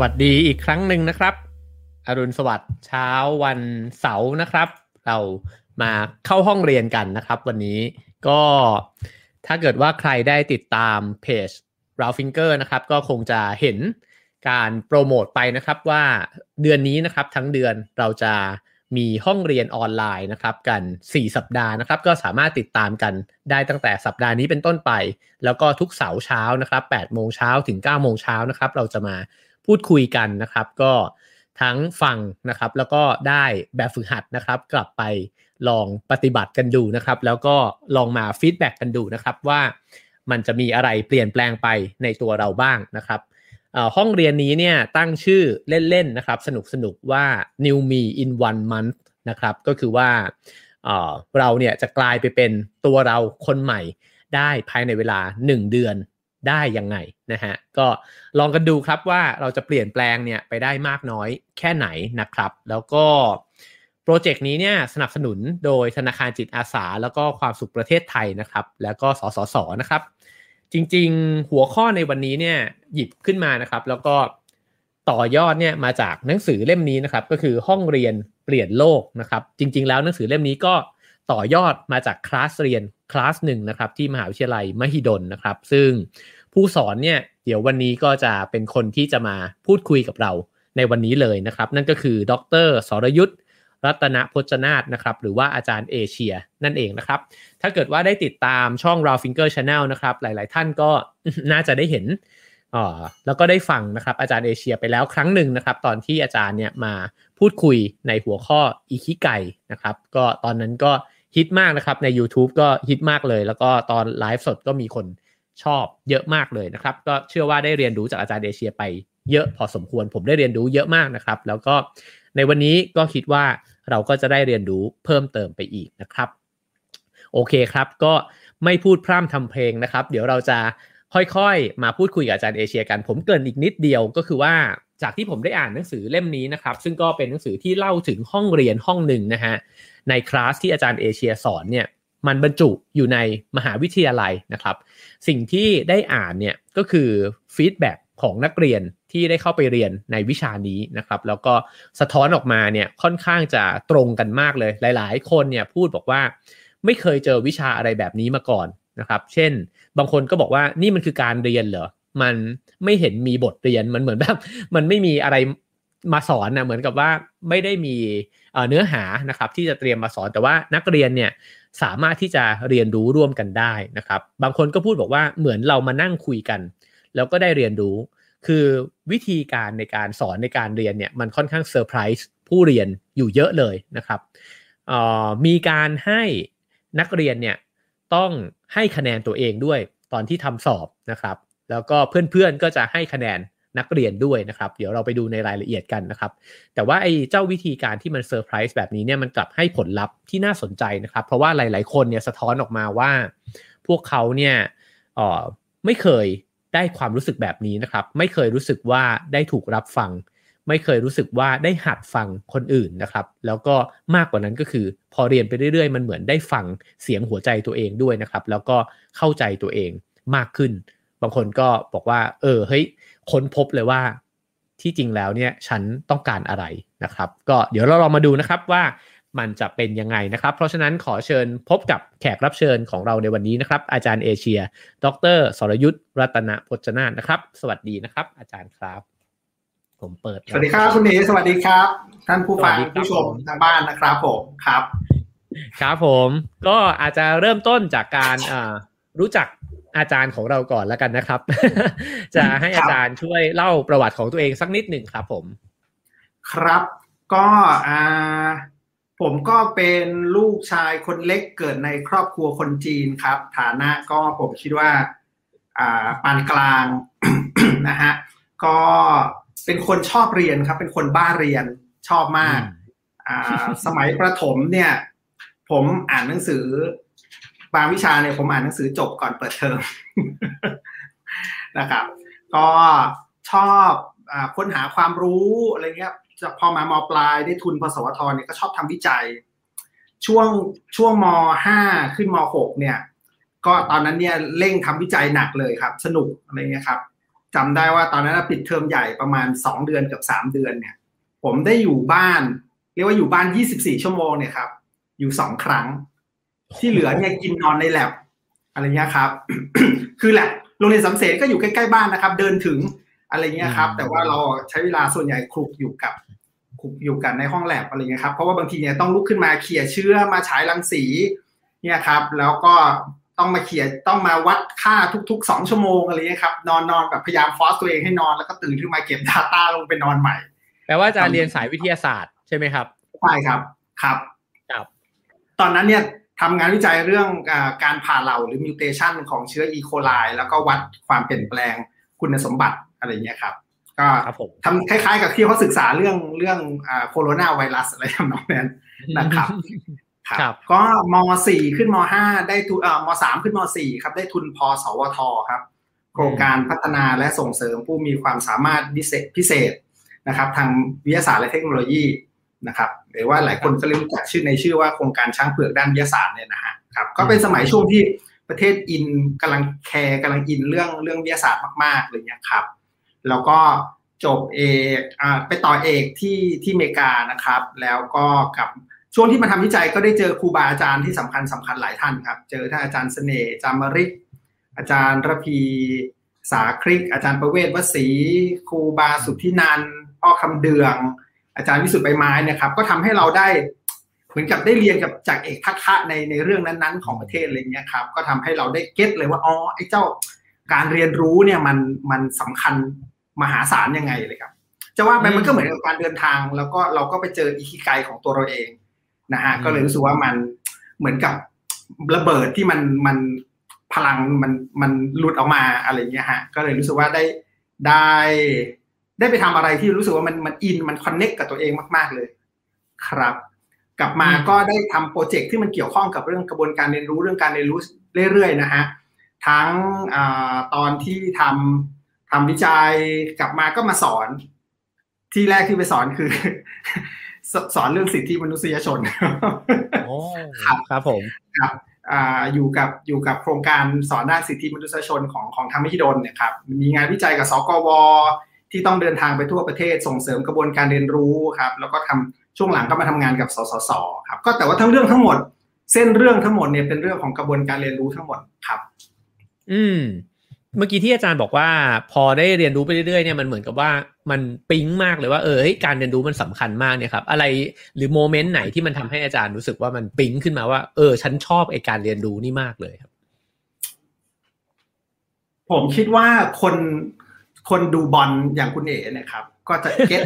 วัสดีอีกครั้งหนึ่งนะครับ อรุณสวัสดิ์เช้าวันเสาร์นะครับ เรามาเข้าห้องเรียนกันนะครับ วันนี้ก็ถ้าเกิดว่าใครได้ติดตามเพจ r a l Finger นะครับ ก็คงจะเห็นการโปรโมทไปนะครับว่าเดือนนี้นะครับทั้งเดือนเราจะมีห้องเรียนออนไลน์นะครับกัน 4 สัปดาห์นะครับ ก็สามารถติดตามกันได้ตั้งแต่สัปดาห์นี้เป็นต้นไป แล้วก็ทุกเสาร์เช้านะครับ8โมงเช้าถึง9โมงเช้านะครับ เราจะมา พูดคุยกันนะครับ ก็ทั้งฟังนะครับแล้วก็ได้แบบฝึกหัดนะครับ กลับไปลองปฏิบัติกันดูนะครับ แล้วก็ลองมาฟีดแบ็กกันดูนะครับว่ามันจะมีอะไรเปลี่ยนแปลงไปในตัวเราบ้างนะครับห้องเรียนนี้เนี่ยตั้งชื่อเล่นๆนะครับสนุกๆว่า New Me in One Month นะครับก็คือว่าเราเนี่ยจะกลายไปเป็นตัวเราคนใหม่ได้ภายในเวลา 1 เดือน ได้ยังไงนะฮะก็ลองกันดูครับว่าเราจะเปลี่ยนแปลงเนี่ยไปได้มากน้อยแค่ไหนนะครับ แล้วก็โปรเจกต์นี้เนี่ยสนับสนุนโดยธนาคารจิตอาสา แล้วก็ความสุขประเทศไทยนะครับ แล้วก็สสสนะครับ จริงๆหัวข้อในวันนี้เนี่ยหยิบขึ้นมานะครับ แล้วก็ต่อยอดเนี่ยมาจากหนังสือเล่มนี้นะครับ ก็คือห้องเรียนเปลี่ยนโลกนะครับ จริง ๆ แล้วหนังสือเล่มนี้ก็ ต่อยอดมาจากคลาสเรียนคลาสหนึ่งนะครับที่มหาวิทยาลัยมหิดลนะครับ ซึ่งผู้สอนเนี่ยเดี๋ยววันนี้ก็จะเป็นคนที่จะมาพูดคุยกับเราในวันนี้เลยนะครับ นั่นก็คือดรสรยุทธ์รัตนพจนาตนะครับหรือว่าอาจารย์เอเชียนั่นเองนะครับ ถ้าเกิดว่าได้ติดตามช่อง r a w Finger Channel นะครับ หลาย ๆ ท่านก็น่าจะได้เห็นอ๋อแล้วก็ได้ฟังนะครับอาจารย์เอเชียไปแล้วครั้งหนึ่งนะครับ ตอนที่อาจารย์เนี่ยมาพูดคุยในหัวข้ออีคิไกนะครับ ก็ตอนนั้นก็ ฮิตมากนะครับใน YouTube ก็ฮิตมากเลย แล้วก็ตอนไลฟ์สดก็มีคนชอบเยอะมากเลยนะครับ ก็เชื่อว่าได้เรียนรู้จากอาจารย์เอเชียไปเยอะพอสมควรผมได้เรียนรู้เยอะมากนะครับ แล้วก็ในวันนี้ก็คิดว่าเราก็จะได้เรียนรู้เพิ่มเติมไปอีกนะครับ โอเคครับก็ไม่พูดพร่ำทำเพลงนะครับ เดี๋ยวเราจะค่อยๆ มาพูดคุยกับอาจารย์เอเชียกัน ผมเกินอีกนิดเดียวก็คือว่าจากที่ผมได้อ่านหนังสือเล่มนี้นะครับ ซึ่งก็เป็นหนังสือที่เล่าถึงห้องเรียนห้องหนึ่งนะฮะ ในคลาสที่อาจารย์เอเชียสอนเนี่ยมันบรรจุอยู่ในมหาวิทยาลัยนะครับ สิ่งที่ได้อ่านเนี่ยก็คือ feedback ของนักเรียนที่ได้เข้าไปเรียนในวิชานี้นะครับ แล้วก็สะท้อนออกมาเนี่ยค่อนข้างจะตรงกันมากเลย หลาย ๆ คนเนี่ยพูดบอกว่าไม่เคยเจอวิชาอะไรแบบนี้มาก่อนนะครับ เช่น บางคนก็บอกว่านี่มันคือการเรียนเหรอมันไม่เห็นมีบทเรียนมันเหมือนแบบ มันไม่มีอะไรมาสอนนะเหมือนกับว่าไม่ได้มี เนื้อหานะครับที่จะเตรียมมาสอนแต่ว่านักเรียนเนี่ยสามารถที่จะเรียนรู้ร่วมกันได้นะครับ บางคนก็พูดบอกว่าเหมือนเรามานั่งคุยกัน แล้วก็ได้เรียนรู้ คือวิธีการในการสอนในการเรียนเนี่ยมันค่อนข้างเซอร์ไพรส์ผู้เรียนอยู่เยอะเลยนะครับมีการให้นักเรียนเนี่ยต้องให้คะแนนตัวเองด้วยตอนที่ทำสอบนะครับ แล้วก็เพื่อนๆก็จะให้คะแนน นักเรียนด้วยนะครับ เดี๋ยวเราไปดูในรายละเอียดกันนะครับ แต่ว่าไอ้เจ้าวิธีการที่มันเซอร์ไพรส์แบบนี้เนี่ยมันกลับให้ผลลัพธ์ที่น่าสนใจนะครับ เพราะว่าหลาย ๆ คนเนี่ยสะท้อนออกมาว่า พวกเขาเนี่ยออไม่เคยได้ความรู้สึกแบบนี้นะครับ ไม่เคยรู้สึกว่าได้ถูกรับฟัง ไม่เคยรู้สึกว่าได้หัดฟังคนอื่นนะครับ แล้วก็มากกว่านั้นก็คือ พอเรียนไปเรื่อย ๆ มันเหมือนได้ฟังเสียงหัวใจตัวเองด้วยนะครับ แล้วก็เข้าใจตัวเองมากขึ้น บางคนก็บอกว่า เออเฮ้ย ค้นพบเลยว่าที่จริงแล้วเนี่ยฉันต้องการอะไรนะครับ ก็เดี๋ยวเราลองมาดูนะครับว่ามันจะเป็นยังไงนะครับ เพราะฉะนั้นขอเชิญพบกับแขกรับเชิญของเราในวันนี้นะครับ อาจารย์เอเชีย ดรสรยุทธ์รัตนพจนาถนะครับ สวัสดีนะครับ อาจารย์ครับ ผมเปิด สวัสดีครับคุณเอสวัสดีครับ ท่านผู้ฟังผู้ชมทางบ้านนะครับผมครับ ครับผม ก็อาจจะเริ่มต้นจากการรู้จัก อาจารย์ของเราก่อนแล้วกันนะครับ จะให้อาจารย์ช่วยเล่าประวัติของตัวเองสักนิดหนึ่งครับผม ครับก็อ่าผมก็เป็นลูกชายคนเล็กเกิดในครอบครัวคนจีนครับ ฐานะก็ผมคิดว่าอ่าปานกลางนะฮะก็เป็นคนชอบเรียนครับ เป็นคนบ้าเรียนชอบมาก อ่า สมัยประถมเนี่ย ผมอ่านหนังสือ บางวิชาเนี่ยผมอ่านหนังสือจบก่อนเปิดเทอมนะครับ ก็ชอบอค้นหาความรู้อะไรเงี้ยจะพอมามปลายได้ทุนพสวทเนี่ยก็ชอบทำวิจัย ช่วงช่วงมห้าขึ้นมหกเนี่ย ก็ตอนนั้นเนี่ยเร่งทำวิจัยหนักเลยครับ สนุกอะไรเงี้ยครับจจำได้ว่าตอนนั้นปิดเทอมใหญ่ประมาณสองเดือนกับสามเดือนเนี่ย ผมได้อยู่บ้าน เรียกว่าอยู่บ้านยี่สิบสี่ชั่วโมงเนี่ยครับ อยู่สองครั้ง ที่เหลือเนี่ยกินนอนในแลบอะไรเงี้ยครับ คือแหละโรงเรียนสำเสนก็อยู่ใกล้ๆบ้านนะครับ เดินถึงอะไรเงี้ยครับ แต่ว่าเราใช้เวลาส่วนใหญ่คลุกอยู่กับคลุกอยู่กันในห้องแลบอะไรเงี้ยครับเพราะว่าบางทีเนี่ยต้องลุกขึ้นมาเขี่ยเชื้อมาฉายรังสีเนี่ยครับ แล้วก็ต้องมาเขียนต้องมาวัดค่าทุกๆสองชั่วโมงอะไรเงี้ยครับนอนนอนแบบพยายามฟอสตัวเองให้นอนแล้วก็ตื่นขึ้นมาเก็บ Data ลงไปนอนใหม่ แปลว่าจะเรียนสายวิทยาศาสตร์ใช่ไหมครับใช่ครับครับ ครับ ตอนนั้นเนี่ย ทำงานวิจัยเรื่องอการผ่าเหล่าหรือมิวเทชันของเชื้ออีโคไลแล้วก็วัดความเปลี่ยนแปลงคุณสมบัติอะไรเงี้ยครับ ก็ทำคล้ายๆ กับที่เขาศึกษาเรื่องเรื่องโคโรนาไวรัสอะไรทำนองนั้นนะครับครับก็ม .4 ขึ้นม .5 ได้ทุนเอ่อม .3 ขึ้นม .4 ครับ ได้ทุนพสวทครับ โครงการพัฒนาและส่งเสริมผู้มีความสามารถพิเศษพิเศษนะครับ ทางวิทยาศาสตร์และเทคโนโลยี นะครับหรือว่าหลายคนก็รู้จักชื่อในชื่อว่าโครงการช้างเผือกด้านวิทยาศาสตร์เนี่ยนะฮะครับก็เป็นสมัยช่วงที่ประเทศอินกำลังแคร์กำลังอินเรื่องเรื่องวิทยาศาสตร์มากๆเลยเนี่ยครับ แล้วก็จบเอกอ่าไปต่อเอกที่ที่อเมริกานะครับ แล้วก็กับช่วงที่มาทำวิจัยก็ได้เจอครูบาอาจารย์ที่สำคัญสำคัญหลายท่านครับ เจอท่านอาจารย์เสน่ห์จามริก อาจารย์ระพีสาคริก อาจารย์ประเวศวสีครูบาสุทธินันพ่อคำเดือง อาจารย์วิสุทธิ์ใบไม้เนี่ยครับก็ทำให้เราได้เหมือนกับได้เรียนกับจากเอกทักษะในในเรื่องนั้นๆ ของประเทศอะไรเงี้ยครับก็ทำให้เราได้เก็ตเลยว่าอ๋อไอ้เจ้าการเรียนรู้เนี่ยมันมันสำคัญมหาศาลยังไงเลยครับจะว่าไปมันก็เหมือนกับการเดินทาง แล้วก็เราก็ไปเจออิคิไกของตัวเราเองนะฮะก็เลยรู้สึกว่ามันเหมือนกับระเบิดที่มันมันพลังมันมันหลุดออกมาอะไรเงี้ยฮะก็เลยรู้สึกว่าได้ได้ ได้ไปทำอะไรที่รู้สึกว่ามันมันอินมันคอนเน็กกับตัวเองมาก ๆเลย ครับ กลับมาก็ได้ทำโปรเจกต์ที่มันเกี่ยวข้องกับเรื่องกระบวนการเรียนรู้เรื่องการเรียนรู้เรื่อยๆนะฮะทั้งอตอนที่ทำทำวิจัยกลับมาก็มาสอน ที่แรกที่ไปสอนคือสอนเรื่องสิทธิมนุษยชนครับครับผมครับอยู่กับอยู่กับโครงการสอนด้านสิทธิมนุษยชนของของธรรมหิดลเนี่ยครับมีงานวิจัยกับสกว ที่ต้องเดินทางไปทั่วประเทศส่งเสริมกระบวนการเรียนรู้ครับ แล้วก็ทำช่วงหลังก็มาทำงานกับสสสครับ ก็แต่ว่าทั้งเรื่องทั้งหมด เส้นเรื่องทั้งหมดเนี่ยเป็นเรื่องของกระบวนการเรียนรู้ทั้งหมดครับ อืม เมื่อกี้ที่อาจารย์บอกว่า พอได้เรียนรู้ไปเรื่อยๆเนี่ยมันเหมือนกับว่ามันปิ๊งมากเลยว่าเออการเรียนรู้มันสำคัญมากเนี่ยครับ อะไรหรือโมเมนต์ไหนที่มันทำให้อาจารย์รู้สึกว่ามันปิ๊งขึ้นมาว่าเออฉันชอบไอการเรียนรู้นี่มากเลยครับ ผมคิดว่าคน คนดูบอลอย่างคุณเอ๋เนี่ยครับ ก็จะเก็ต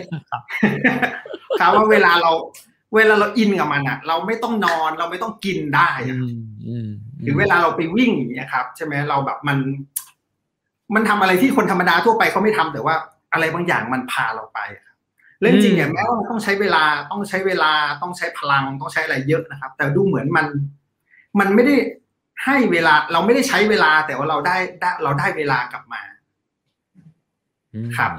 ครับว่าเวลาเรา เวลาเราอินกับมันอะเราไม่ต้องนอนเราไม่ต้องกินได้หรือเวลาเราไปวิ่งอย่างเงี้ยครับ ใช่ไหมเราแบบมัน มันทำอะไรที่คนธรรมดาทั่วไปเขาไม่ทำแต่ว่า อะไรบางอย่างมันพาเราไปเล่นจริงเนี่ยแม้ว่ามันต้องใช้เวลาต้องใช้เวลาต้องใช้พลังต้องใช้อะไรเยอะนะครับ แต่ดูเหมือนมัน มันไม่ได้ให้เวลาเราไม่ได้ใช้เวลาแต่ว่าเราได้เราได้เวลากลับมา ครับ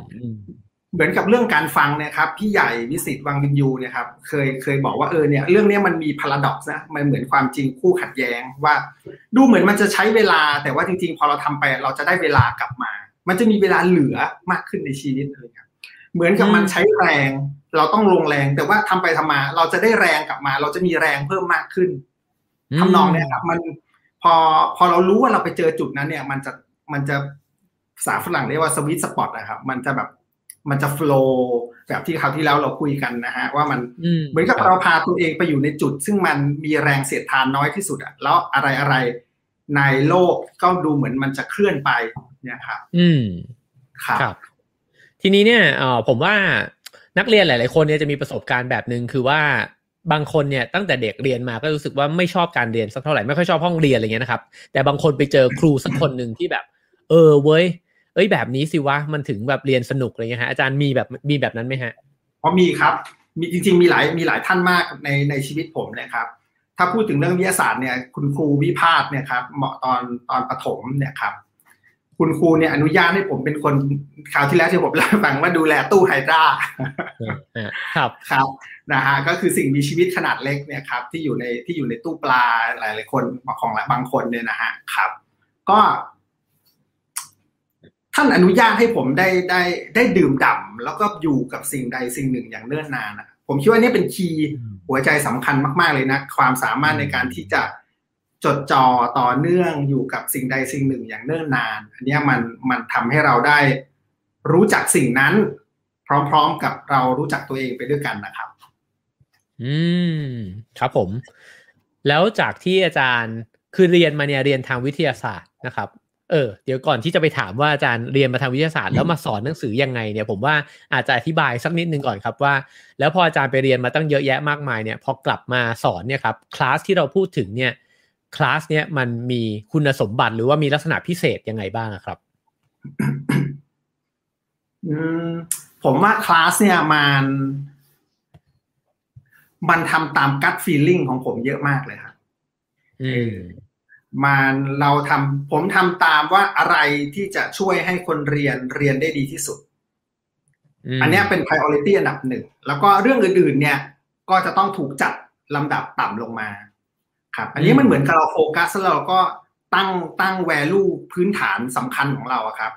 เหมือนกับเรื่องการฟังเนี่ยครับพี่ใหญ่วิสิตวังวินยูเนี่ยครับเคยเคยบอกว่าเออเนี่ยเรื่องนี้มันมีพาราดอกซ์นะมันเหมือนความจริงคู่ขัดแย้งว่า ดูเหมือนมันจะใช้เวลา แต่ว่าจริง ๆ พอเราทำไปเราจะได้เวลากลับมา มันจะมีเวลาเหลือมากขึ้นในชีวิตเลยครับ เหมือนกับมันใช้แรง เราต้องลงแรง แต่ว่าทำไปทำมา เราจะได้แรงกลับมา เราจะมีแรงเพิ่มมากขึ้นทำนองเนี่ยครับ มันพอพอเรารู้ว่าเราไปเจอจุดนั้นเนี่ย มันจะมันจะ ภาษาฝรั่งเรียกว่าสวิตสปอตนะครับ มันจะแบบมันจะฟล์แบบที่คราวที่แล้วเราคุยกันนะฮะ ว่ามันเหมือนกับเราพาตัวเองไปอยู่ในจุด ซึ่งมันมีแรงเสียดทานน้อยที่สุดอะแล้วอะไรอะไรในโลกก็ดูเหมือนมันจะเคลื่อนไปเนี่ยครับอืมครับ ทีนี้เนี่ยเออผมว่านักเรียนหลาย ๆ คนเนี่ยจะมีประสบการณ์แบบหนึ่งคือว่าบางคนเนี่ยตั้งแต่เด็กเรียนมาก็รู้สึกว่าไม่ชอบการเรียนสักเท่าไหร่ไม่ค่อยชอบห้องเรียนอะไรเงี้ยนะครับ แต่บางคนไปเจอครูสักคนหนึ่งที่แบบ เออเว้ย เอ้ยแบบนี้สิวะมันถึงแบบเรียนสนุกอะไรเงี้ยฮะอาจารย์มีแบบมีแบบนั้นไหมฮะเพราะมีครับมีจริง ๆ มีหลายมีหลายท่านมากในในชีวิตผมนะครับ ถ้าพูดถึงเรื่องวิทยาศาสตร์เนี่ยคุณครูวิพาสเนี่ยครับเหมาะตอนตอนประถมเนี่ยครับคุณครูเนี่ยอนุญาตให้ผมเป็นคนคราวที่แล้วที่ผมเล่าฟังว่าดูแลตู้ไฮดราครับครับนะฮะก็คือสิ่งมีชีวิตขนาดเล็กเนี่ยครับที่อยู่ในที่อยู่ในตู้ปลาหลายหลายคนของบางคนเนี่ยนะฮะครับ ก็ ท่านอนุญาตให้ผมได้ได้ได้ดื่มด่ำแล้วก็อยู่กับสิ่งใดสิ่งหนึ่งอย่างเนิ่นนานอะผมคิดว่านี่เป็นคีย์หัวใจสำคัญมาก ๆเลยนะ ความสามารถในการที่จะจดจ่อต่อเนื่องอยู่กับสิ่งใดสิ่งหนึ่งอย่างเนิ่นนาน อันนี้มันมันทำให้เราได้รู้จักสิ่งนั้น พร้อมๆกับเรารู้จักตัวเองไปด้วยกันนะครับ อืมครับผม แล้วจากที่อาจารย์คือเรียนมาเนี่ยเรียนทางวิทยาศาสตร์นะครับ เออเดี๋ยวก่อนที่จะไปถามว่าอาจารย์เรียนมาทางวิทยาศาสตร์แล้วมาสอนหนังสือยังไงเนี่ยผมว่าอาจจะอธิบายสักนิดนึงก่อนครับว่า แล้วพออาจารย์ไปเรียนมาตั้งเยอะแยะมากมายเนี่ยพอกลับมาสอนเนี่ยครับคลาสที่เราพูดถึงเนี่ยคลาสเนี่ยมันมีคุณสมบัติหรือว่ามีลักษณะพิเศษยังไงบ้างครับอืมผมว่าคลาสเนี่ยมันมันทำตามกั t ฟีลลิ่งของผมเยอะมากเลยครับอื มมันเราทำผมทำตามว่าอะไรที่จะช่วยให้คนเรียนเรียนได้ดีที่สุด อันนี้เป็น priority อันดับหนึ่ง แล้วก็เรื่องอื่นๆ เนี่ย ก็จะต้องถูกจัดลำดับต่ำลงมาครับ อันนี้มันเหมือนกับเราโฟกัสแล้วเราก็ตั้งตั้ง value พื้นฐานสำคัญของเราอะครับ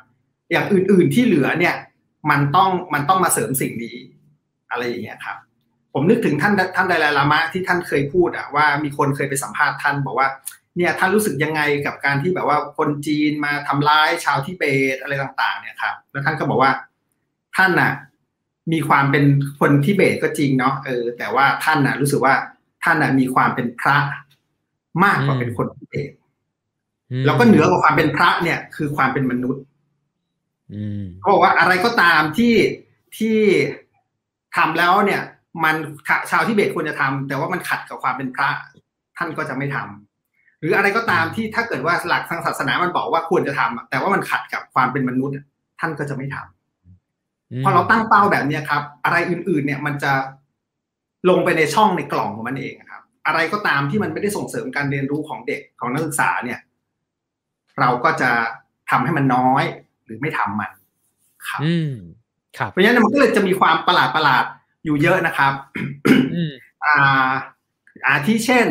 อย่างอื่นๆที่เหลือเนี่ย มันต้องมันต้องมาเสริมสิ่งนี้ อะไรอย่างเงี้ยครับ ผมนึกถึงท่านท่านไดลามะที่ท่านเคยพูดอะว่ามีคนเคยไปสัมภาษณ์ท่านบอกว่า เนี่ยท่านรู้สึกยังไงกับการที่แบบว่าคนจีนมาทำร้ายชาวทิเบตอะไรต่าง ๆ เนี่ยครับแล้วท่านก็บอกว่าท่านน่ะ มีความเป็นคนทิเบตก็จริงเนาะเออ แต่ว่าท่านน่ะ รู้สึกว่าท่านน่ะมีความเป็นพระมากกว่าเป็นคนทิเบตแล้วก็เหนือกว่าความเป็นพระเนี่ย คือความเป็นมนุษย์เขาบอกว่าอะไรก็ตามที่ที่ทำแล้วเนี่ย มันชาวทิเบตควรจะทำแต่ว่ามันขัดกับความเป็นพระ ท่านก็จะไม่ทำห รืออะไรก็ตามที่ถ้าเกิดว่าหลักทางศาสนามันบอกว่าควรจะทำแต่ว่ามันขัดกับความเป็นมนุษย์ ท่านก็จะไม่ทำพอเราตั้งเป้าแบบนี้ครับ อะไรอื่น ๆ เนี่ยมันจะลงไปในช่องในกล่องของมันเองครับ อะไรก็ตามที่มันไม่ได้ส่งเสริมการเรียนรู้ของเด็กของนักศึกษาเนี่ย เราก็จะทำให้มันน้อยหรือไม่ทำมัน ครับอืมครับ เพราะฉะนั้นมันก็เลยจะมีความประหลาดประหลาดอยู่เยอะนะครับ อ่า อาที่เช่น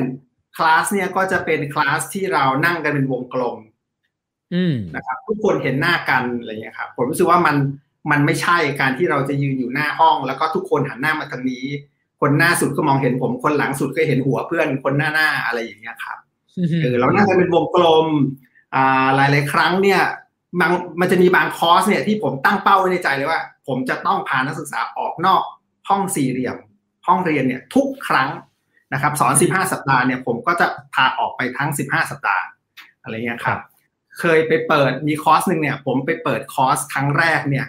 คลาสเนี่ยก็จะเป็นคลาสที่เรานั่งกันเป็นวงกลมนะครับทุกคนเห็นหน้ากันอะไรเงี้ยครับผมรู้สึกว่ามันมันไม่ใช่การที่เราจะยืนอยู่หน้าห้อง แล้วก็ทุกคนหันหน้ามาทางนี้ คนหน้าสุดก็มองเห็นผม คนหลังสุดก็เห็นหัวเพื่อนคนหน้าหน้าอะไรอย่างเงี้ยครับเออเรานั่งกันเป็นวงกลมอ่าหลาย ๆ ครั้งเนี่ยบางมันจะมีบางคอร์สเนี่ยที่ผมตั้งเป้าไว้ในใจเลยว่า ผมจะต้องพานักศึกษาออกนอกห้องสี่เหลี่ยม ห้องเรียนเนี่ย ทุกครั้ง นะครับสอนสิบห้าสัปดาห์เนี่ยผมก็จะพาออกไปทั้งสิบห้าสัปดาห์อะไรเงี้ยครับ เคยไปเปิดมีคอร์สหนึ่งเนี่ย ผมไปเปิดคอร์สครั้งแรกเนี่ย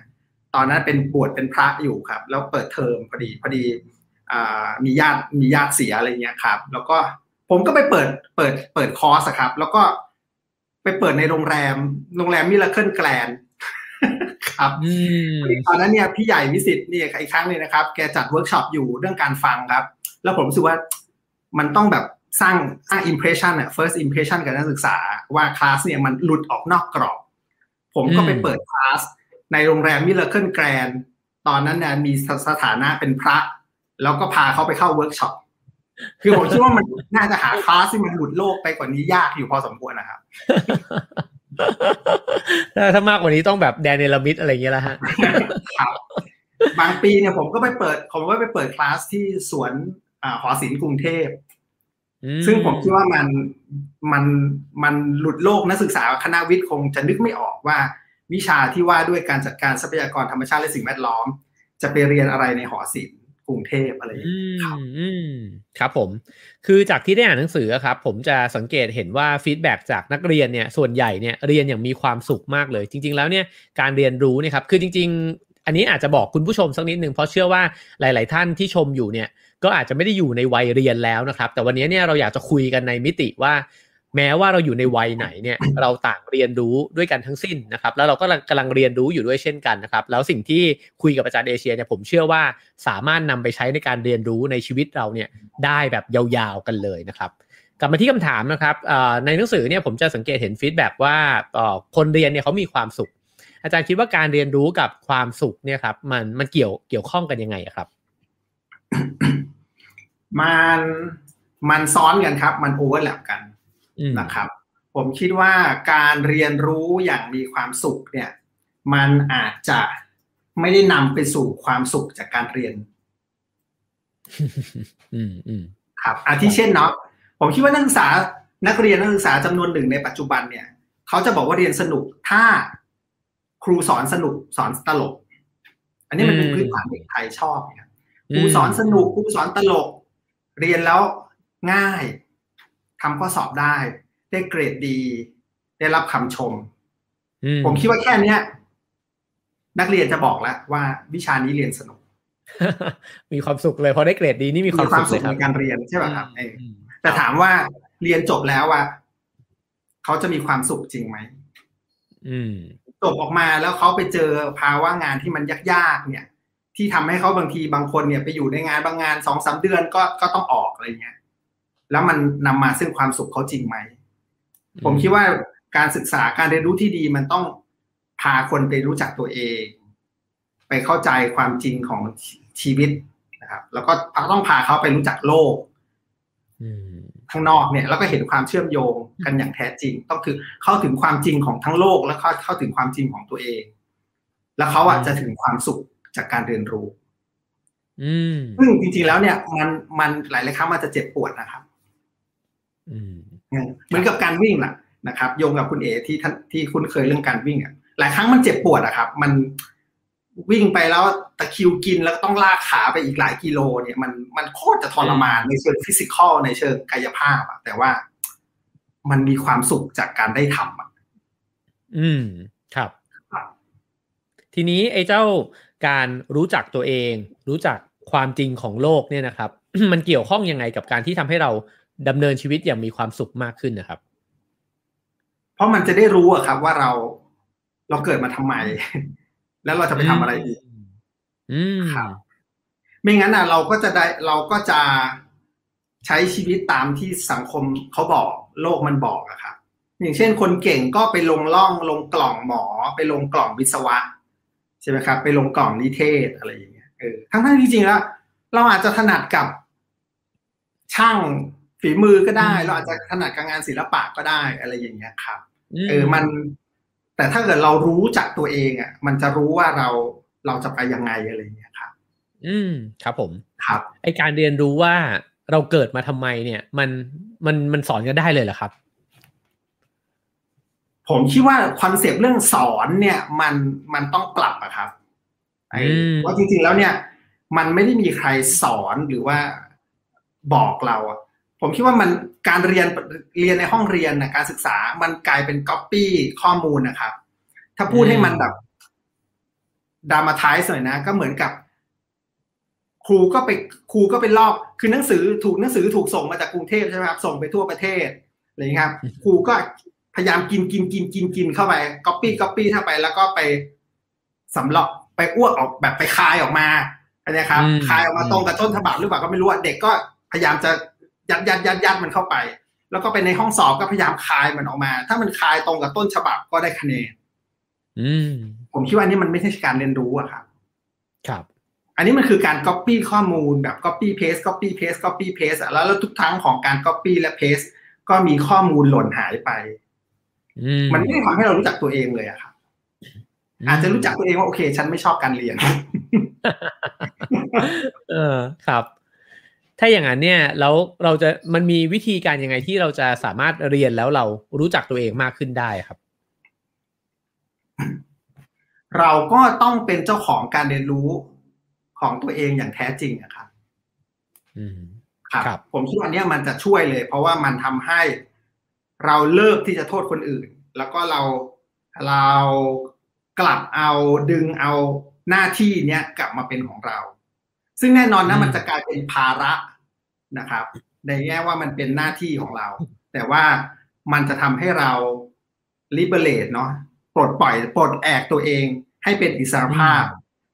ตอนนั้นเป็นบวชเป็นพระอยู่ครับ แล้วเปิดเทอมพอดีพอดีมีญาติมีญาติเสียอะไรเงี้ยครับ แล้วก็ผมก็ไปเปิดเปิดเปิดคอร์สครับ แล้วก็ไปเปิดในโรงแรม โรงแรม Miracle Grand ครับตอนนั้นเนี่ยพี่ใหญ่วิศิษฐ์เนี่ยอีกครั้งนึงนะครับ แกจัดเวิร์กช็อปอยู่เรื่องการฟังครับ แล้วผมรู้สึกว่า มันต้องแบบสร้างสร้าง impression อะ first impression กับนักศึกษาว่าคลาสเนี่ยมันหลุดออกนอกกรอบ ผมก็ไปเปิดคลาสในโรงแรม Miracle Grand ตอนนั้นเนี่ยมีสถานะเป็นพระ แล้วก็พาเขาไปเข้าเวิร์กช็อปคือผมคิดว่ามันน่าจะหาคลาสที่มันหลุดโลกไปกว่านี้ยากอยู่พอสมควรนะครับถ้ามากกว่านี้ต้องแบบแดนเนรมิตอะไรเงี้ยแล้วฮะครับบางปีเนี่ยผมก็ไปเปิดผมก็ไปเปิดคลาสที่สวน หอศิลป์กรุงเทพ ซึ่งผมคิดว่ามันมันมันหลุดโลกนักศึกษาคณะวิทย์คงจะนึกไม่ออกว่า วิชาที่ว่าด้วยการจัดการทรัพยากรธรรมชาติและสิ่งแวดล้อม จะไปเรียนอะไรในหอศิลป์กรุงเทพอะไรอย่างนี้ครับครับผม คือจากที่ได้อ่านหนังสือครับ ผมจะสังเกตเห็นว่าฟีดแบ็จากนักเรียนเนี่ยส่วนใหญ่เนี่ยเรียนอย่างมีความสุขมากเลย จริง ๆ แล้วเนี่ยการเรียนรู้เนี่ยครับคือจริง ๆ อันนี้อาจจะบอกคุณผู้ชมสักนิดหนึ่งเพราะเชื่อว่าหลาย ๆ ท่านที่ชมอยู่เนี่ย ก็อาจจะไม่ได้อยู่ในวัยเรียนแล้วนะครับ แต่วันนี้เนี่ยเราอยากจะคุยกันในมิติว่า แม้ว่าเราอยู่ในวัยไหนเนี่ยเราต่างเรียนรู้ด้วยกันทั้งสิ้นนะครับ แล้วเราก็กำลังเรียนรู้อยู่ด้วยเช่นกันนะครับ แล้วสิ่งที่คุยกับอาจารย์เอเชียเนี่ยผมเชื่อว่าสามารถนำไปใช้ในการเรียนรู้ในชีวิตเราเนี่ยได้แบบยาวๆกันเลยนะครับกลับมาที่คำถามนะครับในหนังสือเนี่ยผมจะสังเกตเห็น feedback ว่าคนเรียนเนี่ยเขามีความสุข อาจารย์คิดว่าการเรียนรู้กับความสุขเนี่ยครับมันมันเกี่ยวเกี่ยวข้องกันยังไงครับ มันมันซ้อนกันครับ มัน overlap กันนะครับ ผมคิดว่าการเรียนรู้อย่างมีความสุขเนี่ย มันอาจจะไม่ได้นำไปสู่ความสุขจากการเรียนอืมอืมครับอาทิเช่นเนาะผมคิดว่านักศึกษานักเรียนนักศึกษาจำนวนหนึ่งในปัจจุบันเนี่ย เขาจะบอกว่าเรียนสนุกถ้าครูสอนสนุกสอนตลก อันนี้มันเป็นพื้นฐานเด็กไทยชอบเนี่ย ครูสอนสนุกครูสอนตลก เรียนแล้วง่ายทำข้อสอบได้ ได้เกรดดี ได้รับคำชมอืผมคิดว่าแค่เนี้ยนักเรียนจะบอกแล้วว่าวิชานี้เรียนสนุก มีความสุขเลยพอได้เกรดดีนี่มีมีความความสุสุขขเลยคในรับการเรียนใช่ป่ะครับเอออืมแต่ถามว่าเรียนจบแล้วว่าเขาจะมีความสุขจริงไหมอืมจบออกมาแล้วเขาไปเจอภาวะงานที่มันยากๆเนี่ย ที่ทำให้เขาบางทีบางคนเนี่ยไปอยู่ในงานบางงานสองสามเดือนก็ก็ต้องออกอะไรเงี้ย แล้วมันนำมาซึ่งความสุขเขาจริงไหม ผมคิดว่าการศึกษาการเรียนรู้ที่ดีมันต้องพาคนไปรู้จักตัวเอง ไปเข้าใจความจริงของชีวิตนะครับ แล้วก็ต้องพาเขาไปรู้จักโลกอืมข้างนอกเนี่ยแล้วก็เห็นความเชื่อมโยงกันอย่างแท้จริง ต้องคือเข้าถึงความจริงของทั้งโลก แล้วก็เข้าถึงความจริงของตัวเอง แล้วเขาอะจะถึงความสุข จากการเรียนรู้อืมซึ่งจริงๆแล้วเนี่ยมันมันหลายๆครั้งมันจะเจ็บปวดนะครับอืมเหมือนกับการวิ่งแหละนะครับ โยงกับคุณเอที่ท่านที่คุ้นเคยเรื่องการวิ่งอะหลายครั้งมันเจ็บปวดอะครับ มันวิ่งไปแล้วตะคริวกินแล้วต้องลากขาไปอีกหลายกิโล เนี่ยมันมันโคตรจะทรมานในเชิงฟิสิกอลในเชิงกายภาพอะแต่ว่ามันมีความสุขจากการได้ทำอะอืมครับครับ ทีนี้ไอ้เจ้า การรู้จักตัวเอง รู้จักความจริงของโลกเนี่ยนะครับ มันเกี่ยวข้องยังไงกับการที่ทำให้เราดำเนินชีวิตอย่างมีความสุขมากขึ้นนะครับ เพราะมันจะได้รู้อะครับว่าเราเราเกิดมาทำไม แล้วเราจะไปทำอะไรอีกอืมครับไม่งั้นอะเราก็จะได้เราก็จะใช้ชีวิตตามที่สังคมเขาบอกโลกมันบอกอะครับอย่างเช่นคนเก่งก็ไปลงล่องลงกล่องหมอ ไปลงกล่องวิศวะใช่ไหมครับไปลงกล่องนิเทศอะไรอย่างเงี้ยเออทั้งทั้งที่จริงแล้วเราอาจจะถนัดกับช่างฝีมือก็ได้ เราอาจจะถนัดกับงานศิลปะก็ได้อะไรอย่างเงี้ยครับเออมัน แต่ถ้าเกิดเรารู้จักตัวเองอะ มันจะรู้ว่าเราเราจะไปยังไงอะไรอย่างเงี้ยครับ อืมครับผมครับ ไอการเรียนรู้ว่าเราเกิดมาทำไมเนี่ย มันมันมันสอนกันได้เลยเหรอครับ ผมคิดว่าคอนเซปต์เรื่องสอนเนี่ยมันมันต้องปรับอะครับไอ้อืมว่าจริงๆแล้วเนี่ย มันไม่ได้มีใครสอนหรือว่าบอกเราอะผมคิดว่ามันการเรียนเรียนในห้องเรียนนะการศึกษา มันกลายเป็นก๊อปปี้ข้อมูลนะครับ ถ้าพูดให้มันแบบดรามาทายหน่อยนะ ก็เหมือนกับ ครูก็ไปครูก็ไปลอกคือหนังสือถูกหนังสือถูกส่งมาจากกรุงเทพใช่ไหมครับส่งไปทั่วประเทศอะไรอย่างเงี้ยครับ ครูก็ พยายามกินกินกินกินกินเข้าไปก๊อปปี้ก๊อปปี้เข้าไป แล้วก็ไปสำลักไปอ้วกออกแบบไปคายออกมาอันเนี้ยครับอืมคายออกมาตรงกับต้นฉบับหรือเปล่าก็ไม่รู้อะเด็กก็พยายามจะยัดยัดยัดยัดมันเข้าไป แล้วก็ไปในห้องสอบก็พยายามคายมันออกมา ถ้ามันคายตรงกับต้นฉบับก็ได้คะแนนอืมผมคิดว่าอันนี่มันไม่ใช่การเรียนรู้อะครับ ครับ อันนี้มันคือการ copy ข้อมูลแบบ copy paste copy paste copy paste อะแล้วแล้วทุกครั้งของการ copy และ paste ก็มีข้อมูลหล่นหายไปอื มมันไม่ได้ทำให้เรารู้จักตัวเองเลยอะครับอาจจะรู้จักตัวเองว่าโอเค ฉันไม่ชอบการเรียน เออครับ ถ้าอย่างนั้นเนี่ยแล้วเราจะมันมีวิธีการยังไงที่เราจะสามารถเรียนแล้วเรารู้จักตัวเองมากขึ้นได้ครับ เราก็ต้องเป็นเจ้าของการเรียนรู้ของตัวเองอย่างแท้จริงนะครับอืมครับครับ ผมคิดว่าอันเนี้ยมันจะช่วยเลย เพราะว่ามันทำให้ เราเลิกที่จะโทษคนอื่น แล้วก็เราเรากลับเอาดึงเอาหน้าที่เนี้ยกลับมาเป็นของเรา ซึ่งแน่นอนนะอืมมันจะกลายเป็นภาระนะครับ ในแง่ว่ามันเป็นหน้าที่ของเรา แต่ว่ามันจะทำให้เรา liberate เนาะปลดปล่อยปลดแอกตัวเองให้เป็นอิสรภาพ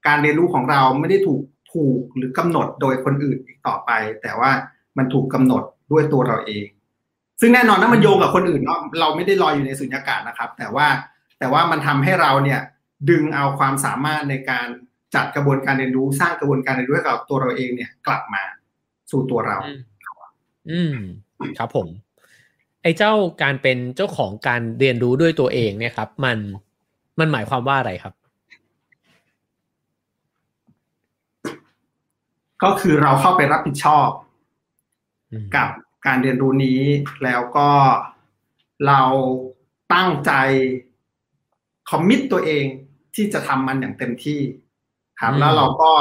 การเรียนรู้ของเราไม่ได้ถูกผูกหรือกำหนดโดยคนอื่นอีกต่อไป แต่ว่ามันถูกกำหนดด้วยตัวเราเอง ซึ่งแน่นอนถ้ามันโยงกับคนอื่นเนาะเราไม่ได้ลอยอยู่ในสุญญากาศนะครับ แต่ว่าแต่ว่ามันทำให้เราเนี่ยดึงเอาความสามารถในการจัดกระบวนการเรียนรู้สร้างกระบวนการเรียนรู้ให้กับตัวเราเองเนี่ยกลับมาสู่ตัวเรา อืมครับผม ไอ้เจ้าการเป็นเจ้าของการเรียนรู้ด้วยตัวเองเนี่ยครับ มันมันหมายความว่าอะไรครับ ก็คือเราเข้าไปรับผิดชอบ กับ การเรียนรู้นี้ แล้วก็เราตั้งใจคอมมิตตัวเองที่จะทำมันอย่างเต็มที่ครับแล้วเราก็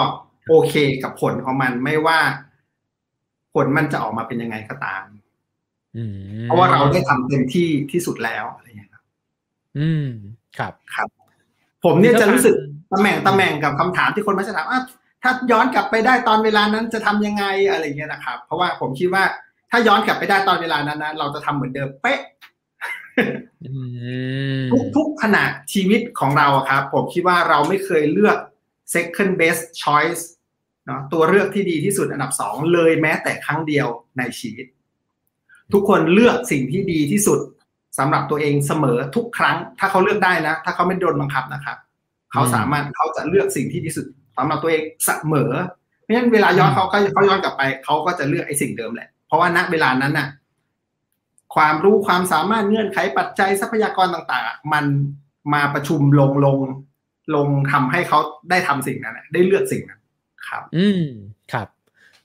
โอเคกับผลของมันไม่ว่าผลมันจะออกมาเป็นยังไงก็ตามเพราะว่าเราได้ทำเต็มที่ที่สุดแล้วอะไรอย่างเงี้ยครับ อืมครับครับ ผมเนี่ยจะรู้สึกตำแหน่งตำแหน่งกับคำถามที่คนมาจะถามว่าถ้าย้อนกลับไปได้ตอนเวลานั้นจะทำยังไงอะไรเงี้ยนะครับ เพราะว่าผมคิดว่า ถ้าย้อนกลับไปได้ตอนเวลานั้นนะเราจะทำเหมือนเดิมเป๊ะทุกทุกขณะชีวิตของเราครับผมคิดว่าเราไม่เคยเลือก second best choice เนาะตัวเลือกที่ดีที่สุดอันดับสองเลยแม้แต่ครั้งเดียวในชีวิต ทุกคนเลือกสิ่งที่ดีที่สุดสำหรับตัวเองเสมอทุกครั้ง ถ้าเขาเลือกได้นะ ถ้าเขาไม่โดนบังคับนะครับ เขาสามารถเขาจะเลือกสิ่งที่ดีที่สุดสำหรับตัวเองเสมอเพราะฉะนั้นเวลาย้อนเขาเขาย้อนกลับไป เขาก็จะเลือกไอ้สิ่งเดิมแหละ เพราะว่าณเวลานั้นน่ะ ความรู้ความสามารถเงื่อนไขปัจจัยทรัพยากรต่างๆ มันมาประชุมลงลงลงทำให้เขาได้ทำสิ่งนั้นได้เลือกสิ่งนั้นครับ อืมครับ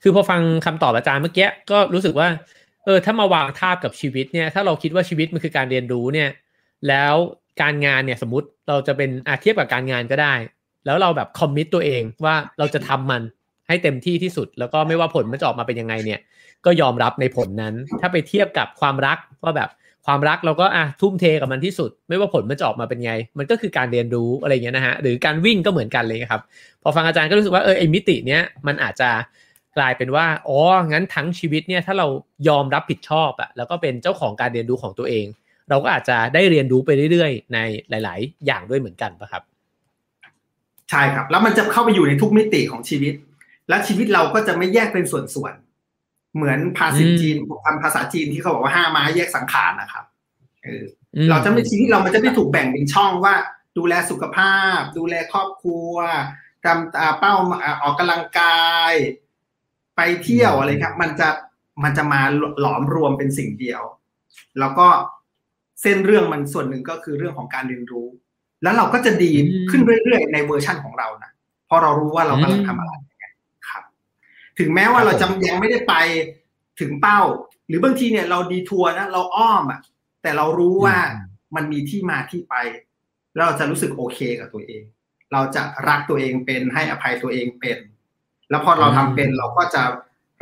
คือพอฟังคำตอบอาจารย์เมื่อกี้ก็รู้สึกว่า เออ ถ้ามาวางทาบกับชีวิตเนี่ย ถ้าเราคิดว่าชีวิตมันคือการเรียนรู้เนี่ย แล้วการงานเนี่ยสมมติเราจะเป็นอาเทียบกับการงานก็ได้ แล้วเราแบบคอมมิตตัวเองว่าเราจะทำมันให้เต็มที่ที่สุด แล้วก็ไม่ว่าผลมันจะออกมาเป็นยังไงเนี่ย ก็ยอมรับในผลนั้น ถ้าไปเทียบกับความรักว่าแบบความรักเราก็อะทุ่มเทกับมันที่สุด ไม่ว่าผลมันจะออกมาเป็นไง มันก็คือการเรียนรู้อะไรเงี้ยนะฮะหรือการวิ่งก็เหมือนกันเลยครับ พอฟังอาจารย์ก็รู้สึกว่าเออไอมิติเนี้ยมันอาจจะกลายเป็นว่าอ๋องั้นทั้งชีวิตเนี่ยถ้าเรายอมรับผิดชอบอะแล้วก็เป็นเจ้าของการเรียนรู้ของตัวเอง เราก็อาจจะได้เรียนรู้ไปเรื่อยๆ ในหลาย ๆ อย่างด้วยเหมือนกันปะครับ ใช่ครับ แล้วมันจะเข้าไปอยู่ในทุกมิติของชีวิต และชีวิตเราก็จะไม่แยกเป็นส่วนๆ เหมือนภาษาจีนคำภาษาจีนที่เขาบอกว่าห้ามาแยกสังขารนะครับเราจะไม่ชีวิตเรามันจะไม่ถูกแบ่งเป็นช่องว่า ดูแลสุขภาพ ดูแลครอบครัวกำเป้าออกกำลังกาย ไปเที่ยวอะไรครับ มันจะมันจะมาหลอมรวมเป็นสิ่งเดียว แล้วก็เส้นเรื่องมันส่วนหนึ่งก็คือเรื่องของการเรียนรู้ แล้วเราก็จะดีขึ้นเรื่อยๆในเวอร์ชั่นของเรานะพอเรารู้ว่าเรากำลังทำอะไรครับ ถึงแม้ว่าเราจะยังไม่ได้ไปถึงเป้า หรือบางทีเนี่ยเราดีทัวร์นะเราอ้อมอะแต่เรารู้ว่ามันมีที่มาที่ไป เราจะรู้สึกโอเคกับตัวเอง เราจะรักตัวเองเป็นให้อภัยตัวเองเป็น แล้วพอเราทำเป็นเราก็จะ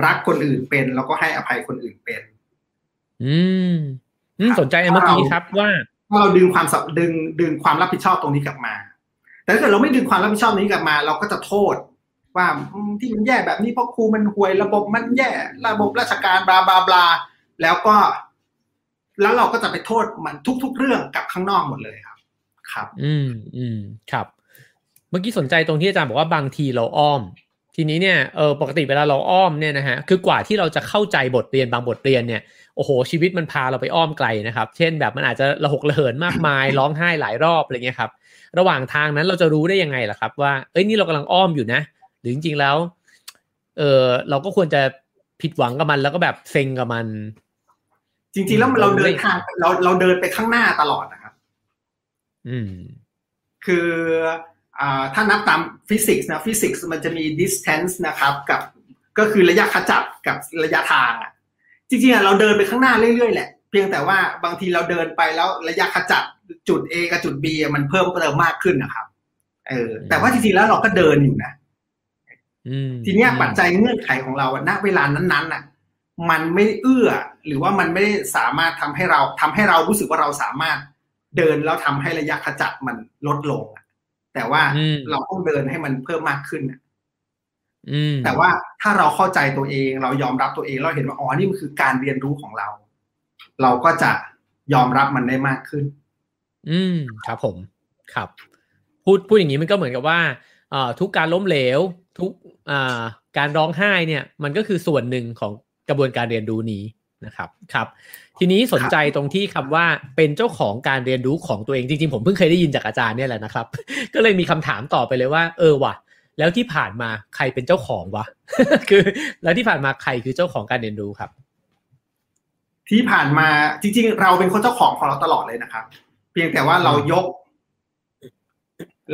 รักคนอื่นเป็น แล้วก็ให้อภัยคนอื่นเป็น อืมสนใจเมื่อกี้ครับว่าถ้าเราดึงความดึงดึงความรับผิดชอบตรงนี้กลับมา แต่ถ้าเกิดเราไม่ดึงความรับผิดชอบนี้กลับมา เราก็จะโทษ ว่าที่มันแย่แบบนี้เพราะครูมันห่วยระบบมันแย่ ระบบราชการบลาบลาบลาแล้วก็ แล้วเราก็จะไปโทษมันทุก ๆ เรื่องกับข้างนอกหมดเลยครับ ครับ อืมอืมครับ เมื่อกี้สนใจตรงที่อาจารย์บอกว่าบางทีเราอ้อม ทีนี้เนี่ยเออปกติเวลาเราอ้อมเนี่ยนะฮะคือกว่าที่เราจะเข้าใจบทเรียนบางบทเรียนเนี่ยโอ้โหชีวิตมันพาเราไปอ้อมไกลนะครับ เช่นแบบมันอาจจะระหกระเหินมากมาย ร้องไห้หลายรอบอะไรเงี้ยครับ ระหว่างทางนั้นเราจะรู้ได้ยังไงล่ะครับ ว่าเอ้ยนี่เรากำลังอ้อมอยู่นะ รือจริงๆแล้ว เออเราก็ควรจะผิดหวังกับมันแล้วก็แบบเซ็งกับมัน จริง ๆ แล้วเราเดินทางเราเราเดินไปข้างหน้าตลอดนะครับ อืม คืออ่าถ้านับตามฟิสิกส์นะฟิสิกส์มันจะมี distance นะครับ กับก็คือระยะขจัดกับระยะทางอะ จริงๆเราเดินไปข้างหน้าเรื่อยๆแหละเพียงแต่ว่าบางทีเราเดินไปแล้วระยะขจัดจุด A กับจุด B มันเพิ่มเติมมากขึ้นนะครับ เออ แต่ว่าจริงๆแล้วเราก็เดินอยู่นะ ทีเนี้ยปัจจัยเงื่อนไขของเราณเวลานั้นๆน่ะ มันไม่เอื้อ หรือว่ามันไม่ได้สามารถทำให้เราทำให้เรารู้สึกว่าเราสามารถเดินแล้วทำให้ระยะขจัดมันลดลงแต่ว่าเราต้องเดินให้มันเพิ่มมากขึ้นแต่ว่าถ้าเราเข้าใจตัวเอง เรายอมรับตัวเองเราเห็นว่าอ๋อนี่มันคือการเรียนรู้ของเรา เราก็จะยอมรับมันได้มากขึ้น อืมครับผมครับ พูดพูดอย่างนี้มันก็เหมือนกับว่าอ่าทุกการล้มเหลว ทุกอ่าการร้องไห้เนี่ยมันก็คือส่วนหนึ่งของกระบวนการเรียนรู้นี้นะครับครับ ทีนี้สนใจตรงที่คำว่าเป็นเจ้าของการเรียนรู้ของตัวเองจริงๆ ผมเพิ่งเคยได้ยินจากอาจารย์เนี่ยแหละนะครับ ก็เลยมีคำถามต่อไปเลยว่า เออว่ะ แล้วที่ผ่านมาใครเป็นเจ้าของวะคือ แล้วที่ผ่านมาใครคือเจ้าของการเรียนรู้ครับ ที่ผ่านมาจริง ๆ เราเป็นคนเจ้าของของเราตลอดเลยนะครับ เพียงแต่ว่าเรายก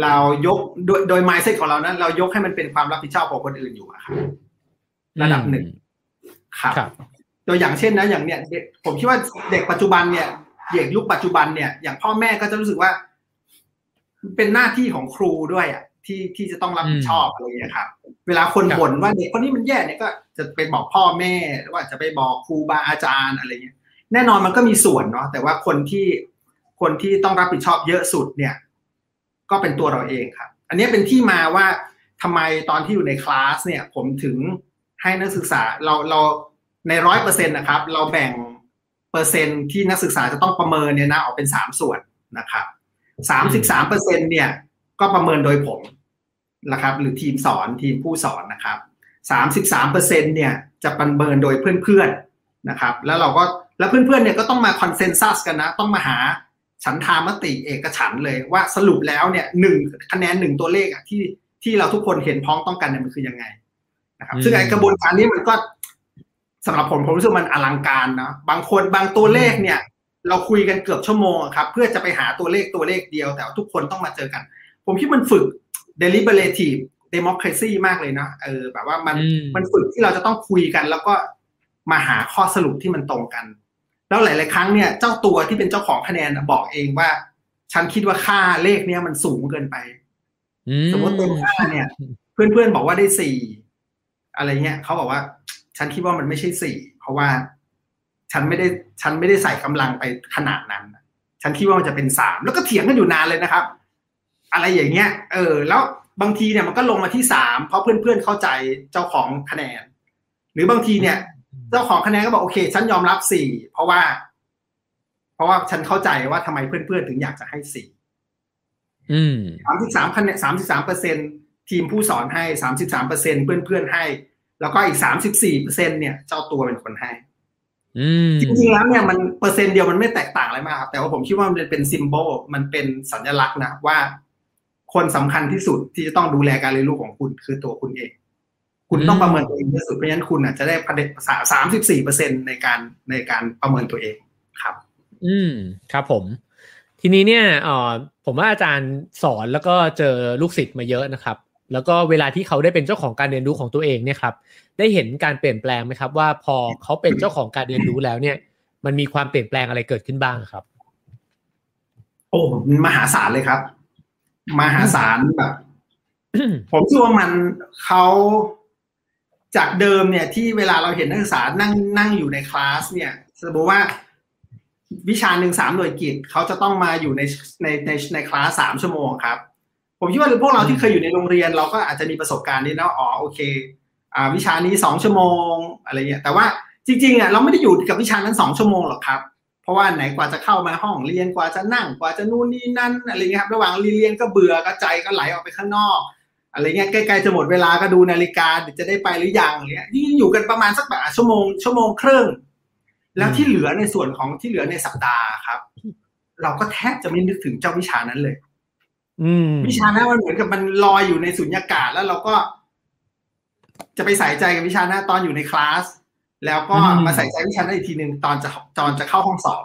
เรายกโดยโดยไมซ์เซ็ตของเรานั้น เรายกให้มันเป็นความรับผิดชอบของคนอื่นอยู่อะครับระดับหนึ่งครับครับตัวอย่างเช่นนะอย่างเนี้ยเด็กผมคิดว่าเด็กปัจจุบันเนี่ยเด็กยุคปัจจุบันเนี่ยอย่างพ่อแม่ก็จะรู้สึกว่า เป็นหน้าที่ของครูด้วยอะที่ที่จะต้องรับผิดชอบอะไรอย่างเงี้ยครับ เวลาคนครับบ่นว่าเด็กคนนี้มันแย่เนี่ยก็จะไปบอกพ่อแม่หรือว่าจะไปบอกครูบาอาจารย์อะไรเงี้ย แน่นอนมันก็มีส่วนเนาะแต่ว่าคนที่คนที่ต้องรับผิดชอบเยอะสุดเนี่ย ก็เป็นตัวเราเองครับ อันนี้เป็นที่มาว่าทำไมตอนที่อยู่ในคลาสเนี่ยผมถึงให้นักศึกษาเราเราในร้อยเปอร์เซ็นต์นะครับ เราแบ่งเปอร์เซ็นต์ที่นักศึกษาจะต้องประเมินเนี่ยนะออกเป็นสามส่วนนะครับสามสิบสามเปอร์เซ็นต์เนี่ยก็ประเมินโดยผมนะครับ หรือทีมสอนทีมผู้สอนนะครับสามสิบสามเปอร์เซ็นต์เนี่ยจะประเมินโดยเพื่อนๆนะครับ แล้วเราก็แล้วเพื่อนๆเนี่ยก็ต้องมาคอนเซนแซสกันนะ ต้องมาหา ฉันทามติเอกฉันท์เลยว่าสรุปแล้วเนี่ยหนึ่งคะแนนหนึ่งตัวเลขอะที่ที่เราทุกคนเห็นพ้องต้องกันเนี่ยมันคือยังไงนะครับ ซึ่งไอ้กระบวนการนี้มันก็สำหรับผมผมรู้สึกมันอลังการนะบางคนบางตัวเลขเนี่ย เราคุยกันเกือบชั่วโมงอะครับ เพื่อจะไปหาตัวเลขตัวเลขเดียว แต่ว่าทุกคนต้องมาเจอกัน ผมคิดมันฝึก deliberative democracy มากเลยนะเออแบบว่ามันอืมมันฝึกที่เราจะต้องคุยกัน แล้วก็มาหาข้อสรุปที่มันตรงกัน แล้วหลาย ๆ ครั้งเนี่ยเจ้าตัวที่เป็นเจ้าของคะแนนน่ะบอกเองว่า ฉันคิดว่าค่าเลขเนี้ยมันสูงเกินไปอืสมมติเต็มห้าเนี่ย เพื่อน ๆ บอกว่าได้สี่อะไรเงี้ยเขาบอกว่า ฉันคิดว่ามันไม่ใช่สี่เพราะว่าฉันไม่ได้ฉันไม่ได้ใส่กำลังไปขนาดนั้น ฉันคิดว่ามันจะเป็นสามแล้วก็เถียงกันอยู่นานเลยนะครับ อะไรอย่างเงี้ย เออ แล้วบางทีเนี่ยมันก็ลงมาที่สามเพราะเพื่อนๆเข้าใจเจ้าของคะแนน หรือบางทีเนี่ย เจ้าของคะแนนก็บอกโอเค ฉันยอมรับสี่เพราะว่า เพราะว่าฉันเข้าใจว่าทำไมเพื่อนๆถึงอยากจะให้สี่อืมสามสิบสามคะแนนสามสิบสามเปอร์เซ็นทีมผู้สอนให้สามสิบสามเปอร์เซ็นเพื่อนๆให้ แล้วก็อีกสามสิบสี่เปอร์เซ็นเนี่ย เจ้าตัวเป็นคนให้อืมจริงๆแล้วเนี่ยมันเปอร์เซ็นต์เดียวมันไม่แตกต่างอะไรมากครับแต่ว่าผมคิดว่ามันเป็นซิมโบลมันเป็นสัญลักษณ์นะว่า คนสำคัญที่สุดที่จะต้องดูแลการเรียนรู้ของคุณคือตัวคุณเอง คุณต้องประเมินตัวเองที่สุดเพราะฉะนั้นคุณอาจจะได้ประเด็นสามสิบสี่เปอร์เซ็นในการในการประเมินตัวเองครับ อืมครับผม ทีนี้เนี่ยเอ่อผมว่าอาจารย์สอนแล้วก็เจอลูกศิษย์มาเยอะนะครับ แล้วก็เวลาที่เขาได้เป็นเจ้าของการเรียนรู้ของตัวเองเนี่ยครับ ได้เห็นการเปลี่ยนแปลงไหมครับ ว่าพอเขาเป็นเจ้าของการเรียนรู้แล้วเนี่ย มันมีความเปลี่ยนแปลงอะไรเกิดขึ้นบ้างครับ โอ้มหาศาลเลยครับ มหาศาลแบบผมคิดว่ามันเขา จากเดิมเนี่ยที่เวลาเราเห็นนักศึกษานั่งนั่งอยู่ในคลาสเนี่ยสมมติว่าวิชาหนึ่งสามหน่วยกิจเขาจะต้องมาอยู่ในในในในคลาสสามชั่วโมงครับ ผมคิดว่าพวกเราที่เคยอยู่ในโรงเรียน เราก็อาจจะมีประสบการณ์นี้นะอ๋อโอเคอ่าวิชานี้สองชั่วโมงอะไรเงี้ยแต่ว่าจริงๆอะเราไม่ได้อยู่กับวิชานั้นสองชั่วโมงหรอกครับเพราะว่าไหนกว่าจะเข้ามาห้องเรียนกว่าจะนั่งกว่าจะนู่นนี่นั่นอะไรเงี้ยครับระหว่างเรียนก็เบื่อก็ใจก็ไหลออกไปข้างนอก อะไรเงี้ยใกล้ๆจะหมดเวลาก็ดูนาฬิกาเดี๋ยวจะได้ไปหรือยังอะไรเงี้ยยิ่งอยู่กันประมาณสักแบบชั่วโมงชั่วโมงครึ่ง แล้วที่เหลือในส่วนของที่เหลือในสัปดาห์ครับ เราก็แทบจะไม่นึกถึงเจ้าวิชานั้นเลยอืมวิชานั้นมันเหมือนกับมันลอยอยู่ในสุญญากาศแล้วเราก็ จะไปใส่ใจกับวิชานั้นตอนอยู่ในคลาสแล้วก็อืมมาใส่ใจวิชานั้นอีกทีหนึ่งตอนจะตอนจะเข้าห้องสอบ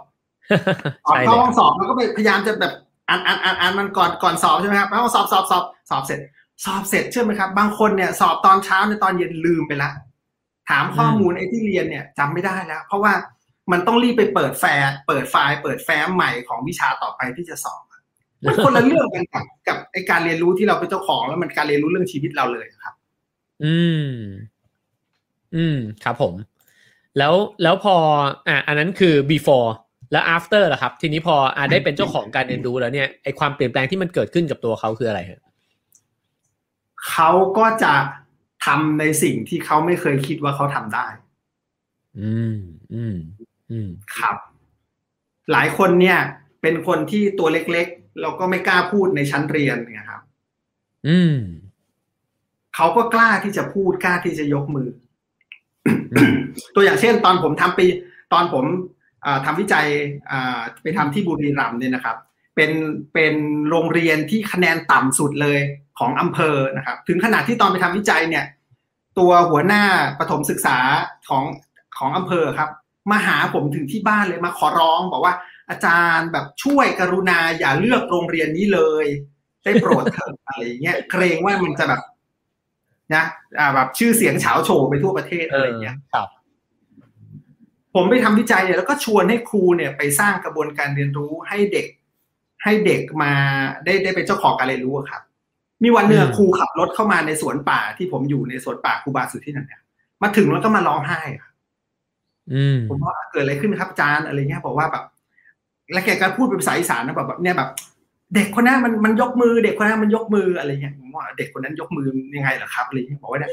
ก่อนใช่เข้าเลยห้องสอบเราก็ไปพยายามจะแบบอ่านอ่านอ่านอ่านมันก่อนก่อนสอบใช่ไหมครับแล้วสอบสอบสอบสอบเสร็จ สอบเสร็จเชื่อไหมครับ บางคนเนี่ยสอบตอนเช้าในตอนเย็นลืมไปละ ถามข้อมูลไอ้ที่เรียนเนี่ยจำไม่ได้แล้ว เพราะว่ามันต้องรีบไปเปิดแฟร์เปิดไฟล์เปิดแฟ้มใหม่ของวิชาต่อไปที่จะสอบมันคนละเรื่องกันกับกับไอ้การเรียนรู้ที่เราเป็นเจ้าของแล้วมันการเรียนรู้เรื่องชีวิตเราเลยครับ อืม อืม ครับผม แล้วแล้วพอ อะอันนั้นคือ before แล้ว after ล่ะครับ ทีนี้พออะได้เป็นเจ้าของการเรียนรู้แล้วเนี่ยไอความเปลี่ยนแปลงที่มันเกิดขึ้นกับตัวเขาคืออะไรฮะ เขาก็จะทำในสิ่งที่เขาไม่เคยคิดว่าเขาทำได้ อืม อืม อืม ครับ หลายคนเนี่ย เป็นคนที่ตัวเล็กๆเราก็ไม่กล้าพูดในชั้นเรียนเนี่ยครับ อืม เขาก็กล้าที่จะพูดกล้าที่จะยกมือ ตัวอย่างเช่น ตอนผมทำปีตอนผมอ่าทำวิจัยอ่าไปทำที่บุรีรัมย์เนี่ยนะครับ เป็นเป็นโรงเรียนที่คะแนนต่ำสุดเลย ของอำเภอนะครับถึงขนาดที่ตอนไปทำวิจัยเนี่ยตัวหัวหน้าประถมศึกษาของของอำเภอครับ มาหาผมถึงที่บ้านเลยมาขอร้อง บอกว่าอาจารย์แบบช่วยกรุณาอย่าเลือกโรงเรียนนี้เลย ได้โปรดเถอะอะไรอย่างเงี้ยเกรงว่ามันจะแบบนะอ่าแบบชื่อเสียงเฉาโฉไปทั่วประเทศอะไรอย่างเงี้ยครับผมไปทำวิจัยเนี่ยแล้วก็ชวนให้ครูเนี่ยไปสร้างกระบวนการเรียนรู้ให้เด็ก ให้เด็กมาได้ได้เป็นเจ้าของการเรียนรู้อะครับ มีวันหนึ่งครูขับรถเข้ามาในสวนป่าที่ผมอยู่ในสวนป่าครูบาสุทธินันเนี่ยมาถึงแล้วก็มาร้องไห้อะอืมผมว่าเกิดอะไรขึ้นครับอาจารย์อะไรเงี้ยบอกว่าแบบ แล้วแกก็พูดเป็นภาษาอีสานนะแบบแบบเนี่ยแบบ เด็กคนนั้นมันมันยกมือ เด็กคนนั้นมันยกมืออะไรเงี้ยผมว่าเด็กคนนั้นยกมือยังไงเหรอครับอะไรเงี้ยบอกว่าเนี่ย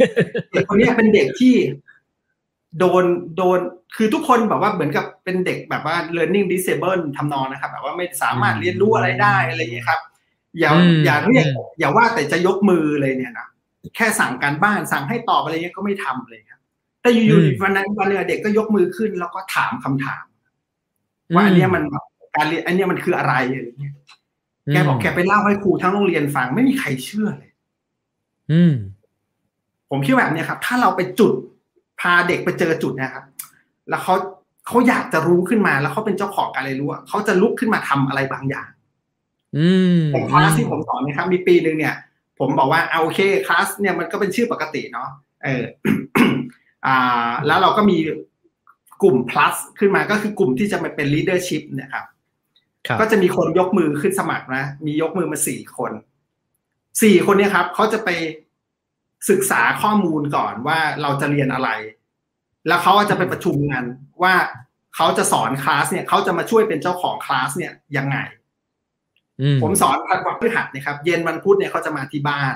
เด็กคนเนี้ยเป็นเด็กที่โดนโดนคือทุกคนแบบว่าเหมือนกับเป็นเด็กแบบว่า learning disable ทำนองนะครับ แบบว่าไม่สามารถเรียนรู้อะไรได้อะไรเงี้ยครับ อย่าอืมอย่าเรียกอืมอย่าว่าแต่จะยกมือเลยเนี่ยนะแค่สั่งการบ้านสั่งให้ตอบอะไรเงี้ยก็ไม่ทำเลยครับ แต่อยู่ๆวันนั้นวันหนึงเด็กก็ยกมือขึ้น แล้วก็ถามคำถาม ว่าอันเนี้ยมันแบบการเรียนอันเนี้ยมันคืออะไรอะไรเงี้ยแกบอกแกไปเล่าให้ครูทั้งโรงเรียนฟังไม่มีใครเชื่อเลย อืม ผมคิดแบบเนี้ยครับ ถ้าเราไปจุดพาเด็กไปเจอจุดเนะครับ แล้วเขาเขาอยากจะรู้ขึ้นมาแล้วเขาเป็นเจ้าของการเรียนรู้อะเขาจะลุกขึ้นมาทำอะไรบางอย่าง อืมอย่างคลาสที่ผมสอนนะครับ มีปีหนึ่งเนี่ย ผมบอกว่าเอาโอเคคลาสเนี่ยมันก็เป็นชื่อปกติเนาะเอออ่า แล้วเราก็มีกลุ่ม plus ขึ้นมาก็คือกลุ่มที่จะมาเป็น leadership เนี่ยครับครับก็จะมีคนยกมือขึ้นสมัครนะ มียกมือมาสี่คนสี่คนเนี่ยครับเขาจะไปศึกษาข้อมูลก่อนว่าเราจะเรียนอะไร แล้วเขาก็จะไปประชุมกันว่าเขาจะสอนคลาสเนี่ยเขาจะมาช่วยเป็นเจ้าของคลาสเนี่ยยังไงอืม ผมสอนวันพฤหัสนะครับ เย็นวันพุธเนี่ยเขาจะมาที่บ้าน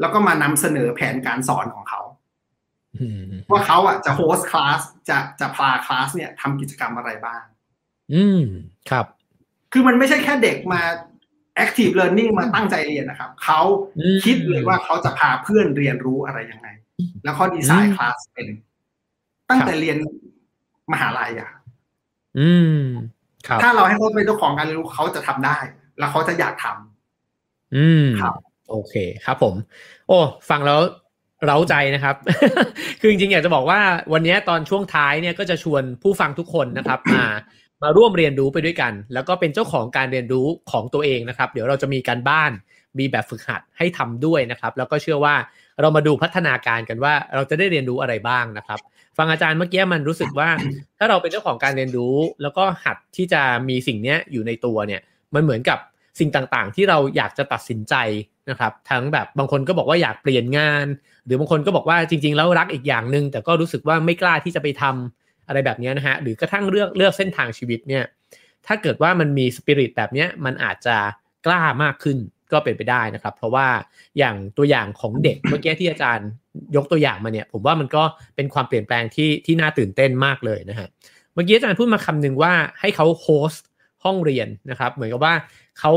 แล้วก็มานำเสนอแผนการสอนของเขาอืมว่าเขาอะจะโฮสต์คลาสจะจะพาคลาสเนี่ยทำกิจกรรมอะไรบ้าง อืมครับ คือมันไม่ใช่แค่เด็กมา active learning มาตั้งใจเรียนนะครับ เขาอืมคิดเลยว่าเขาจะพาเพื่อนเรียนรู้อะไรยังไง แล้วเขาดีไซอืน์มคลาสเป็น ตั้งแต่ครับเรียนมหาลัยอะอืม ครับ ถ้าเราให้เขาเป็นเจ้าของการเรียนรู้เขาจะทำได้ แล้วเขาจะอยากทำอืมครับ โอเคครับผม โอ้ฟังแล้วเร้าใจนะครับ คือจริงๆอยากจะบอกว่าวันนี้ตอนช่วงท้ายเนี่ยก็จะชวนผู้ฟังทุกคนนะครับมามาร่วมเรียนรู้ไปด้วยกัน แล้วก็เป็นเจ้าของการเรียนรู้ของตัวเองนะครับ เดี๋ยวเราจะมีการบ้านมีแบบฝึกหัดให้ทำด้วยนะครับ แล้วก็เชื่อว่าเรามาดูพัฒนาการกันว่าเราจะได้เรียนรู้อะไรบ้างนะครับ ฟังอาจารย์เมื่อกี้มันรู้สึกว่า ถ้าเราเป็นเจ้าของการเรียนรู้ แล้วก็หัดที่จะมีสิ่งเนี้ยอยู่ในตัวเนี่ย มันเหมือนกับสิ่งต่างๆ ที่เราอยากจะตัดสินใจนะครับ ทั้งแบบบางคนก็บอกว่าอยากเปลี่ยนงาน หรือบางคนก็บอกว่าจริง ๆ แล้วรักอีกอย่างหนึ่งแต่ก็รู้สึกว่าไม่กล้าที่จะไปทำอะไรแบบนี้นะฮะ หรือกระทั่งเลือกเลือกเส้นทางชีวิตเนี่ย ถ้าเกิดว่ามันมีสปิริตแบบนี้มันอาจจะกล้ามากขึ้นก็เป็นไปได้นะครับ เพราะว่าอย่างตัวอย่างของเด็กเมื่อกี้ที่อาจารย์ยกตัวอย่างมาเนี่ย ผมว่ามันก็เป็นความเปลี่ยนแปลงที่ที่น่าตื่นเต้นมากเลยนะฮะ เมื่อกี้อาจารย์พูดมาคำหนึ่งว่าให้เขาโฮสต์ ห้องเรียนนะครับ เหมือนกับว่าเขา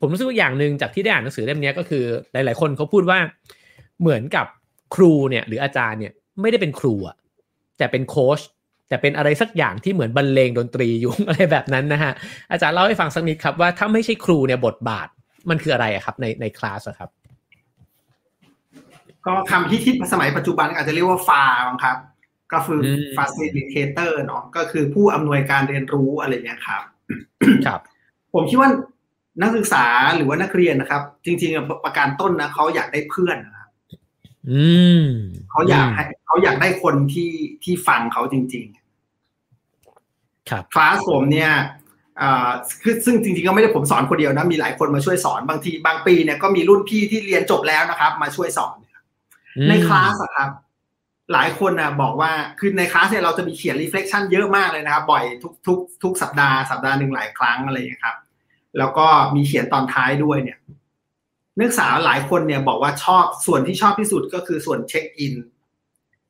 ผมรู้สึกว่าอย่างหนึ่งจากที่ได้อ่านหนังสือเล่มเนี้ยก็คือหลาย ๆ คนเขาพูดว่าเหมือนกับครูเนี่ยหรืออาจารย์เนี่ยไม่ได้เป็นครูอะแต่เป็นโค้ชแต่เป็นอะไรสักอย่างที่เหมือนบรรเลงดนตรีอยู่อะไรแบบนั้นนะฮะอาจารย์เล่าให้ฟังสักนิดครับว่าถ้าไม่ใช่ครูเนี่ยบทบาทมันคืออะไรอะครับในในคลาสอะครับ ก็คำที่ที่สมัยปัจจุบันอาจจะเรียกว่าฟาบังครับ ก็คืออม facilitator เนาะก็คือผู้อำนวยการเรียนรู้อะไรเงี้ยครับ ครับ ผมคิดว่านักศึกษาหรือว่านักเรียนนะครับ จริงๆอะประการต้นนะเขาอยากได้เพื่อนนะครับอืมเขาอยากให้เขาอยากได้คนที่ที่ฟังเขาจริงครับๆคลาสผมเนี่ยอ่าคือซึ่งจริงๆก็ไม่ได้ผมสอนคนเดียวนะมีหลายคนมาช่วยสอนบางทีบางปีเนี่ยก็มีรุ่นพี่ที่เรียนจบแล้วนะครับ มาช่วยสอนในคลาสอะครับ หลายคนนะบอกว่าคือในคลาสเนี่ยเราจะมีเขียน reflection เยอะมากเลยนะครับ บ่อยทุกทุกทุกสัปดาห์สัปดาห์หนึ่งหลายครั้งอะไรอย่างเงี้ยครับ แล้วก็มีเขียนตอนท้ายด้วยเนี่ยนักศึกษาหลายคนเนี่ยบอกว่าชอบส่วนที่ชอบที่สุดก็คือส่วนเช็คอิน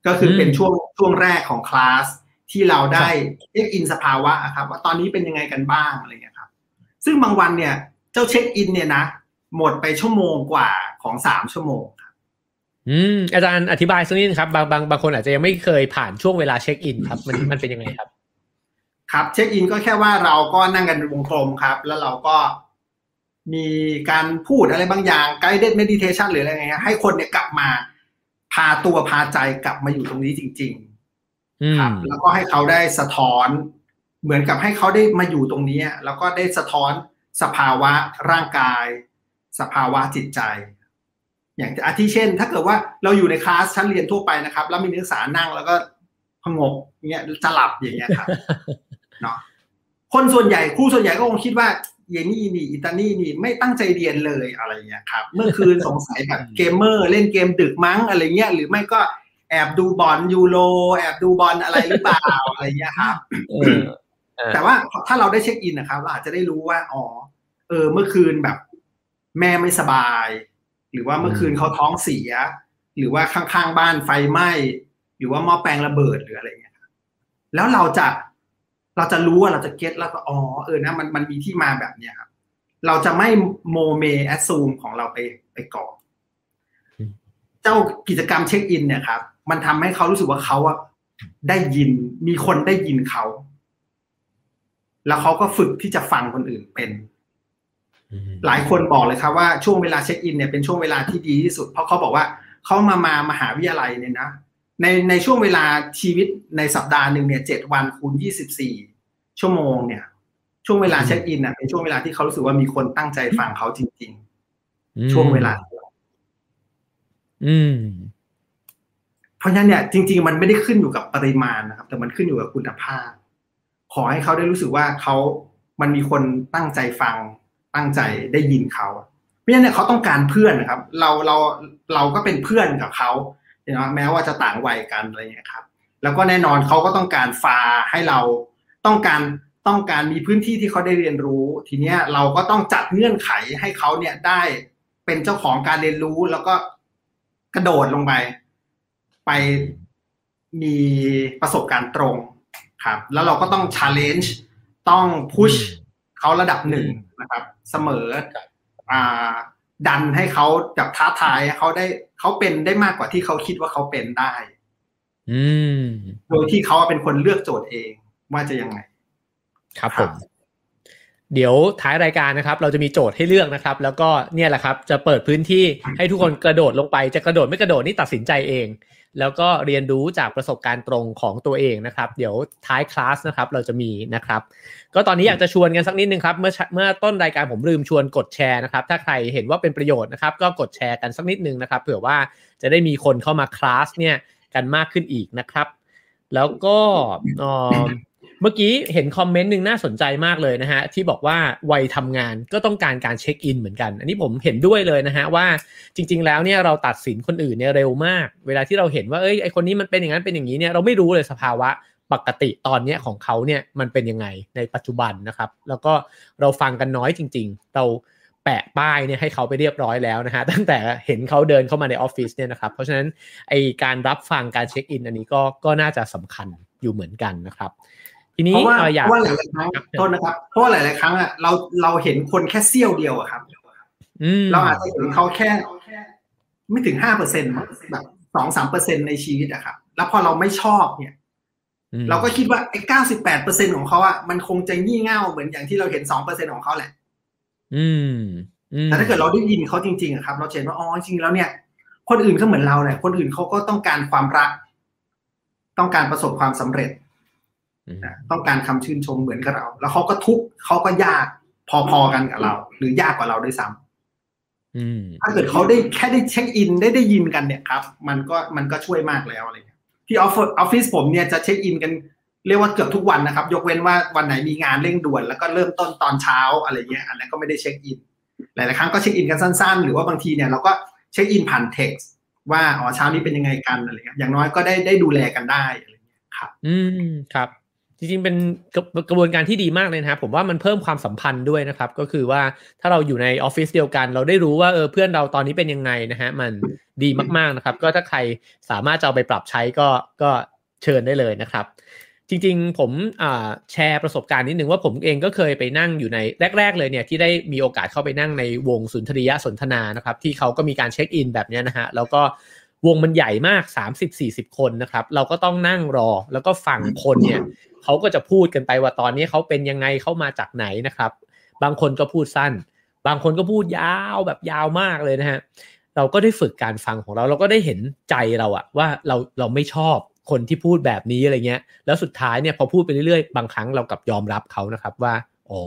ก็คือเป็นอืมช่วงช่วงแรกของคลาสที่เราได้เช็คอินสภาวะอะครับ ว่าตอนนี้เป็นยังไงกันบ้างอะไรอย่างเงี้ยครับ ซึ่งบางวันเนี่ย เจ้าเช็คอินเนี่ยนะหมดไปชั่วโมงกว่าของสามชั่วโมง อืมอาจารย์อธิบายสักนิดนึงครับบางบางบางคนอาจจะยังไม่เคยผ่านช่วงเวลาเช็คอินครับ มันมันเป็นยังไงครับ ครับเช็คอินก็แค่ว่าเราก็นั่งกันเป็นวงกลมครับ แล้วเราก็มีการพูดอะไรบางอย่าง guided meditation หรืออะไรเงี้ยให้คนเนี่ยกลับมา พาตัวพาใจกลับมาอยู่ตรงนี้จริงอืๆมครับ แล้วก็ให้เขาได้สะท้อน เหมือนกับให้เขาได้มาอยู่ตรงนี้แล้วก็ได้สะท้อนสภาวะร่างกาย สภาวะจิตใจ อย่างอาทิเช่น ถ้าเกิดว่าเราอยู่ในคลาสชั้นเรียนทั่วไปนะครับ แล้วมีนักศึกษานั่งแล้วก็พงกเงี้ยจะหลับอย่างเงี้ยครับเนาะคนส่วนใหญ่ครูส่วนใหญ่ก็คงคิดว่าเฮ้ยนี่นี่อีตานี่นี่ไม่ตั้งใจเรียนเลยอะไรเงี้ยครับ เมื่อคืนสงสัยแบบเกมเมอร์เล่นเกมดึกมั้งอะไรเงี้ยหรือไม่ก็แอบดูบอลยูโรแอบดูบอลอะไรหรือเปล่าอะไรเงี้ยครับแต่ว่าถ้าเราได้ check in นะครับเราอาจจะได้รู้ว่าอ๋อเออเมื่อคืนแบบ แม่ไม่สบาย หรือว่าเมื่อคืนเขาท้องเสีย หรือว่าข้างๆบ้านไฟไหม้หรือว่าหม้อแปลงระเบิดหรืออะไรเงี้ยแล้วเราจะเราจะรู้ว่าเราจะ get แล้วก็อ๋อเออนะมันมันมีที่มาแบบเนี้ยครับ เราจะไม่โมเม assume ของเราไปไปก่อนเจ้ากิจกรรม check in เนี่ยครับมันทำให้เขารู้สึกว่าเขาอะได้ยินมีคนได้ยินเขา แล้วเขาก็ฝึกที่จะฟังคนอื่นเป็น หลายคนบอกเลยครับว่าช่วงเวลาเช็คอินเนี่ยเป็นช่วงเวลาที่ดีที่สุด เพราะเขาบอกว่าเขามามามหาวิทยาลัยเนี่ยนะในในช่วงเวลาชีวิตในสัปดาห์หนึ่งเนี่ยเจ็ดวันคูณยี่สิบสี่ชั่วโมงเนี่ย ช่วงเวลาเช็คอินอะเป็นช่วงเวลาที่เขารู้สึกว่ามีคนตั้งใจฟังเขาจริง ๆ ช่วงเวลา อืม เพราะฉะนั้นเนี่ยจริง ๆ มันไม่ได้ขึ้นอยู่กับปริมาณนะครับ แต่มันขึ้นอยู่กับคุณภาพ ขอให้เขาได้รู้สึกว่าเขามันมีคนตั้งใจฟัง ตั้งใจได้ยินเขาเพราะฉะนั้นเนี่ยเขาต้องการเพื่อนนะครับ เราเราเราก็เป็นเพื่อนกับเขานะแม้ว่าจะต่างวัยกันอะไรอย่างนี้ครับ แล้วก็แน่นอนเขาก็ต้องการฟาให้เราต้องการต้องการมีพื้นที่ที่เขาได้เรียนรู้ ทีเนี้ยเราก็ต้องจัดเงื่อนไขให้เขาเนี่ยได้เป็นเจ้าของการเรียนรู้แล้วก็กระโดดลงไป ไปมีประสบการณ์ตรงครับ แล้วเราก็ต้อง challenge ต้อง push เขาระดับหนึ่ง นะครับ เสมออ่าดันให้เขาจับท้าทายเขาได้เขาเป็นได้มากกว่าที่เขาคิดว่าเขาเป็นได้ อืมโดยที่เขาเป็นคนเลือกโจทย์เองว่าจะยังไง ครับผมเดี๋ยวท้ายรายการนะครับ เราจะมีโจทย์ให้เลือกนะครับ แล้วก็เนี่ยแหละครับ จะเปิดพื้นที่ให้ทุกคนกระโดดลงไป จะกระโดดไม่กระโดดนี่ตัดสินใจเอง แล้วก็เรียนรู้จากประสบการณ์ตรงของตัวเองนะครับ เดี๋ยวท้ายคลาสนะครับเราจะมีนะครับ ก็ตอนนี้อยากจะชวนกันสักนิดนึงครับ เมื่อเมื่อต้นรายการผมลืมชวนกดแชร์นะครับ ถ้าใครเห็นว่าเป็นประโยชน์นะครับ ก็กดแชร์กันสักนิดนึงนะครับ เผื่อว่าจะได้มีคนเข้ามาคลาสเนี่ยกันมากขึ้นอีกนะครับ แล้วก็ เมื่อกี้เห็นคอมเมนต์หนึ่งน่าสนใจมากเลยนะฮะ ที่บอกว่าวัยทำงานก็ต้องการการเช็คอินเหมือนกัน อันนี้ผมเห็นด้วยเลยนะฮะว่าจริง ๆ แล้วเนี่ยเราตัดสินคนอื่นเนี่ยเร็วมาก เวลาที่เราเห็นว่าเอ้ยไอคนนี้มันเป็นอย่างนั้นเป็นอย่างนี้เนี่ยเราไม่รู้เลยสภาวะปกติตอนเนี้ยของเขาเนี่ยมันเป็นยังไงในปัจจุบันนะครับ แล้วก็เราฟังกันน้อยจริง ๆ เราแปะป้ายเนี่ยให้เขาไปเรียบร้อยแล้วนะฮะตั้งแต่เห็นเขาเดินเข้ามาในออฟฟิศเนี่ยนะครับ เพราะฉะนั้นไอการรับฟังการเช็คอินอันนี้ก็ก็น่าจะสำคัญอยู่เหมือนกันนะครับ ทีนี้เพราะว่าอยากเพราะว่าหลายๆครั้งโทษนะครับ เพราะว่าหลาย ๆ ครั้งอะเราเราเห็นคนแค่เสี้ยวเดียวอะครับอืมเราอาจจะเห็นเขาแค่ ไม่ถึงห้าเปอร์เซ็นต์แบบสองสามเปอร์เซ็นในชีวิตอะครับ แล้วพอเราไม่ชอบเนี่ยอืมเราก็คิดว่าไอ้เก้าสิบแปดเปอร์เซ็นของเขาอะมันคงจะงี่เง่าเหมือนอย่างที่เราเห็นสองเปอร์เซ็นของเขาแหละ อืมอืมแต่ถ้าเกิดเราได้ยินเขาจริงๆอะครับ เราเห็นว่าอ๋อจริงๆแล้วเนี่ย คนอื่นก็เหมือนเราเนี่ยคนอื่นเขาก็ต้องการความรัก ต้องการประสบความสำเร็จอืมนะ ต้องการคำชื่นชมเหมือนกับเรา แล้วเขาก็ทุกข์เขาก็ยากพอๆกันกับเรา หรือยากกว่าเราด้วยซ้ำอืมถ้าเกิดเขาได้แค่ได้เช็คอินได้ได้ยินกันเนี่ยครับ มันก็มันก็ช่วยมากแล้วอะไรเงี้ยที่ออฟฟิศออฟฟิศผมเนี่ยจะเช็คอินกันเรียกว่าเกือบทุกวันนะครับ ยกเว้นว่าวันไหนมีงานเร่งด่วนแล้วก็เริ่มต้นตอนเช้าอะไรเงี้ยอันนั้นก็ไม่ได้เช็คอินหลายๆครั้งก็ check in กันสั้นๆ หรือว่าบางทีเนี่ยเราก็ check in ผ่าน text ว่าอ๋อเช้านี้เป็นยังไงกันอะไรเงี้ยอย่างน้อยก็ได้ได้ดูแลกันได้อะไรเงี้ยครับ อืมครับ จริงๆ เป็นกระบวนการที่ดีมากเลยนะครับผมว่ามันเพิ่มความสัมพันธ์ด้วยนะครับ ก็คือว่าถ้าเราอยู่ในออฟฟิศเดียวกัน เราได้รู้ว่าเออเพื่อนเราตอนนี้เป็นยังไงนะฮะมันดีมากๆนะครับ ก็ถ้าใครสามารถจะเอาไปปรับใช้ก็ก็เชิญได้เลยนะครับ จริงๆ ผมแชร์ประสบการณ์นิดนึงว่าผมเองก็เคยไปนั่งอยู่ในแรก ๆ เลยเนี่ยที่ได้มีโอกาสเข้าไปนั่งในวงสุนทรียสนทนานะครับ ที่เขาก็มีการเช็คอินแบบเนี้ยนะฮะแล้วก็ วงมันใหญ่มาก 30-40 คนนะครับ เราก็ต้องนั่งรอแล้วก็ฟังคนเนี่ยเขาก็จะพูดกันไปว่าตอนนี้เขาเป็นยังไงเขามาจากไหนนะครับ บางคนก็พูดสั้น บางคนก็พูดยาวแบบยาวมากเลยนะฮะเราก็ได้ฝึกการฟังของเรา เราก็ได้เห็นใจเราอะว่าเราเราไม่ชอบคนที่พูดแบบนี้อะไรเงี้ย แล้วสุดท้ายเนี่ยพอพูดไปเรื่อยๆ บางครั้งเรากลับยอมรับเขานะครับว่า อ๋อ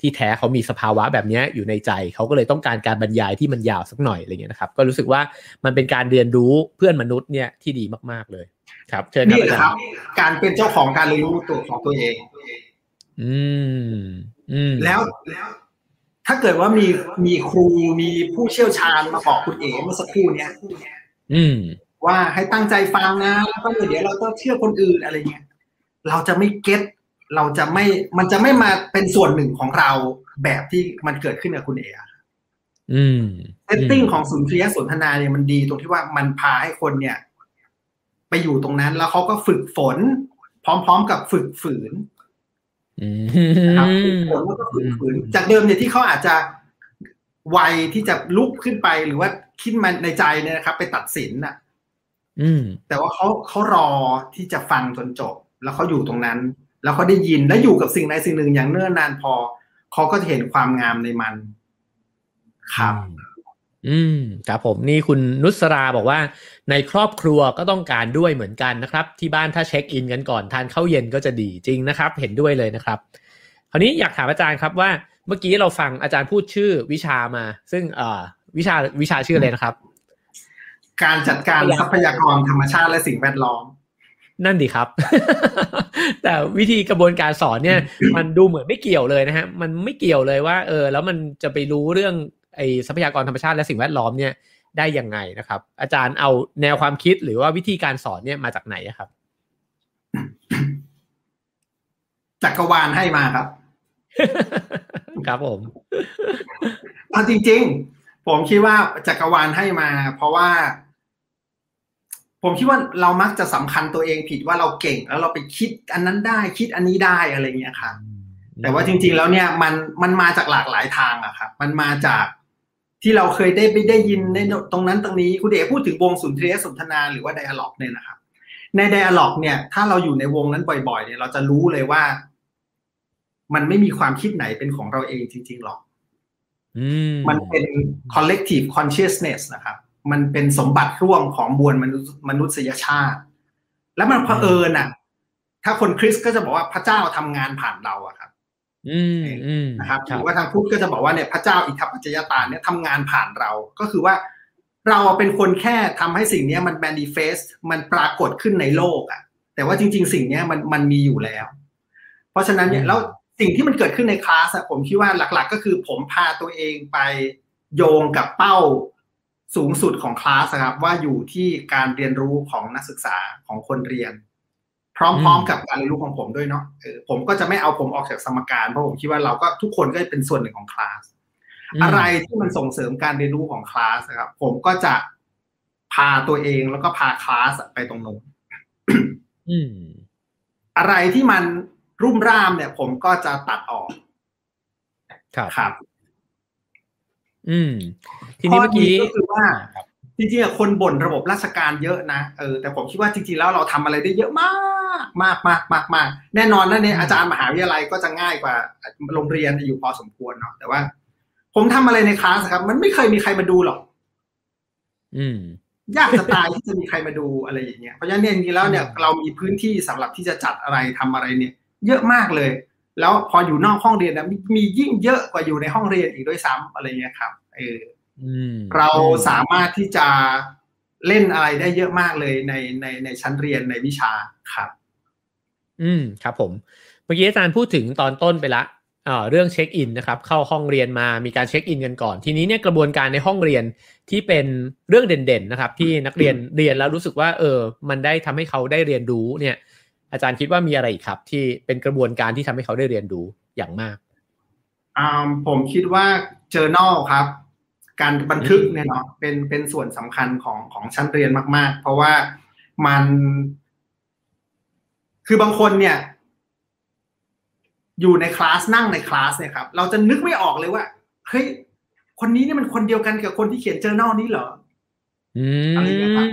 ที่แท้เขามีสภาวะแบบนี้อยู่ในใจ เขาก็เลยต้องการการบรรยายที่มันยาวสักหน่อยอะไรเงี้ยนะครับ ก็รู้สึกว่ามันเป็นการเรียนรู้เพื่อนมนุษย์เนี่ยที่ดีมากๆเลย ครับเชิญนี่ครับ การเป็นเจ้าของการเรียนรู้ตัวของตัวเอง อืม อืม แล้วแล้วถ้าเกิดว่ามีมีครูมีผู้เชี่ยวชาญมาบอกคุณเอ๋เมื่อสักครู่เนี้ยอืม ว่าให้ตั้งใจฟังนะแล้วก็เดี๋ยวเราต้องเชื่อคนอื่นอะไรเงี้ยเราจะไม่เก็ต เราจะไม่มันจะไม่มาเป็นส่วนหนึ่งของเราแบบที่มันเกิดขึ้นกับคุณเอ๋อืมเซตติ้งของศูนย์เคลียสนทนาเนี่ยมันดีตรงที่ว่ามันพาให้คนเนี่ย ไปอยู่ตรงนั้นแล้วเขาก็ฝึกฝน พร้อมๆกับฝึกฝืนนะครับฝึกฝนแล้วก็ฝึกฝืน จากเดิมเนี่ยที่เขาอาจจะไวที่จะลุกขึ้นไปหรือว่าคิดมันในใจเนี่ยนะครับ ไปตัดสินน่ะอืมแต่ว่าเขาเขารอที่จะฟังจนจบ แล้วเขาอยู่ตรงนั้น แล้วเขาได้ยินและอยู่กับสิ่งใดสิ่งหนึ่งอย่างเนิ่นนานพอเขาก็จะเห็นความงามในมัน ครับ อืมครับผมนี่คุณนุสราบอกว่า ในครอบครัวก็ต้องการด้วยเหมือนกันนะครับ ที่บ้านถ้าเช็คอินกันก่อนทานข้าวเย็นก็จะดีจริงนะครับ เห็นด้วยเลยนะครับ คราวนี้อยากถามอาจารย์ครับว่าเมื่อกี้เราฟังอาจารย์พูดชื่อวิชามา ซึ่งเอ่อวิชาวิชาชื่ออะไรนะครับ การจัดการทรัพยากรธรรมชาติและสิ่งแวดล้อม นั่นดีครับ แต่วิธีกระบวนการสอนเนี่ย มันดูเหมือนไม่เกี่ยวเลยนะฮะ มันไม่เกี่ยวเลยว่า เออ แล้วมันจะไปรู้เรื่องไอ้ทรัพยากรธรรมชาติและสิ่งแวดล้อมเนี่ยได้ยังไงนะครับ อาจารย์เอาแนวความคิดหรือว่าวิธีการสอนเนี่ยมาจากไหนครับจักรวาลให้มาครับ ครับผมเอาจริง ๆ ผมคิดว่าจักรวาลให้มา เพราะว่า ผมคิดว่าเรามักจะสำคัญตัวเองผิดว่าเราเก่งแล้วเราไปคิดอันนั้นได้คิดอันนี้ได้อะไรเงี้ยครับแต่ว่าจริง ๆ แล้วเนี่ยมันมันมาจากหลากหลายทางอะครับมันมาจากที่เราเคยได้ไปได้ยินในตรงนั้นตรงนี้คุณเดชพูดถึงวงสุนทรียสนทนาหรือว่าไดอะล็อกเนี่ยนะครับ ในไดอะล็อกเนี่ย ถ้าเราอยู่ในวงนั้นบ่อย ๆ เนี่ย เราจะรู้เลยว่า มันไม่มีความคิดไหนเป็นของเราเองจริง ๆ หรอกมันเป็น collective consciousness นะครับ มันเป็นสมบัติร่วมของมวลมนุษมนุษยชาติ แล้วมันเผอิญอะ ถ้าคนคริสก็จะบอกว่าพระเจ้าทำงานผ่านเราอะครับ อืมนะครับหรือว่าทางพุทธก็จะบอกว่าเนี่ยพระเจ้าอิทธิปัจจยตาเนี่ยทำงานผ่านเรา ก็คือว่าเราเป็นคนแค่ทำให้สิ่งนี้มันแมนิเฟสมันปรากฏขึ้นในโลกอะแต่ว่าจริง ๆ สิ่งนี้มันมันมีอยู่แล้ว เพราะฉะนั้นเนี่ยแล้วสิ่งที่มันเกิดขึ้นในคลาสผมคิดว่าหลัก ๆ ก็คือผมพาตัวเองไปโยงกับเป้า สูงสุดของคลาสครับว่าอยู่ที่การเรียนรู้ของนักศึกษาของคนเรียน พร้อมๆกับการเรียนรู้ของผมด้วยเนาะเออผมก็จะไม่เอาผมออกจากสมการเพราะผมคิดว่าเราก็ทุกคนก็เป็นส่วนหนึ่งของคลาสอะไรที่มันส่งเสริมการเรียนรู้ของคลาสครับผมก็จะพาตัวเองแล้วก็พาคลาสไปตรงนู้นอะไรที่มันรุ่มร่ามเนี่ย ผมก็จะตัดออก ครับครับ อืม ทีนี้เมื่อกี้ก็คือว่าจริงๆคนบ่นระบบราชการเยอะนะเออแต่ผมคิดว่าจริงๆแล้วเราทำอะไรได้เยอะมากมากมากมากมากแน่นอนนะเนี่ยอาจารย์มหาวิทยาลัยก็จะง่ายกว่าโรงเรียนอยู่พอสมควรเนาะแต่ว่า ผมทำอะไรในคลาสครับ มันไม่เคยมีใครมาดูหรอก อืมยากจะตายที่จะมีใครมาดูอะไรอย่างเงี้ยเพราะฉะนั้นเนี่ยจริงๆแล้วเนี่ยเรามีพื้นที่สำหรับที่จะจัดอะไรทำอะไรเนี่ย เยอะมากเลย แล้วพออยู่นอกห้องเรียนนะมียิ่งเยอะกว่าอยู่ในห้องเรียนอีกด้วยซ้ำอะไรเงี้ยครับเออเราสามารถที่จะเล่นอะไรได้เยอะมากเลยในในในชั้นเรียนในวิชาครับ อืมครับผมเมื่อกี้อาจารย์พูดถึงตอนต้นไปละเอ่อเรื่องเช็คอินนะครับ เข้าห้องเรียนมามีการเช็คอินกันก่อน ทีนี้เนี่ยกระบวนการในห้องเรียนที่เป็นเรื่องเด่นๆนะครับ ที่นักเรียนเรียนแล้วรู้สึกว่า เออ มันได้ทำให้เขาได้เรียนรู้เนี่ย อาจารย์คิดว่ามีอะไรอีกครับ ที่เป็นกระบวนการที่ทำให้เขาได้เรียนรู้อย่างมากผมคิดว่า journal ครับ การบันทึกเนี่ยเนาะเป็นเป็นส่วนสำคัญของของชั้นเรียนมาก ๆ เพราะว่ามัน คือบางคนเนี่ย อยู่ในคลาสนั่งในคลาสเนี่ยครับ เราจะนึกไม่ออกเลยว่าเฮ้ยคนนี้เนี่ยมันคนเดียวกันกับคนที่เขียน journal นี้เหรอ อะไรเงี้ยครับ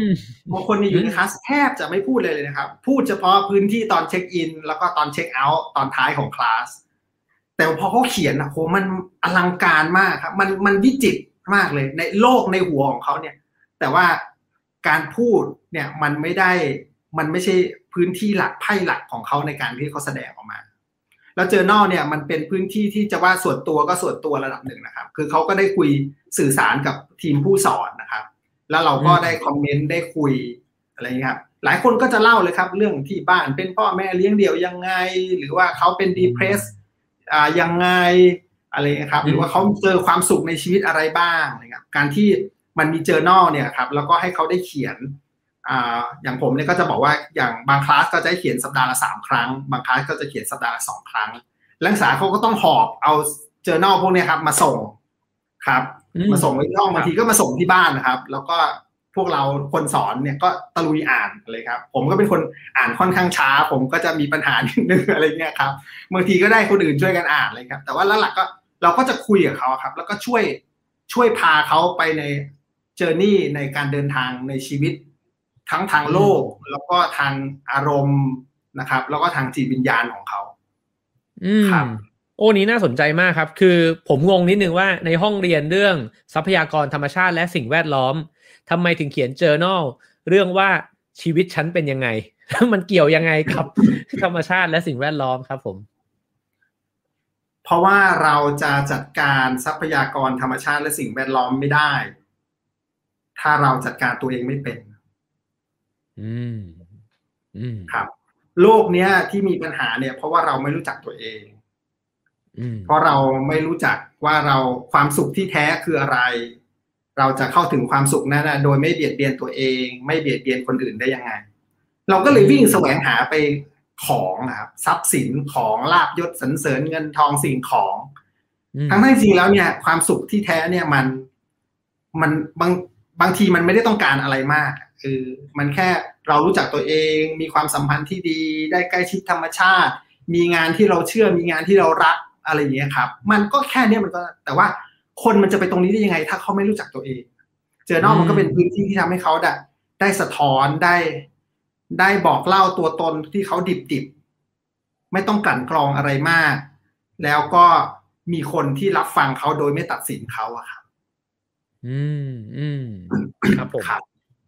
บางคนเนี่ยอยู่ในคลาแทบจะไม่พูดเลยเลยนะครับ พูดเฉพาะพื้นที่ตอน check in แล้วก็ตอน check out ตอนท้ายของคลาส แต่พอเขาเขียนนะโหมันอลังการมากครับ มันมันวิจิตรมากเลย ในโลกในหัวของเขาเนี่ย แต่ว่าการพูดเนี่ยมันไม่ได้มันไม่ใช่พื้นที่หลักไพ่หลักของเขาในการที่เขาแสดงออกมาแแล้วเจอ n a l เนี่ยมันเป็นพื้นที่ที่จะว่าส่วนตัวก็ส่วนตัวระดับหนึ่งนะครับ คือเขาก็ได้คุยสื่อสารกับทีมผู้สอนนะครับ แล้วเราก็ได้คอมเมนต์ได้คุยอะไรอย่างนี้ครับหลายคนก็จะเล่าเลยครับ เรื่องที่บ้านเป็นพ่อแม่เลี้ยงเดี่ยวยังไง หรือว่าเขาเป็นดีเพรสอ่ายังไงอะไรนะครับ หรือว่าเขาเจอความสุขในชีวิตอะไรบ้างนะครับการที่มันมีเจอ n a l เนี่ยครับ แล้วก็ให้เขาได้เขียนอ่าอย่างผมเนี่ยก็จะบอกว่าอย่างบางคลาสก็จะเขียนสัปดาห์ละสามครั้ง บางคลาสก็จะเขียนสัปดาห์ละสองครั้งนักศึกษาเขาก็ต้องหอบเอาเจอ n a l พวกเนี้ยครับ มาส่งครับ มาส่งไว้ที่ห้องบางทีก็มาส่งที่บ้านนะครับ แล้วก็พวกเราคนสอนเนี่ยก็ตะลุยอ่านเลยครับ ผมก็เป็นคนอ่านค่อนข้างช้า ผมก็จะมีปัญหานิดนึงอะไรเงี้ยครับบางทีก็ได้คนอื่นช่วยกันอ่านเลยครับ แต่ว่าหลักๆก็เราก็จะคุยกับเขาครับ แล้วก็ช่วยช่วยพาเขาไปในเจอร์นี่ในการเดินทางในชีวิต ทั้งทางโลก แล้วก็ทางอารมณ์นะครับ แล้วก็ทางจิตวิญญาณของเขาอืม โอ้นี้น่าสนใจมากครับ คือผมงงนิดนึงว่าในห้องเรียนเรื่องทรัพยากรธรรมชาติและสิ่งแวดล้อมทำไมถึงเขียน journal เรื่องว่าชีวิตฉันเป็นยังไง มันเกี่ยวยังไงกับธรรมชาติและสิ่งแวดล้อมครับผม เพราะว่าเราจะจัดการทรัพยากรธรรมชาติและสิ่งแวดล้อมไม่ได้ ถ้าเราจัดการตัวเองไม่เป็น อืม อืม ครับ โลกเนี้ยที่มีปัญหาเนี่ย เพราะว่าเราไม่รู้จักตัวเองอืม เพราะเราไม่รู้จักว่าเราความสุขที่แท้คืออะไร เราจะเข้าถึงความสุขนั้นนะโดยไม่เบียดเบียนตัวเอง ไม่เบียดเบียนคนอื่นได้ยังไง เราก็เลยวิ่งแสวงหาไปของนะครับทรัพย์สินของลาบยศสรรเสริญเงินทองสิ่งของอืมทั้งที่จริงแล้วเนี่ย ความสุขที่แท้เนี่ยมันมันบางบางทีมันไม่ได้ต้องการอะไรมาก คือมันแค่เรารู้จักตัวเองมีความสัมพันธ์ที่ดี ได้ใกล้ชิดธรรมชาติ มีงานที่เราเชื่อมีงานที่เรารัก อะไรอย่างเงี้ยครับ มันก็แค่เนี้ยมันก็แต่ว่าคนมันจะไปตรงนี้ได้ยังไง ถ้าเขาไม่รู้จักตัวเอง เจอนอกมันก็เป็นพื้นที่ที่ทำให้เขาได้ได้สะท้อนได้ ได้บอกเล่าตัวตนที่เขาดิบดิบๆไม่ต้องกลั่นกรองอะไรมาก แล้วก็มีคนที่รับฟังเขาโดยไม่ตัดสินเขาอะครับ อืมอืมครับผมครับ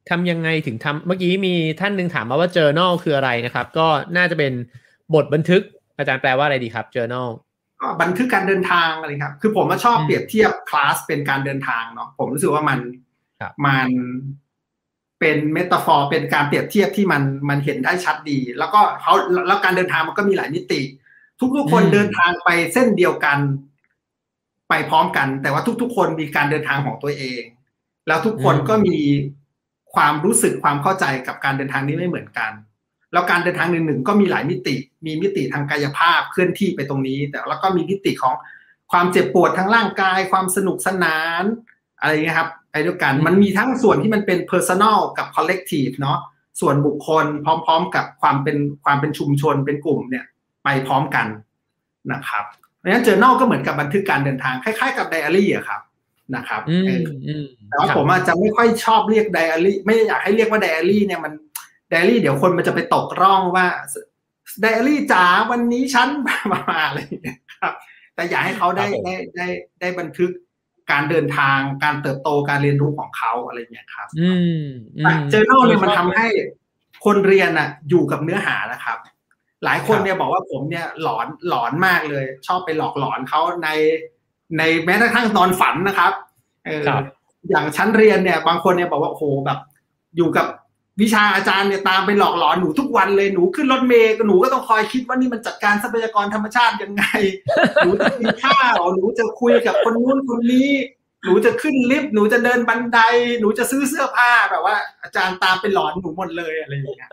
ทำยังไงถึงทำเมื่อกี้มีท่านหนึ่งถามมาว่า journal คืออะไรนะครับ ก็น่าจะเป็นบทบันทึกอาจารย์แปลว่าอะไรดีครับ journal ก็ บันทึกการเดินทางอะไรครับ คือผมมาชอบอืมเปรียบเทียบคลาสเป็นการเดินทางเนาะผมรู้สึกว่ามันครับมันเป็นเมตาฟอร์เป็นการเปรียบเทียบที่มันมันเห็นได้ชัดดี แล้วก็เขาแล้วการเดินทางมันก็มีหลายมิติ ทุกๆคนเดินทางไปเส้นเดียวกัน ไปพร้อมกัน แต่ว่าทุกๆ คนมีการเดินทางของตัวเอง แล้วทุกคนอืมก็มีความรู้สึกความเข้าใจกับการเดินทางนี้ไม่เหมือนกัน แล้วการเดินทางหนึ่งหนึ่งๆก็มีหลายมิติ มีมิติทางกายภาพเคลื่อนที่ไปตรงนี้ แต่แล้วก็มีมิติของความเจ็บปวดทางร่างกาย ความสนุกสนาน อะไรอย่างเงี้ยครับไปด้วยกันมันมีทั้งส่วนที่มันเป็น personal กับ collective เนาะส่วนบุคคลพร้อม ๆ กับความเป็นความเป็นชุมชนเป็นกลุ่มเนี่ยไปพร้อมกันนะครับเพราะฉะนั้น journal ก็เหมือนกับบันทึกการเดินทางคล้ายๆกับไดอารี่อะครับนะครับอืเอมออืมแต่ว่าครับผมอาจจะไม่ค่อยชอบเรียกไดอารี่ไม่อยากให้เรียกว่าไดอารี่เนี่ยมันไดอารี่เดี๋ยวคนมันจะไปตกร่องว่าไดอารี่จ๋าวันนี้ฉันมาอะไรอย่างเงี้ยครับ แต่อยากให้เขาได้ครับผมได้ได้ได้บันทึกการเดินทางการเติบโตการเรียนรู้ของเขาอะไรอย่างเงี้ยครับ อืมอืมเจอ journal เนี่ยมันทำให้คนเรียนอะ อยู่กับเนื้อหานะครับ หลายคนเนี่ยบอกว่าผมเนี่ยหลอนหลอนมากเลย ชอบไปหลอกหลอนเขาในในแม้กระทั่งนอนฝันนะครับเออครับอย่างชั้นเรียนเนี่ย บางคนเนี่ยบอกว่าโอ้โหแบบ อยู่กับ วิชาอาจารย์เนี่ยตามไปหลอกหลอนหนูทุกวันเลยหนูขึ้นรถเมล์หนูก็ต้องคอยคิดว่านี่มันจัดการทรัพยากรธรรมชาติยังไง หนูจะกินข้าวหนูจะคุยกับคนนู้นคนนี้ หนูจะขึ้นลิฟต์หนูจะเดินบันได หนูจะซื้อเสื้อผ้าแบบว่า อาจารย์ตามไปหลอนหนูหมดเลยอะไรอย่างเงี้ย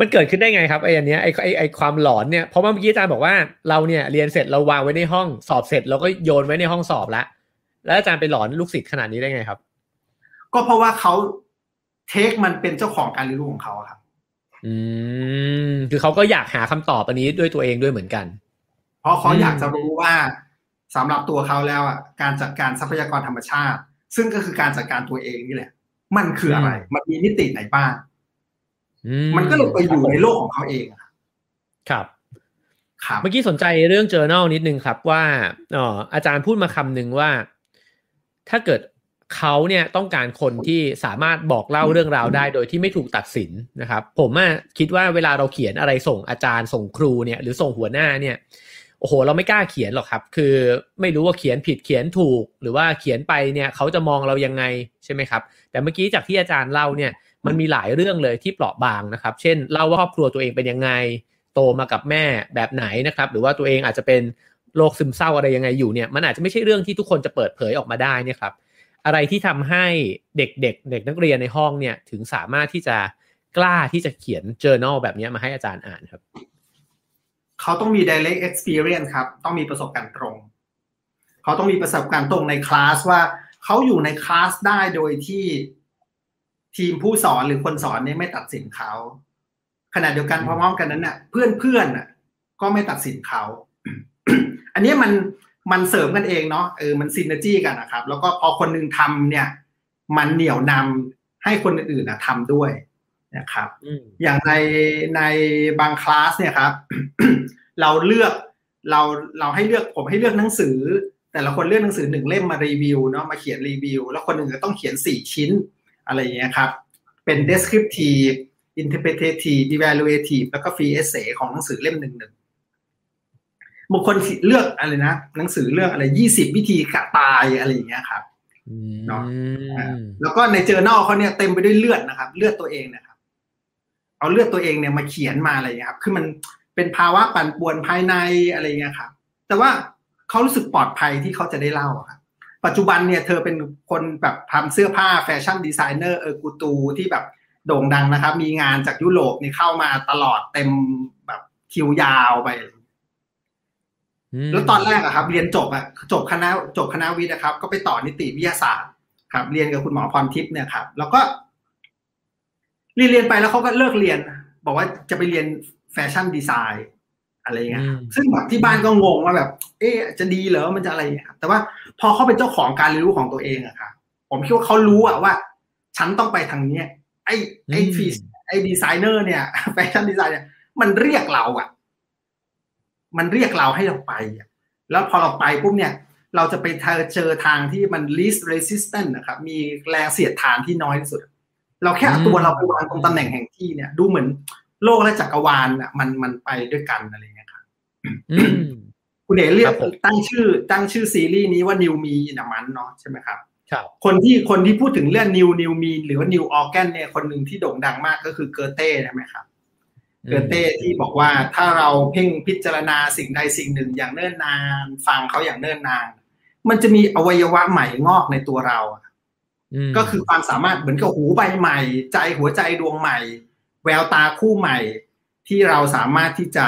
มันเกิดขึ้นได้ไงครับไอ้อันเนี้ยไอ้ไอ้ไอ้ความหลอนเนี่ยเพราะว่าเมื่อกี้อาจารย์บอกว่าเราเนี่ยเรียนเสร็จเราวางไว้ในห้องสอบเสร็จเราก็โยนไว้ในห้องสอบแล้วแล้วอาจารย์ไปหลอนลูกศิษย์ขนาดนี้ได้ไงครับ ก็เพราะว่าเขา เทคมันเป็นเจ้าของการเรียนรู้ของเขาครับ อืม คือเขาก็อยากหาคำตอบอันนี้ด้วยตัวเองด้วยเหมือนกัน เพราะเขาอืมอยากจะรู้ว่าสำหรับตัวเขาแล้วอะการจัดการทรัพยากรธรรมชาติ ซึ่งก็คือการจัดการตัวเองนี่แหละ มันคืออะไร มันมีมิติไหนบ้างอืมันก็เลยไปอยู่ในโลกของเขาเองอะครับครับเมื่อกี้สนใจเรื่อง journal นิดนึงครับว่าเอออาจารย์พูดมาคำหนึ่งว่า ถ้าเกิด เขาเนี่ยต้องการคนที่สามารถบอกเล่าเรื่องราวได้โดยที่ไม่ถูกตัดสินนะครับ ผมคิดว่าเวลาเราเขียนอะไรส่งอาจารย์ส่งครูเนี่ยหรือส่งหัวหน้าเนี่ยโอ้โห เราไม่กล้าเขียนหรอกครับ คือไม่รู้ว่าเขียนผิดเขียนถูก หรือว่าเขียนไปเนี่ยเขาจะมองเรายังไงใช่ไหมครับ แต่เมื่อกี้จากที่อาจารย์เล่าเนี่ยมันมีหลายเรื่องเลยที่เปราะบางนะครับ เช่นเล่าว่าครอบครัวตัวเองเป็นยังไง โตมากับแม่แบบไหนนะครับ หรือว่าตัวเองอาจจะเป็นโรคซึมเศร้าอะไรยังไงอยู่เนี่ยมันอาจจะไม่ใช่เรื่องที่ทุกคนจะเปิดเผยออกมาได้เนี่ยครับ อะไรที่ทำให้เด็กๆเด็กนักเรียนในห้องเนี่ยถึงสามารถที่จะกล้าที่จะเขียน journal แบบนี้มาให้อาจารย์อ่านครับ เขาต้องมี direct experience ครับ ต้องมีประสบการณ์ตรง เขาต้องมีประสบการณ์ตรงในคลาสว่าเขาอยู่ในคลาสได้โดยที่ทีมผู้สอนหรือคนสอนเนี่ยไม่ตัดสินเขาขณะเดียวกันพร้อมๆกันนั้นน่ะเพื่อนเพื่อนน่ะก็ไม่ตัดสินเขา อันนี้มัน มันเสริมกันเองเนาะเออมันซินเนจี้กันนะครับ แล้วก็พอคนนึงทำเนี่ย มันเหนี่ยวนำให้คนอื่นๆนะทำด้วยนะครับอย่างในในบางคลาสเนี่ยครับ เราเลือกเราเราให้เลือกผมให้เลือกหนังสือ แต่ละคนเลือกหนังสือหนึ่งเล่มมารีวิวเนาะมาเขียนรีวิว แล้วคนหนึ่งก็ต้องเขียนสี่ชิ้นอะไรอย่างเงี้ยครับ เป็น descriptive interpretative evaluative แล้วก็ free essay ของหนังสือเล่มหนึ่งหนึ่ง บางคนเลือกอะไรนะหนังสือเรื่องอะไรยี่สิบวิธีกะตายอะไรอย่างเงี้ยครับเนาะแล้วก็ในเจอแนลเขาเนี่ยเต็มไปด้วยเลือดนะครับ เลือดตัวเองนะครับ เอาเลือดตัวเองเนี่ยมาเขียนมาอะไรอย่างเงี้ยครับ คือมันเป็นภาวะปั่นป่วนภายในอะไรเงี้ยครับ แต่ว่าเขารู้สึกปลอดภัยที่เขาจะได้เล่าครับปัจจุบันเนี่ยเธอเป็นคนแบบทำเสื้อผ้าแฟชั่นดีไซเนอร์เออกูตูที่แบบโด่งดังนะครับ มีงานจากยุโรปนี่เข้ามาตลอดเต็มแบบคิวยาวไป แล้วตอนแรกอะครับ เรียนจบอะจบคณะจบคณะวิทย์นะครับ ก็ไปต่อนิติวิทยาศาสตร์ ครับ เรียนกับคุณหมอพรทิพย์เนี่ยครับ แล้วก็เรียนเรียนไปแล้วเขาก็เลิกเรียน บอกว่าจะไปเรียน fashion design อะไรเงี้ย ซึ่งแบบที่บ้านก็งงว่าแบบ เอ๊ะจะดีเหรอมันจะอะไรเงี้ยครับแต่ว่าพอเขาเป็นเจ้าของการเรียนรู้ของตัวเองอะครับผมคิดว่าเขารู้อะว่า ฉันต้องไปทางเนี้ยไอ้ไอ้ฟีไอ้ดีไซเนอร์เนี่ย fashion design เนี่ยมันเรียกเราอะ มันเรียกเราให้เราไปอะแล้วพอเราไปปุ๊บเนี่ย เราจะไปเจอทางที่มัน least resistant นะครับ มีแรงเสียดทานที่น้อยที่สุด เราแค่เอาตัวเราไปวางตรงตำแหน่งแห่งที่เนี่ย ดูเหมือนโลกและจักรวาลอะมันมันไปด้วยกันอะไรเงี้ยครับคุณเอ๋เรียกตั้งชื่อ ตั้งชื่อซีรีส์นี้ว่า New Me in a Month เนาะใช่ไหมครับครับคนที่คนที่พูดถึงเรื่อง New New Me หรือว่า New Organ เนี่ยคนหนึ่งที่โด่งดังมากก็คือเกอร์เต้ใช่ไหมครับ เกอเต้ที่บอกว่าถ้าเราเพ่งพิจารณาสิ่งใดสิ่งหนึ่งอย่างเนิ่นนาน ฟังเขาอย่างเนิ่นนาน มันจะมีอวัยวะใหม่งอกในตัวเราก็คือความสามารถเหมือนกับหูใบใหม่ ใจหัวใจดวงใหม่ แววตาคู่ใหม่ ที่เราสามารถที่จะ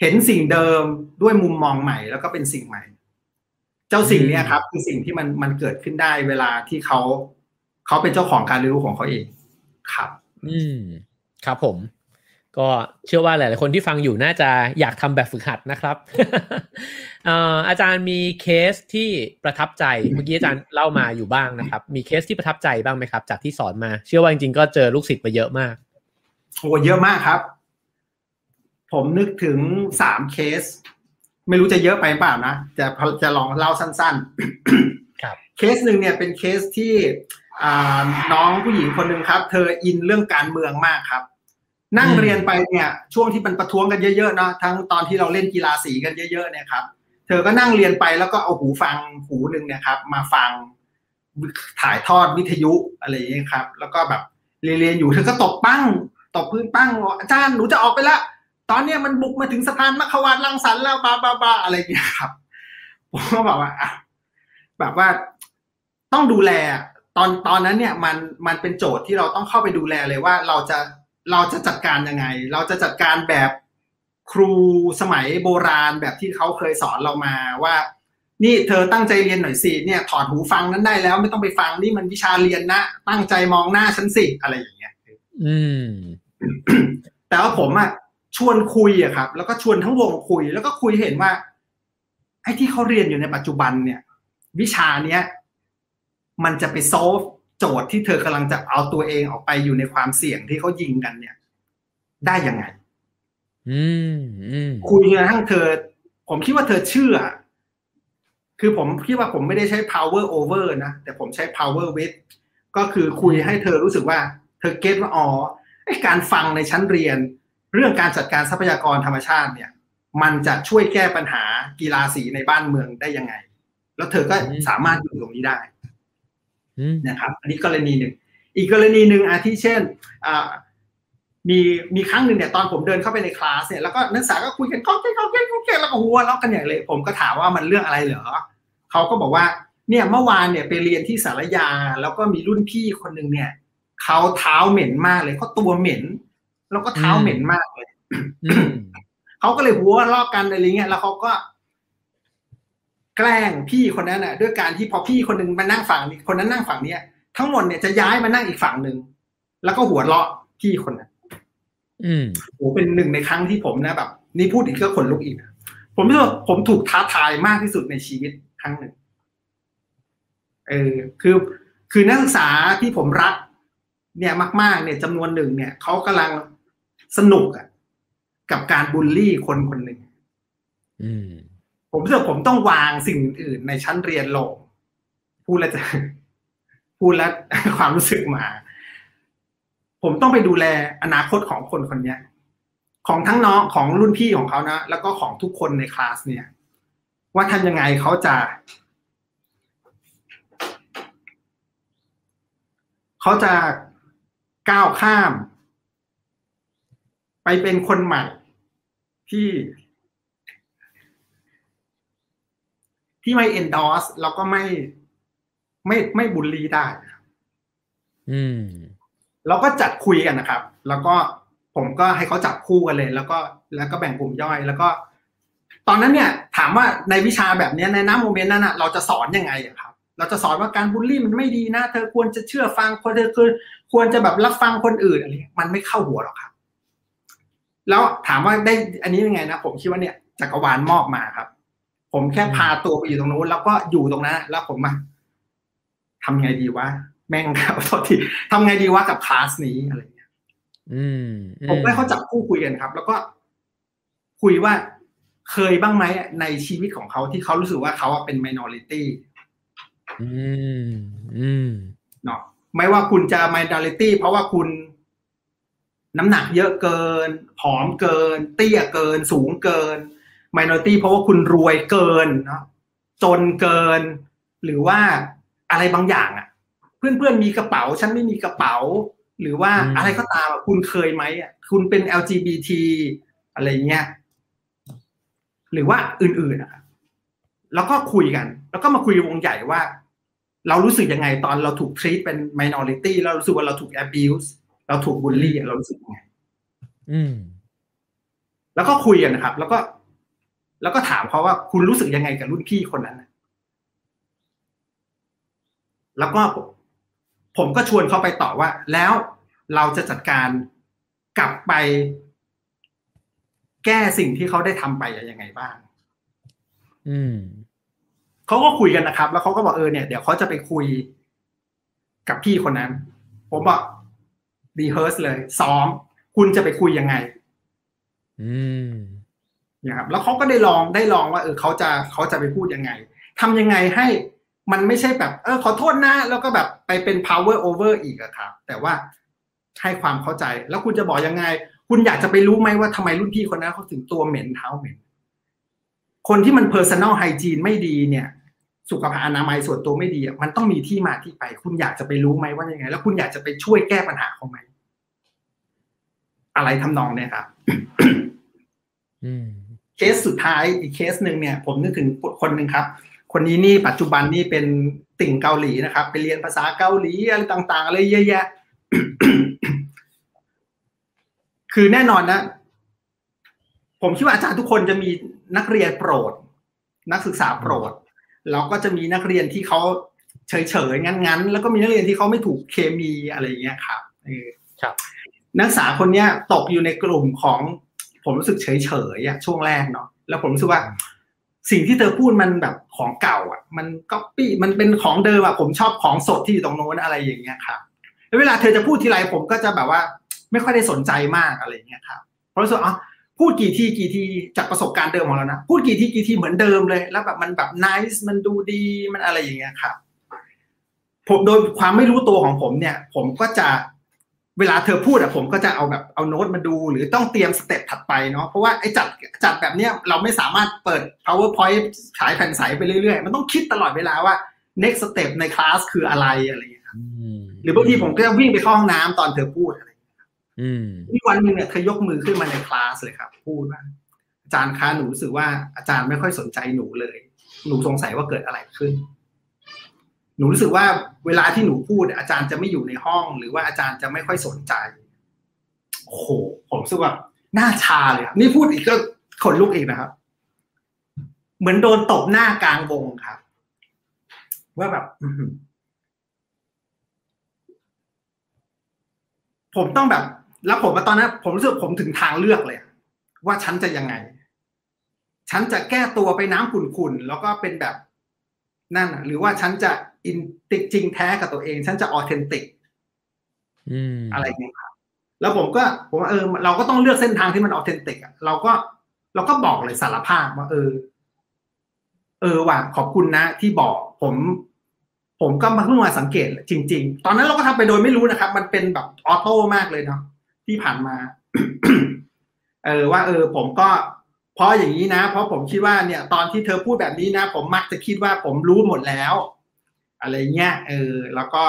เห็นสิ่งเดิมด้วยมุมมองใหม่ แล้วก็เป็นสิ่งใหม่ เจ้าสิ่งนี้ครับคือสิ่งที่มันมันเกิดขึ้นได้เวลาที่เขาเขาเป็นเจ้าของการเรียนรู้ของเขาเองครับ อืม ครับผม ก็เชื่อว่าหลาย ๆ คนที่ฟังอยู่น่าจะอยากทำแบบฝึกหัดนะครับอาจารย์มีเคสที่ประทับใจเมื่อกี้อาจารย์เล่ามาอยู่บ้างนะครับ มีเคสที่ประทับใจบ้างไหมครับ จากที่สอนมา เชื่อว่าจริง ๆ ก็เจอลูกศิษย์มาเยอะมากโอ้เยอะมากครับ ผมนึกถึงสามเคส ไม่รู้จะเยอะไปเปล่านะจะจะลองเล่าสั้น ๆ ครับ เคสหนึ่งเนี่ยเป็นเคสที่น้องผู้หญิงคนหนึ่งครับ เธออินเรื่องการเมืองมากครับ นั่งเรียนไปเนี่ย ช่วงที่มันประท้วงกันเยอะๆเนาะทั้งตอนที่เราเล่นกีฬาสีกันเยอะๆเนี่ยครับเธอก็นั่งเรียนไปแล้วก็เอาหูฟังหูหนึ่งเนี่ยครับ มาฟังถ่ายทอดวิทยุอะไรอย่างนี้ครับ แล้วก็แบบเรียนๆอยู่เธอก็ตบปั้งตบพื้นปั้งอาจารย์หนูจะออกไปละตอนเนี้ยมันบุกมาถึงสะพานมัคควานลังสันแล้วบ้าบ้าบ้าอะไรอย่างเงี้ยครับผมก็บอกว่าแบบว่าต้องดูแลตอนตอนนั้นเนี่ยมันมันเป็นโจทย์ที่เราต้องเข้าไปดูแลเลยว่าเราจะ เราจะจัดการยังไง เราจะจัดการแบบครูสมัยโบราณแบบที่เขาเคยสอนเรามาว่า นี่เธอตั้งใจเรียนหน่อยสิเนี่ย ถอดหูฟังนั้นได้แล้ว ไม่ต้องไปฟังนี่มันวิชาเรียนนะตั้งใจมองหน้าฉันสิอะไรอย่างเงี้ย อืม แต่ว่าผมอะชวนคุยอะครับ แล้วก็ชวนทั้งวงคุย แล้วก็คุยเห็นว่าไอ้ที่เขาเรียนอยู่ในปัจจุบันเนี่ย วิชาเนี้ยมันจะไปโซฟ โจทย์ที่เธอกำลังจะเอาตัวเองออกไปอยู่ในความเสี่ยงที่เขายิงกันเนี่ย ได้ยังไง อืมคุยจนกระทั่งเธอ ผมคิดว่าเธอเชื่อ คือผมคิดว่าผมไม่ได้ใช้ power over นะแต่ผมใช้ power with ก็คือคุยให้เธอรู้สึกว่า เธอเก็ตว่าอ๋อไอการฟังในชั้นเรียน เรื่องการจัดการทรัพยากรธรรมชาติเนี่ย มันจะช่วยแก้ปัญหากีฬาสีในบ้านเมืองได้ยังไง แล้วเธอก็สามารถอยู่ตรงนี้ได้ นะครับ อันนี้กรณีหนึ่ง อีกกรณีหนึ่งอาทิเช่นมีมีครั้งหนึ่งเนี่ยตอนผมเดินเข้าไปในคลาสเนี่ยแล้วก็นักศึกษาก็คุยกันก็เก่งก็เก่งก็เก่งแล้วก็หัวเราะกันใหญ่เลย ผมก็ถามว่ามันเรื่องอะไรเหรอเขาก็บอกว่าเนี่ยเมื่อวานเนี่ยไปเรียนที่สารยา แล้วก็มีรุ่นพี่คนหนึ่งเนี่ยเขาเท้าเหม็นมากเลยเขาตัวเหม็น แล้วก็เท้าเหม็นมากเลยเขาก็เลยหัวลอกกันอะไรเงี้ยแล้วเขาก็ แกล้งพี่คนนั้นน่ะ ด้วยการที่พอพี่คนหนึ่งมานั่งฝั่งนี้คนนั้นนั่งฝั่งเนี้ยทั้งหมดเนี่ยจะย้ายมานั่งอีกฝั่งหนึ่งแล้วก็หัวเราะพี่คนนั้นอืมโอ้เป็นหนึ่งในครั้งที่ผมนะแบบ นี่พูดอีกก็ขนลุกอีกผมรู้สึกผมถูกท้าทายมากที่สุดในชีวิตครั้งหนึ่งเออคือคือนักศึกษาที่ผมรัก เนี่ยมาก ๆ เนี่ยจำนวนหนึ่งเนี่ยเขากำลังสนุกอะกับการบูลลี่คนคนหนึ่ง ผมรู้สึกผมต้องวางสิ่งอื่นในชั้นเรียนลง พูดแล้วจะพูดแล้วความรู้สึกมา ผมต้องไปดูแลอนาคตของคนคนนี้ของทั้งน้องของรุ่นพี่ของเขานะ แล้วก็ของทุกคนในคลาสเนี่ย ว่าทำยังไงเขาจะเขาจะก้าวข้าม ไปเป็นคนใหม่ที่ ที่ไม่ endorse แล้วก็ไม่ไม่ไม่บุลลีได้ อืมเราก็จัดคุยกันนะครับ แล้วก็ผมก็ให้เขาจับคู่กันเลย แล้วก็แล้วก็แบ่งกลุ่มย่อย แล้วก็ ตอนนั้นเนี่ย ถามว่าในวิชาแบบนี้ในน้ำโมเมนต์นั้นอะเราจะสอนยังไงครับ เราจะสอนว่าการบูลลี่มันไม่ดีนะ เธอควรจะเชื่อฟังคนเธอคือควรจะแบบรับฟังคนอื่นอะไรมันไม่เข้าหัวหรอกครับ แล้วถามว่าได้อันนี้ยังไงนะผมคิดว่าเนี่ยจักรวาลมอบมาครับ ผมแค่พาตัวไปอยู่ตรงนู้น แล้วก็อยู่ตรงนั้นแล้วผมมาทำไงดีวะแม่งครับโทษทีทำไงดีวะกับคลาสนี้อะไรเงี้ยผมให้เขาจับคู่คุยกันครับ แล้วก็คุยว่าเคยบ้างไหมในชีวิตของเขาที่เขารู้สึกว่าเขาเป็น minority เนาะไม่ว่าคุณจะ minority เพราะว่าคุณน้ำหนักเยอะเกิน ผอมเกิน เตี้ยเกิน สูงเกิน มินอริตี้เพราะว่าคุณรวยเกินเนาะจนเกิน หรือว่าอะไรบางอย่างอะเพื่อนๆมีกระเป๋า ฉันไม่มีกระเป๋า หรือว่าอะไรก็ตามคุณเคยไหมอะคุณเป็น LGBT อะไรเงี้ยหรือว่าอื่นๆอะแล้วก็คุยกัน แล้วก็มาคุยวงใหญ่ว่า เรารู้สึกยังไงตอนเราถูกทรีตเป็น minority เรารู้สึกว่าเราถูก abuse เราถูกบูลลี่เรารู้สึกยังไง อืม แล้วก็คุยกันนะครับ แล้วก็ แล้วก็ถามเขาว่าคุณรู้สึกยังไงกับรุ่นพี่คนนั้น แล้วก็ผมก็ชวนเขาไปต่อว่า แล้วเราจะจัดการกลับไป แก้สิ่งที่เขาได้ทำไปยังไงบ้าง อืมเขาก็คุยกันนะครับ แล้วเขาก็บอกเออเนี่ยเดี๋ยวเขาจะไปคุยกับพี่คนนั้น ผมบอกดีเฮิร์สเลย ซ้อม คุณจะไปคุยยังไง อืม นะครับแล้วเขาก็ได้ลองได้ลองว่าเออเขาจะเขาจะไปพูดยังไงทำยังไงให้มันไม่ใช่แบบ เออขอโทษนะ แล้วก็แบบไปเป็น power over อีกอะครับ แต่ว่าให้ความเข้าใจแล้วคุณจะบอกยังไง คุณอยากจะไปรู้ไหมว่าทำไมรุ่นพี่คนนั้นเขาถึงตัวเหม็นเท้าเหม็น คนที่มัน personal hygiene ไม่ดีเนี่ย สุขภาพอนามัยส่วนตัวไม่ดีมันต้องมีที่มาที่ไป คุณอยากจะไปรู้ไหมว่ายังไง แล้วคุณอยากจะไปช่วยแก้ปัญหาเขาไหมอะไรทำนองเนี่ยครับ เคสสุดท้ายอีกเคสหนึ่งเนี่ยผมนึกถึงคนหนึ่งครับ คนนี้นี่ปัจจุบันนี่เป็นติ่งเกาหลีนะครับ ไปเรียนภาษาเกาหลีอะไรต่างๆอะไรเยอะแยะคือแน่นอนนะ ผมคิดว่าอาจารย์ทุกคนจะมีนักเรียนโปรด นักศึกษาโปรด แล้วก็จะมีนักเรียนที่เขาเฉยๆงั้นๆ แล้วก็มีนักเรียนที่เขาไม่ถูกเคมีอะไรเงี้ยครับครับ นักศึกษาคนเนี้ยตกอยู่ในกลุ่มของ ผมรู้สึกเฉยๆช่วงแรกเนาะแล้วผมรู้สึกว่า สิ่งที่เธอพูดมันแบบของเก่าอะ มันก๊อปปี้มันเป็นของเดิมอะผมชอบของสดที่อยู่ตรงโน้นอะไรอย่างเงี้ยครับแล้วเวลาเธอจะพูดทีไรผมก็จะแบบว่า ไม่ค่อยได้สนใจมากอะไรเงี้ยครับเพราะรู้สึกอ๋อพูพูดกี่ทีกี่ทีจากประสบการณ์เดิมของเรานะพูดกี่ทีกี่ทีเหมือนเดิมเลย แล้วแบบมันแบบนิสมันดูดีมันอะไรอย่างเงี้ยครับผมโดยความไม่รู้ตัวของผมเนี่ย ผมก็จะ เวลาเธอพูดอะผมก็จะเอาแบบเอาโน้ตมาดู หรือต้องเตรียมสเต็ปถัดไปเนาะเพราะว่าไอ้จัดจัดแบบเนี้ยเราไม่สามารถเปิด powerpoint ฉายแผ่นใสไปเรื่อยๆ มันต้องคิดตลอดเวลาว่า next step ในคลาสคืออะไรอะไรอย่างเงี้ยครับหรือบางทีผมก็จะวิ่งไปเข้าห้องน้ำตอนเธอพูดอะไรมีวันหนึ่งเนี่ยเธอยกมือขึ้นมาในคลาสเลยครับ พูดว่าอาจารย์คะหนูรู้สึกว่าอาจารย์ไม่ค่อยสนใจหนูเลย หนูสงสัยว่าเกิดอะไรขึ้น หนูรู้สึกว่าเวลาที่หนูพูด อาจารย์จะไม่อยู่ในห้อง หรือว่าอาจารย์จะไม่ค่อยสนใจโอ้โหผมรู้สึกว่าหน้าชาเลยครับนี่พูดอีกก็ขนลุกอีกนะครับ เหมือนโดนตบหน้ากลางวงครับ ว่าแบบผมต้องแบบ แล้วผมตอนนั้น ผมรู้สึกผมถึงทางเลือกเลย ว่าฉันจะยังไง ฉันจะแก้ตัวไปน้ำขุ่นๆแล้วก็เป็นแบบนั่นหรือว่าฉันจะ อินติกจริงแท้กับตัวเอง ฉันจะออเทนติกอะไรอย่างเงี้ยครับแล้วผมก็ผมว่าเออ เราก็ต้องเลือกเส้นทางที่มันออเทนติกอะเราก็เราก็บอกเลยสารภาพว่าเออ เออว่ะขอบคุณนะ ที่บอกผม ผมก็มาเพิ่งมาสังเกตจริง ๆ ตอนนั้นเราก็ทำไปโดยไม่รู้นะครับ มันเป็นแบบออโต้มากเลยเนาะที่ผ่านมา เออว่า เออ ผมก็เพราะอย่างนี้นะ เพราะผมคิดว่าเนี่ย ตอนที่เธอพูดแบบนี้นะ ผมมักจะคิดว่าผมรู้หมดแล้ว อะไรเงี้ยเออแล้วก็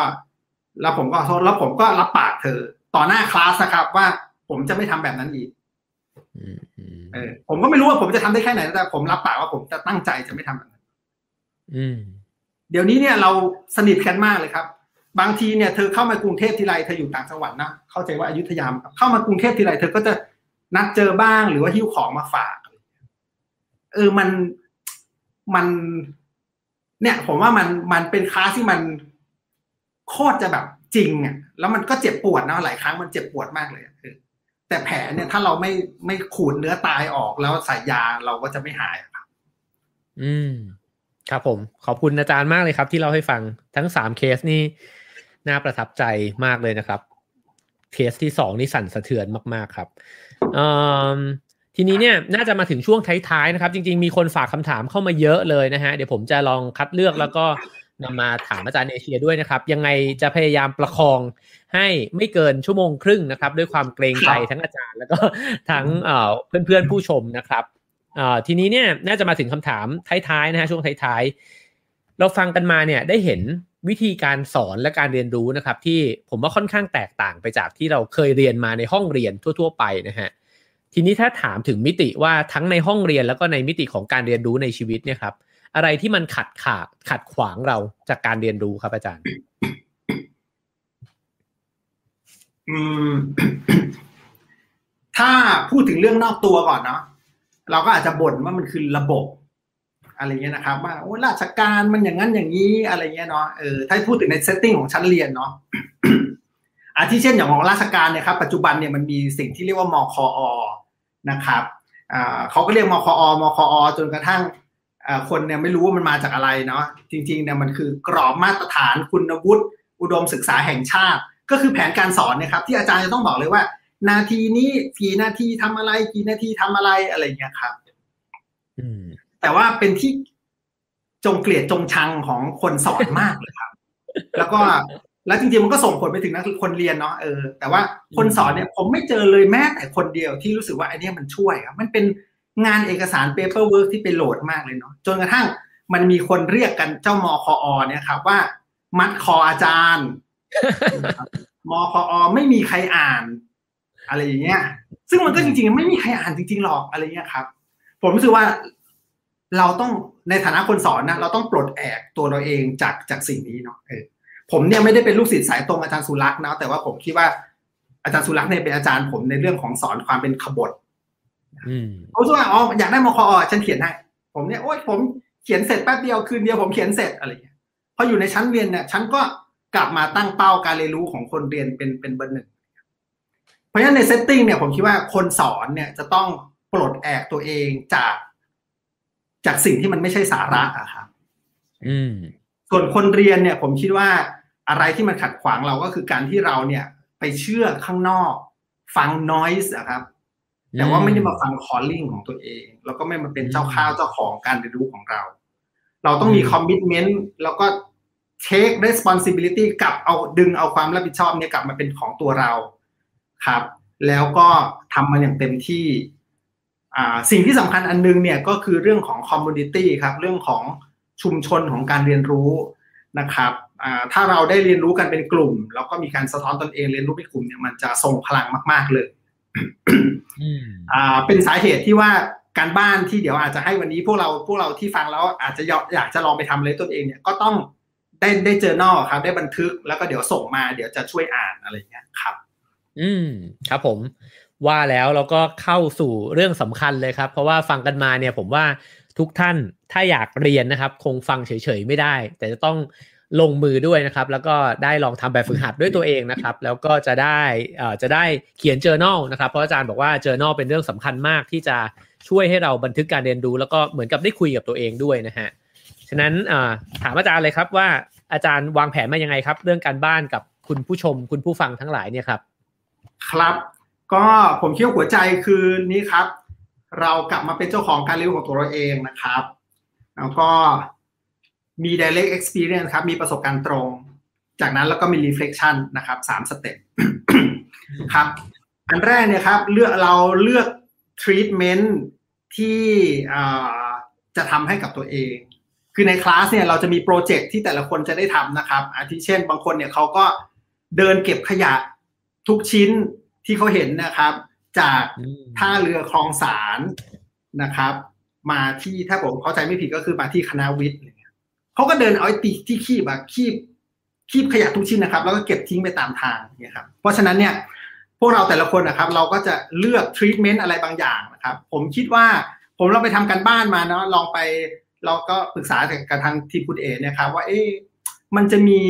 แล้วผมก็โทษแล้วผมก็รับปากเธอ ต่อหน้าคลาสนะครับว่าผมจะไม่ทำแบบนั้นอีกเออผมก็ไม่รู้ว่าผมจะทำได้แค่ไหนแต่ผมรับปากว่าผมจะตั้งใจจะไม่ทำแบบนั้นอืมเดี๋ยวนี้เนี่ยเราสนิทกันมากเลยครับ บางทีเนี่ยเธอเข้ามากรุงเทพทีไรเธออยู่ต่างจังหวัดนะเข้าใจว่าอายุทยามเข้ามากรุงเทพทีไรเธอก็จะนัดเจอบ้างหรือว่าหิ้วของมาฝากเออมันมัน เนี่ยผมว่ามันมันเป็นคลาสที่มันโคตรจะแบบจริงอะแล้วมันก็เจ็บปวดนะหลายครั้งมันเจ็บปวดมากเลยคือแต่แผลเนี่ยถ้าเราไม่ไม่ขูดเนื้อตายออกแล้วใส่ยาเราก็จะไม่หายครับอืม ครับผม ขอบคุณอาจารย์มากเลยครับ ที่เล่าให้ฟังทั้งสามเคสนี่น่าประทับใจมากเลยนะครับ เคสที่สองนี่สั่นสะเทือนมาก ๆ ครับ ทีนี้เนี่ยน่าจะมาถึงช่วงท้ายๆนะครับ จริงๆมีคนฝากคำถามเข้ามาเยอะเลยนะฮะเดี๋ยวผมจะลองคัดเลือกแล้วก็นำมาถามอาจารย์เอเชียด้วยนะครับ ยังไงจะพยายามประคองให้ไม่เกินชั่วโมงครึ่งนะครับ ด้วยความเกรงใจทั้งอาจารย์ แล้วก็ทั้งเพื่อนๆผู้ชมนะครับทีนี้เนี่ยน่าจะมาถึงคำถามท้ายๆนะฮะช่วงท้ายๆ เราฟังกันมาเนี่ยได้เห็นวิธีการสอนและการเรียนรู้นะครับ ที่ผมว่าค่อนข้างแตกต่างไปจากที่เราเคยเรียนมาในห้องเรียนทั่ว ๆ ไปนะฮะ ทีนี้ถ้าถามถึงมิติว่าทั้งในห้องเรียนแล้วก็ในมิติของการเรียนรู้ในชีวิตเนี่ยครับ อะไรที่มันขัดขาดขัดขวางเราจากการเรียนรู้ครับอาจารย์ อืม ถ้าพูดถึงเรื่องนอกตัวก่อนเนาะเราก็อาจจะบ่นว่ามันคือระบบ อะไรเงี้ยนะครับ ว่าโอ้ราชการมันอย่างนั้นอย่างนี้อะไรเงี้ยเนาะเออถ้าพูดถึงในเซตติ้งของชั้นเรียนเนาะอาทิเช่นอย่างของราชการเนี่ยครับปัจจุบันเนี่ยมันมีสิ่งที่เรียกว่ามคอ นะครับอ่าเขาก็เรียกมคอมคอจนกระทั่งคนเนี่ยไม่รู้ว่ามันมาจากอะไรเนาะจริงๆเนี่ยมันคือกรอบมาตรฐานคุณวุฒิอุดมศึกษาแห่งชาติ ก็คือแผนการสอนเนี่ยครับที่อาจารย์จะต้องบอกเลยว่า นาทีนี้กี่นาทีทำอะไรกี่นาทีทำอะไรอะไรเงี้ยครับแต่ว่าเป็นที่จงเกลียดจงชังของคนสอนมากเลยครับ แล้วก็ แล้วจริงๆมันก็ส่งผลไปถึงนักคนเรียนเนาะเออแต่ว่าคนสอนเนี่ยผมไม่เจอเลยแม้แต่คนเดียวที่รู้สึกว่าไอ้เนี้ยมันช่วยครับมันเป็นงานเอกสาร paperwork ที่ไป load มากเลยเนาะจนกระทั่งมันมีคนเรียกกันเจ้ามคอเนี่ยครับว่า มัดคออาจารย์มคอไม่มีใครอ่าน อะไรอย่างเงี้ย ซึ่งมันก็จริงๆ ไม่มีใครอ่านจริงๆหรอกอะไรเงี้ยครับ ผมรู้สึกว่าเราต้องในฐานะคนสอนนะเราต้องปลดแอกตัวเราเองจากจากสิ่งนี้เนาะเออ ผมเนี่ยไม่ได้เป็นลูกศิษย์สายตรงอาจารย์สุลักษณ์นะแต่ว่าผมคิดว่าอาจารย์สุลักษณ์เนี่ยเป็นอาจารย์ผมในเรื่องของสอนความเป็นขบถผมรู้ว่าอ๋ออยากได้มคอฉันเขียนให้ผมเนี่ยโอ๊ยผมเขียนเสร็จแป๊บเดียวคืนเดียวผมเขียนเสร็จอะไรเงี้ยพออยู่ในชั้นเรียนเนี่ยฉันก็กลับมาตั้งเป้าการเรียนรู้ของคนเรียนเป็นเป็นเบอร์หนึ่งเพราะฉะนั้นใน setting เนี่ยผมคิดว่าคนสอนเนี่ยจะต้องปลดแอกตัวเองจาก จากสิ่งที่มันไม่ใช่สาระอะครับ ส่วนคนเรียนเนี่ยผมคิดว่าอะไรที่มันขัดขวางเราก็คือการที่เราเนี่ยไปเชื่อข้างนอก ฟัง noise อะครับ แต่ว่าไม่ได้มาฟัง calling ของตัวเอง แล้วก็ไม่มาเป็นเจ้าข้าวเจ้าของการเรียนรู้ของเรา เราต้องมี commitment แล้วก็ take responsibility กลับเอาดึงเอาความรับผิดชอบเนี่ยกลับมาเป็นของตัวเราครับ แล้วก็ทำมันอย่างเต็มที่สิ่งที่สำคัญอันนึงเนี่ยก็คือเรื่องของ community ครับ เรื่องของ ชุมชนของการเรียนรู้นะครับถ้าเราได้เรียนรู้กันเป็นกลุ่ม แล้วก็มีการสะท้อนตนเองเรียนรู้เป็นกลุ่มเนี่ยมันจะส่งพลังมาก ๆเลยเป็นสาเหตุที่ว่าการบ้านที่เดี๋ยวอาจจะให้วันนี้พวกเราพวกเราที่ฟังแล้วอาจจะอยากจะลองไปทำเลยตนเองเนี่ยก็ต้องได้ได้เจอนอครับ ได้บันทึกแล้วก็เดี๋ยวส่งมาเดี๋ยวจะช่วยอ่านอะไรเงี้ยครับ อืมครับผมว่าแล้วเราก็เข้าสู่เรื่องสำคัญเลยครับ เพราะว่าฟังกันมาเนี่ยผมว่า ทุกท่านถ้าอยากเรียนนะครับ คงฟังเฉยๆไม่ได้ แต่จะต้องลงมือด้วยนะครับ แล้วก็ได้ลองทำแบบฝึกหัดด้วยตัวเองนะครับ แล้วก็จะได้จะได้เขียน journal นะครับ เพราะอาจารย์บอกว่า journal เป็นเรื่องสำคัญมากที่จะช่วยให้เราบันทึกการเรียนรู้ แล้วก็เหมือนกับได้คุยกับตัวเองด้วยนะฮะฉะนั้นถามอาจารย์เลยครับว่าอาจารย์วางแผนมายังไงครับ เรื่องการบ้านกับคุณผู้ชมคุณผู้ฟังทั้งหลายเนี่ยครับ ครับ ก็ผมคิดว่าหัวใจคือนี้ครับ เรากลับมาเป็นเจ้าของการเรียนรู้ของตัวเราเองนะครับ แล้วก็มี direct experience ครับ มีประสบการณ์ตรง จากนั้นแล้วก็มี reflection นะครับสามสเต็ปครับ อันแรกเนี่ยครับเลือกเราเลือก treatment ที่จะทำให้กับตัวเอง คือในคลาสเนี่ยเราจะมีโปรเจกต์ที่แต่ละคนจะได้ทำนะครับ อาทิเช่น บางคนเนี่ยเขาก็เดินเก็บขยะทุกชิ้นที่เขาเห็นนะครับ จากท่าเรือคลองสารนะครับ มาที่ถ้าผมเข้าใจไม่ผิดก็คือมาที่คณะวิทย์เขาก็เดินเอาไอ้ตีที่คีบอะคีบคีบขยะทุกชิ้นนะครับ แล้วก็เก็บทิ้งไปตามทางเนี่ยครับเพราะฉะนั้นเนี่ยพวกเราแต่ละคนนะครับ เราก็จะเลือกทรีทเมนต์อะไรบางอย่างนะครับ ผมคิดว่าผมเราไปทำกันบ้านมาเนาะลองไปเราก็ปรึกษากับทางทีมคุณเอเนี่ยครับว่าเอ๊ะมันจะมี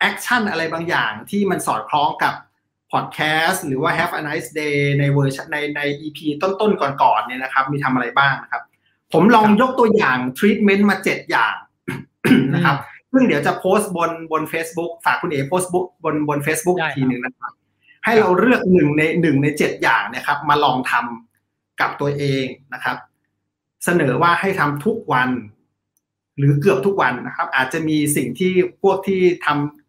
action อะไรบางอย่างที่มันสอดคล้องกับ พอดแคสต์หรือว่า Have a nice day ในเวอร์ชันในใน EP ต้นๆก่อนๆเนี่ยนะครับ มีทำอะไรบ้างนะครับ ผมลองยกตัวอย่างทรีทเมนต์มาเจ็ดอย่างนะครับซึ่งเดี๋ยวจะโพสต์บนบน Facebook ฝากคุณเอโพสต์บุ๊กบนบน Facebook ทีหนึ่งนะครับ ให้เราเลือกหนึ่งในหนึ่งในเจ็ดอย่างนะครับ มาลองทำกับตัวเองนะครับ เสนอว่าให้ทำทุกวัน หรือเกือบทุกวันนะครับ อาจจะมีสิ่งที่พวกที่ทำ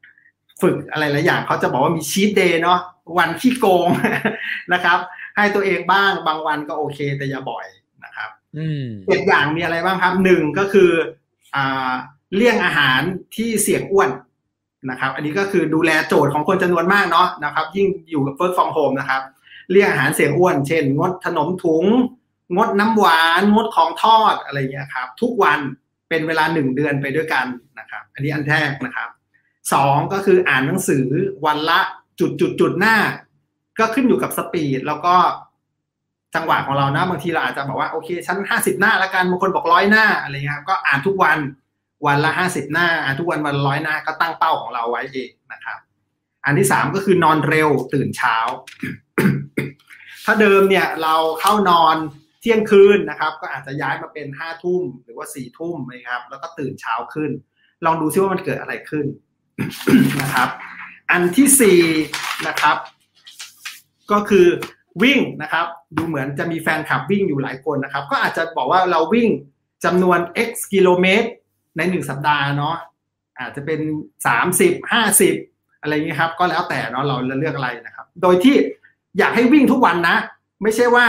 ฝึกอะไรหลายอย่างเขาจะบอกว่ามีชีตเดย์เนาะวันขี้โกงนะครับ ให้ตัวเองบ้างบางวันก็โอเค แต่อย่าบ่อยนะครับเจ็ดอย่างมีอะไรบ้างครับหนึ่งก็คืออ่าเลี่ยงอาหารที่เสี่ยงอ้วนนะครับ อันนี้ก็คือดูแลโจทย์ของคนจำนวนมากเนาะนะครับ ยิ่งอยู่กับ first from home นะครับ เลี่ยงอาหารเสี่ยงอ้วน เช่น งดขนมถุง งดน้ำหวาน งดของทอดอะไรเงี้ยครับ ทุกวันเป็นเวลาหนึ่งเดือนไปด้วยกันนะครับ อันนี้อันแรกนะครับ สองก็คืออ่านหนังสือวันละจุดจุดจุดหน้า ก็ขึ้นอยู่กับสปีดแล้วก็จังหวะของเรานะบางทีเราอาจจะบอกว่าโอเคชั้นห้าสิบหน้าล้วกันบางคนบอกร้อยหน้าอะไรเงี้ยก็อ่านทุกวันวันละห้าสิบหน้า อ่านทุกวันวันร้อยหน้าก็ตั้งเป้าของเราไว้เองนะครับ อันที่สามก็คือนอนเร็วตื่นเช้า ถ้าเดิมเนี่ยเราเข้านอนเที่ยงคืนนะครับ ก็อาจจะย้ายมาเป็นห้าทุ่มหรือว่าสี่ทุ่มนะครับ แล้วก็ตื่นเช้าขึ้น ลองดูซิว่ามันเกิดอะไรขึ้น นะครับ อันที่สี่นะครับ ก็คือวิ่งนะครับ ดูเหมือนจะมีแฟนคลับวิ่งอยู่หลายคนนะครับ ก็อาจจะบอกว่าเราวิ่งจำนวน x กิโลเมตรในหนึ่งสัปดาห์เนาะอาจจะเป็นสามสิบห้าสิบอะไรเงี้ยครับ ก็แล้วแต่เนาะเราเลือกอะไรนะครับ โดยที่อยากให้วิ่งทุกวันนะ ไม่ใช่ว่า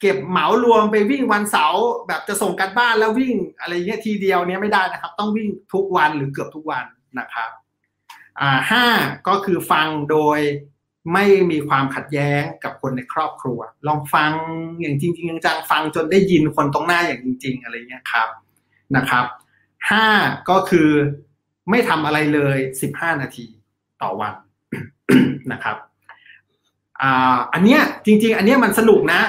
เก็บเหมารวมไปวิ่งวันเสาร์แบบจะส่งกันบ้านแล้ววิ่งอะไรเงี้ยทีเดียวเนี้ยไม่ได้นะครับ ต้องวิ่งทุกวันหรือเกือบทุกวันนะครับ ห้าก็คือฟังโดยไม่มีความขัดแย้งกับคนในครอบครัว ลองฟังอย่างจริงจริงจังฟังจนได้ยินคนตรงหน้าอย่างจริง ๆ อะไรเงี้ยครับนะครับห้าก็คือไม่ทำอะไรเลยสิบห้านาทีต่อวันนะครับอ่าอันเนี้ยจริง ๆ อันเนี้ยมันสนุกนะ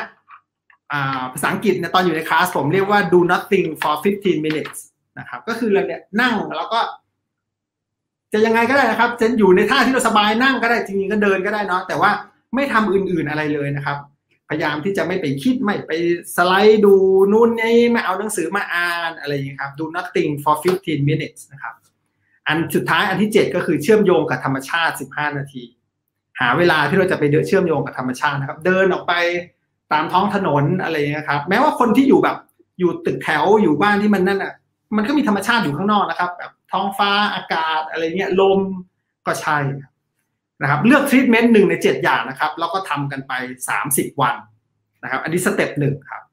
อ่าภาษาอังกฤษเนี่ยตอนอยู่ในคลาสผมเรียกว่า do nothing for 15 minutes นะครับก็คือเราเนี่ยนั่งแล้วก็ จะยังไงก็ได้นะครับจะอยู่ในท่าที่เราสบายนั่งก็ได้จริงๆก็เดินก็ได้เนาะแต่ว่าไม่ทำอื่นๆอะไรเลยนะครับ พยายามที่จะไม่ไปคิดไม่ไปสไลด์ดูนู่นนี่ไม่เอาหนังสือมาอ่านอะไรอย่างนี้ครับ do nothing for 15 minutes นะครับ อันสุดท้ายอันที่ 7 ก็คือเชื่อมโยงกับธรรมชาติ 15 นาที หาเวลาที่เราจะไปเดินเชื่อมโยงกับธรรมชาตินะครับ เดินออกไปตามท้องถนนอะไรเงี้ยครับ แม้ว่าคนที่อยู่แบบอยู่ตึกแถวอยู่บ้านที่มันนั่นอะ มันก็มีธรรมชาติอยู่ข้างนอกนะครับแบบ ท้องฟ้าอากาศอะไรเงี้ยลมก็ใช่นะครับ เลือกทรีทเมนต์หนึ่งในเจ็ดอย่างนะครับ แล้วก็ทำกันไปสามสิบวันนะครับ อันนี้ step หนึ่งครับ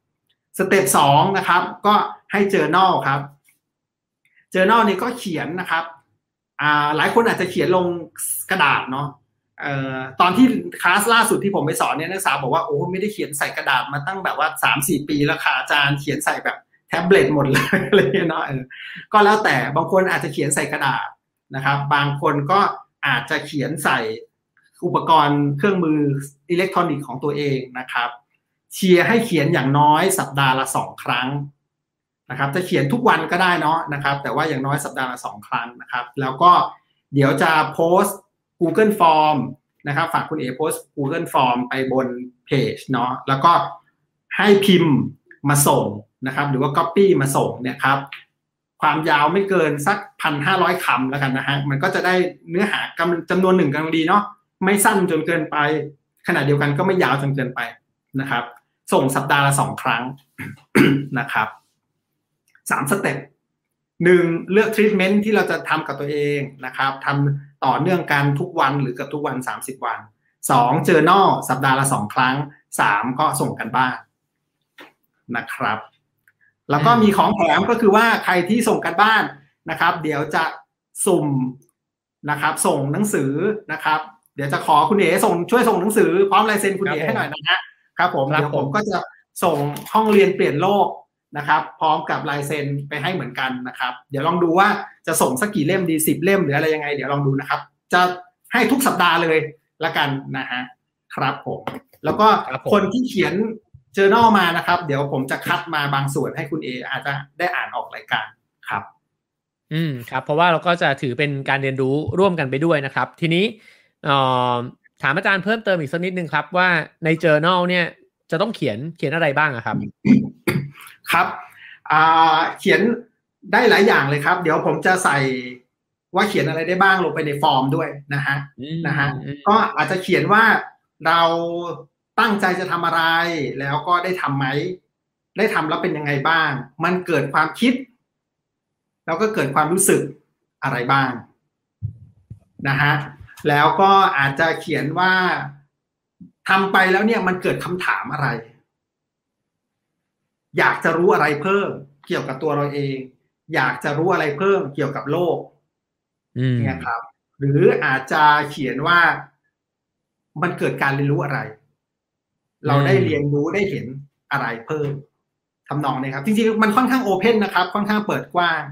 step สองนะครับ ก็ให้ journal ครับ journal นี่ก็เขียนนะครับอ่าหลายคนอาจจะเขียนลงกระดาษเนาะเอ่อตอนที่คลาสล่าสุดที่ผมไปสอนเนี่ยนักศึกษาบอกว่าโอ้ไม่ได้เขียนใส่กระดาษมาตั้งแบบว่าสามสี่ปีแล้วค่ะอาจารย์เขียนใส่แบบ แท็บเล็ตหมดเลยอะไรเงี้ยเนาะก็แล้วแต่บางคนอาจจะเขียนใส่กระดาษนะครับ บางคนก็อาจจะเขียนใส่อุปกรณ์เครื่องมืออิเล็กทรอนิกส์ของตัวเองนะครับ เชียร์ให้เขียนอย่างน้อยสัปดาห์ละสองครั้งนะครับจะเขียนทุกวันก็ได้เนาะนะครับ แต่ว่าอย่างน้อยสัปดาห์ละสองครั้งนะครับ แล้วก็เดี๋ยวจะโพสต์ Google Form นะครับ ฝากคุณเอโพสต์ Google Form ไปบนเพจเนาะแล้วก็ให้พิมพ์มาส่ง นะครับ หรือว่า Copy มาส่งเนี่ยครับความยาวไม่เกินสักพันห้าร้อยคำแล้วกันนะฮะมันก็จะได้เนื้อหากำจำนวนหนึ่งกำลังดีเนาะไม่สั้นจนเกินไป ขณะเดียวกันก็ไม่ยาวจนเกินไปนะครับ ส่งสัปดาห์ละสองครั้งนะครับสาม step หนึ่งเลือกทรีทเมนต์ที่เราจะทำกับตัวเองนะครับทำต่อเนื่องกันทุกวันหรือกับทุกวัน 30 วันสองเจอนอสัปดาห์ละสองครั้งสามก็ส่งการบ้านนะครับ แล้วก็มีของแถมก็คือว่าใครที่ส่งกันบ้านนะครับ เดี๋ยวจะสุ่มนะครับ ส่งหนังสือนะครับ เดี๋ยวจะขอคุณเอ๋ส่งช่วยส่งหนังสือพร้อมลายเซ็นคุณเอ๋ให้หน่อยนะฮะครับผมเดี๋ยวผมก็จะส่งห้องเรียนเปลี่ยนโลกนะครับ พร้อมกับลายเซ็นไปให้เหมือนกันนะครับ เดี๋ยวลองดูว่าจะส่งสักกี่เล่มดีสิบเล่มหรืออะไรยังไง เดี๋ยวลองดูนะครับ จะให้ทุกสัปดาห์เลยละกันนะฮะครับผมแล้วก็คนที่เขียน เจอ journal มานะครับ เดี๋ยวผมจะคัดมาบางส่วนให้คุณเออาจจะได้อ่านออกรายการครับ อืมครับ เพราะว่าเราก็จะถือเป็นการเรียนรู้ร่วมกันไปด้วยนะครับ ทีนี้ถามอาจารย์เพิ่มเติมอีกสักนิดนึงครับ ว่าใน journal เนี่ยจะต้องเขียนเขียนอะไรบ้างครับ ครับเขียนได้หลายอย่างเลยครับ เดี๋ยวผมจะใส่ว่าเขียนอะไรได้บ้างลงไปในฟอร์มด้วยนะฮะนะฮะก็อาจจะเขียนว่าเรา ตั้งใจจะทำอะไร แล้วก็ได้ทำไหม ได้ทำแล้วเป็นยังไงบ้าง มันเกิดความคิด แล้วก็เกิดความรู้สึกอะไรบ้างนะฮะแล้วก็อาจจะเขียนว่าทำไปแล้วเนี่ยมันเกิดคำถามอะไร อยากจะรู้อะไรเพิ่ม เกี่ยวกับตัวเราเอง อยากจะรู้อะไรเพิ่มเกี่ยวกับโลกเนี่ยครับ หรืออาจจะเขียนว่ามันเกิดการเรียนรู้อะไร เราได้เรียนรู้ได้เห็นอะไรเพิ่มทำนองนี้ครับ จริงๆมันค่อนข้างโอเพนนะครับ ค่อนข้างเปิดกว้าง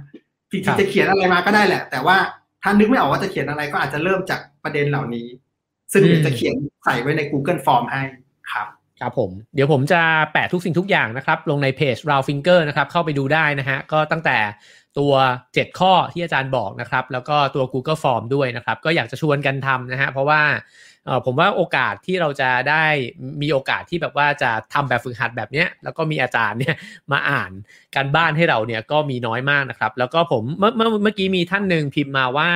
จริงๆจะเขียนอะไรมาก็ได้แหละ แต่ว่าถ้านึกไม่ออกว่าจะเขียนอะไรก็อาจจะเริ่มจากประเด็นเหล่านี้ ซึ่งเดี๋ยวจะเขียนใส่ไว้ใน Google Form ให้ครับครับผมเดี๋ยวผมจะแปะทุกสิ่งทุกอย่างนะครับ ลงในเพจ Round Finger นะครับ เข้าไปดูได้นะฮะ ก็ตั้งแต่ตัว 7 ข้อที่อาจารย์บอกนะครับ แล้วก็ตัว Google Form ด้วยนะครับ ก็อยากจะชวนกันทำนะฮะ เพราะว่า ผมว่าโอกาสที่เราจะได้มีโอกาสที่แบบว่าจะทำแบบฝึกหัดแบบนี้แล้วก็มีอาจารย์เนี่ยมาอ่านการบ้านให้เราเนี่ยก็มีน้อยมากนะครับ แล้วก็ผมเมื่อเมื่อกี้มีท่านหนึ่งพิมพ์มาว่า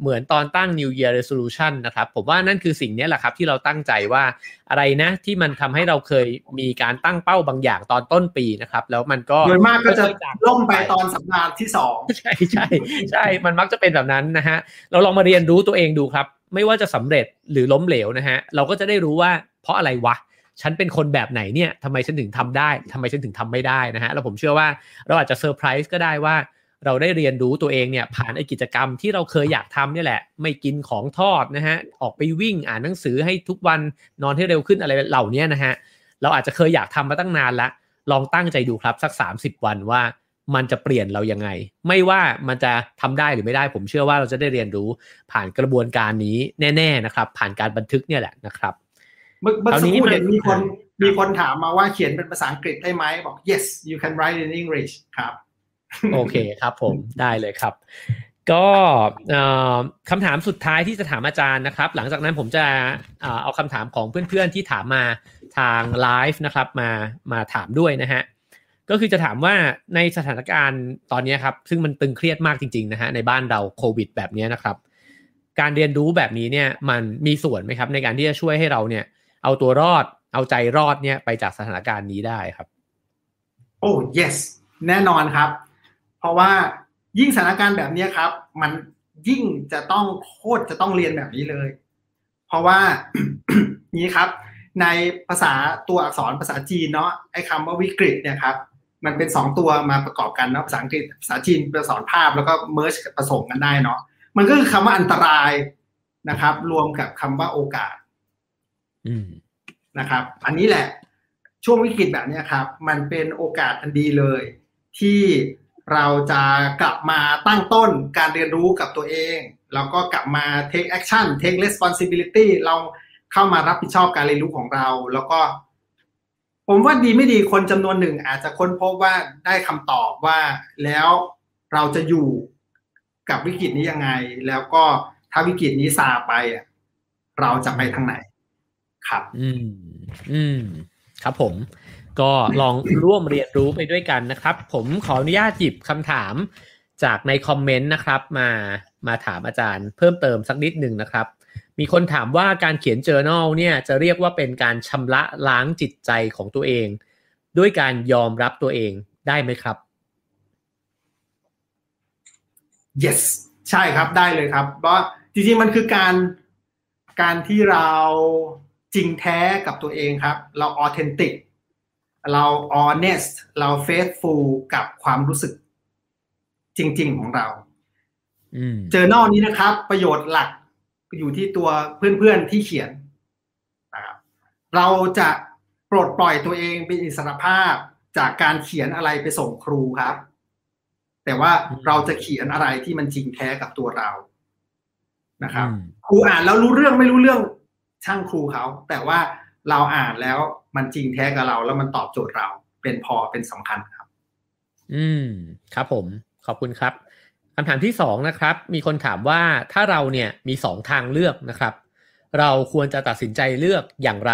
เหมือนตอนตั้ง New Year Resolution นะครับ ผมว่านั่นคือสิ่งนี้แหละครับที่เราตั้งใจว่าอะไรนะ ที่มันทำให้เราเคยมีการตั้งเป้าบางอย่างตอนต้นปีนะครับ แล้วมันก็โดยมากก็จะล่มไปตอนสัปดาห์ที่สองใช่ใช่ใช่มันมักจะเป็นแบบนั้นนะฮะเราลองมาเรียนรู้ตัวเองดูครับ ไม่ว่าจะสำเร็จหรือล้มเหลวนะฮะเราก็จะได้รู้ว่าเพราะอะไรวะฉันเป็นคนแบบไหนเนี่ยทำไมฉันถึงทำได้ทำไมฉันถึงทำไม่ได้นะฮะแล้วผมเชื่อว่าเราอาจจะเซอร์ไพรส์ก็ได้ว่า เราได้เรียนรู้ตัวเองเนี่ยผ่านไอกิจกรรมที่เราเคยอยากทำนี่แหละ ไม่กินของทอดนะฮะออกไปวิ่งอ่านหนังสือให้ทุกวันนอนให้เร็วขึ้นอะไรเหล่านี้นะฮะเราอาจจะเคยอยากทำมาตั้งนานละ ลองตั้งใจดูครับสัก 30 วันว่ามันจะเปลี่ยนเรายังไง ไม่ว่ามันจะทำได้หรือไม่ได้ ผมเชื่อว่าเราจะได้เรียนรู้ผ่านกระบวนการนี้แน่ๆนะครับ ผ่านการบันทึกเนี่ยแหละนะครับ เมื่อสักครู่เห็นมีคนมีคนถามมาว่าเขียนเป็นภาษาอังกฤษได้ไหมบอก yes you can write in English ครับ โอเคครับผมได้เลยครับ ก็คำถามสุดท้ายที่จะถามอาจารย์นะครับ หลังจากนั้นผมจะเอาคำถามของเพื่อนๆที่ถามมาทางไลฟ์นะครับมามาถามด้วยนะฮะก็คือจะถามว่าในสถานการณ์ตอนนี้ครับ ซึ่งมันตึงเครียดมากจริงๆนะฮะในบ้านเราโควิด แบบนี้นะครับ การเรียนรู้แบบนี้เนี่ยมันมีส่วนไหมครับ ในการที่จะช่วยให้เราเนี่ย เอาตัวรอดเอาใจรอดเนี่ยไปจากสถานการณ์นี้ได้ครับ โอ้ yes แน่นอนครับ เพราะว่ายิ่งสถานการณ์แบบนี้ครับ มันยิ่งจะต้องโคตรจะต้องเรียนแบบนี้เลย เพราะว่านี้ครับ ในภาษาตัวอักษรภาษาจีนเนาะไอ้คำว่าวิกฤตเนี่ยครับมันเป็นสองตัวมาประกอบกันเนาะภาษาอังกฤษภาษาจีนเป็นสอนภาพแล้วก็เมิร์ชผสมกันได้เนาะมันก็คือคำว่าอันตรายนะครับ รวมกับคำว่าโอกาสนะครับ อันนี้แหละช่วงวิกฤตแบบนี้ครับ มันเป็นโอกาสอันดีเลย ที่ เราจะกลับมาตั้งต้นการเรียนรู้กับตัวเอง แล้วก็กลับมา take action take responsibility เราเข้ามารับผิดชอบการเรียนรู้ของเรา แล้วก็ ผมว่าดีไม่ดีคนจำนวนหนึ่ง อาจจะค้นพบว่าได้คำตอบว่าแล้วเราจะอยู่กับวิกฤตนี้ยังไง แล้วก็ถ้าวิกฤตนี้ซาไปอะเราจะไปทางไหน ครับ อืม อืม ครับผม ก็ลองร่วมเรียนรู้ไปด้วยกันนะครับ ผมขออนุญาตหยิบคำถามจากในคอมเมนต์นะครับมามาถามอาจารย์เพิ่มเติมสักนิดหนึ่งนะครับ มีคนถามว่าการเขียน journal เนี่ยจะเรียกว่าเป็นการชำระล้างจิตใจของตัวเอง ด้วยการยอมรับตัวเองได้ไหมครับ yes ใช่ครับได้เลยครับ เพราะจริงๆมันคือการการที่เราจริงแท้กับตัวเองครับ เรา authentic เรา honest เรา faithful กับความรู้สึกจริง ๆ ของเราอืมเจอ n a l นี้นะครับ ประโยชน์หลักอยู่ที่ตัวเพื่อนๆที่เขียนนะครับเราจะปลดปล่อยตัวเองเป็นอิสรภาพจากการเขียนอะไรไปส่งครูครับ แต่ว่าอืมเราจะเขียนอะไรที่มันจริงแท้กับตัวเรานะครับอืมครูอ่านแล้วรู้เรื่องไม่รู้เรื่องช่างครูเขา แต่ว่า เราอ่านแล้วมันจริงแท้กับเรา แล้วมันตอบโจทย์เราเป็นพอเป็นสำคัญครับ อืมครับผมขอบคุณครับคำถามที่สองนะครับ มีคนถามว่าถ้าเราเนี่ยมีสองทางเลือกนะครับ เราควรจะตัดสินใจเลือกอย่างไร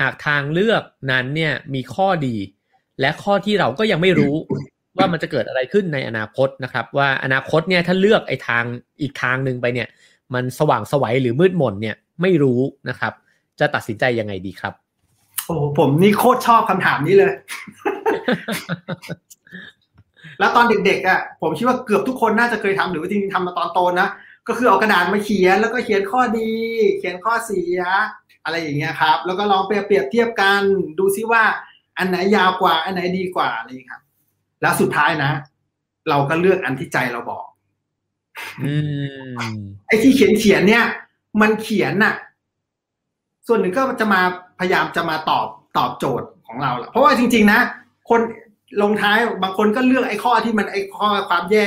หากทางเลือกนั้นเนี่ยมีข้อดี และข้อที่เราก็ยังไม่รู้ว่ามันจะเกิดอะไรขึ้นในอนาคตนะครับ ว่าอนาคตเนี่ยถ้าเลือกไอ้ทางอีกทางหนึ่งไปเนี่ย มันสว่างสวัยหรือมืดมนเนี่ยไม่รู้นะครับ จะตัดสินใจยังไงดีครับ โอ้โหผมนี่โคตรชอบคำถามนี้เลย แล้วตอนเด็กๆอะผมคิดว่าเกือบทุกคนน่าจะเคยทำหรือว่าจริงๆทำมาตอนโตนะก็คือเอากระดาษมาเขียนแล้วก็เขียนข้อดี เขียนข้อเสียอะไรอย่างเงี้ยครับ แล้วก็ลองเปรียบเปรียบเทียบกันดูซิว่า อันไหนยาวกว่า อันไหนดีกว่าอะไรอย่างเงี้ยครับ แล้วสุดท้ายนะ เราก็เลือกอันที่ใจเราบอกอืมไอ้ที่เขียนเขียนเนี่ย มันเขียนน่ะ ส่วนหนึ่งก็จะมาพยายามจะมาตอบตอบโจทย์ของเราแหละเพราะว่าจริง ๆ นะ คนลงท้ายบางคนก็เลือกไอ้ข้อที่มันไอ้ข้อความแย่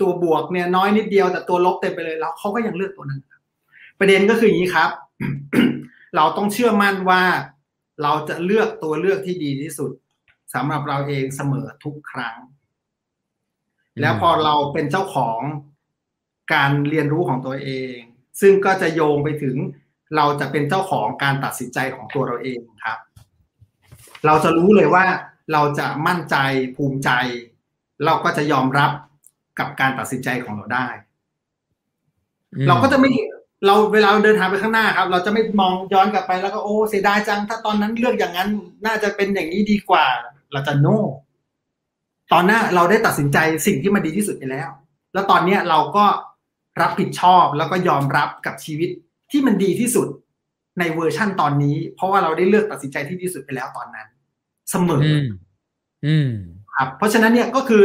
ตัวบวกเนี่ยน้อยนิดเดียวแต่ตัวลบเต็มไปเลยแล้วเขาก็ยังเลือกตัวนั้นประเด็นก็คืออย่างนี้ครับ เราต้องเชื่อมั่นว่า เราจะเลือกตัวเลือกที่ดีที่สุดสำหรับเราเองเสมอทุกครั้ง แล้วพอเราเป็นเจ้าของการเรียนรู้ของตัวเอง ซึ่งก็จะโยงไปถึง เราจะเป็นเจ้าของการตัดสินใจของตัวเราเองครับ เราจะรู้เลยว่าเราจะมั่นใจภูมิใจ เราก็จะยอมรับกับการตัดสินใจของเราได้ เราก็จะไม่เราเวลาเราเดินทางไปข้างหน้าครับ เราจะไม่มองย้อนกลับไปแล้วก็โอ้เสียดายจัง ถ้าตอนนั้นเลือกอย่างนั้น น่าจะเป็นอย่างนี้ดีกว่า เราจะโน่ ตอนหน้าเราได้ตัดสินใจสิ่งที่มันดีที่สุดไปแล้ว แล้วตอนเนี้ยเราก็รับผิดชอบแล้วก็ยอมรับกับชีวิต ที่มันดีที่สุดในเวอร์ชั่นตอนนี้ เพราะว่าเราได้เลือกตัดสินใจที่ดีที่สุดไปแล้วตอนนั้น เสมออืมอืมครับ เพราะฉะนั้นเนี่ยก็คือ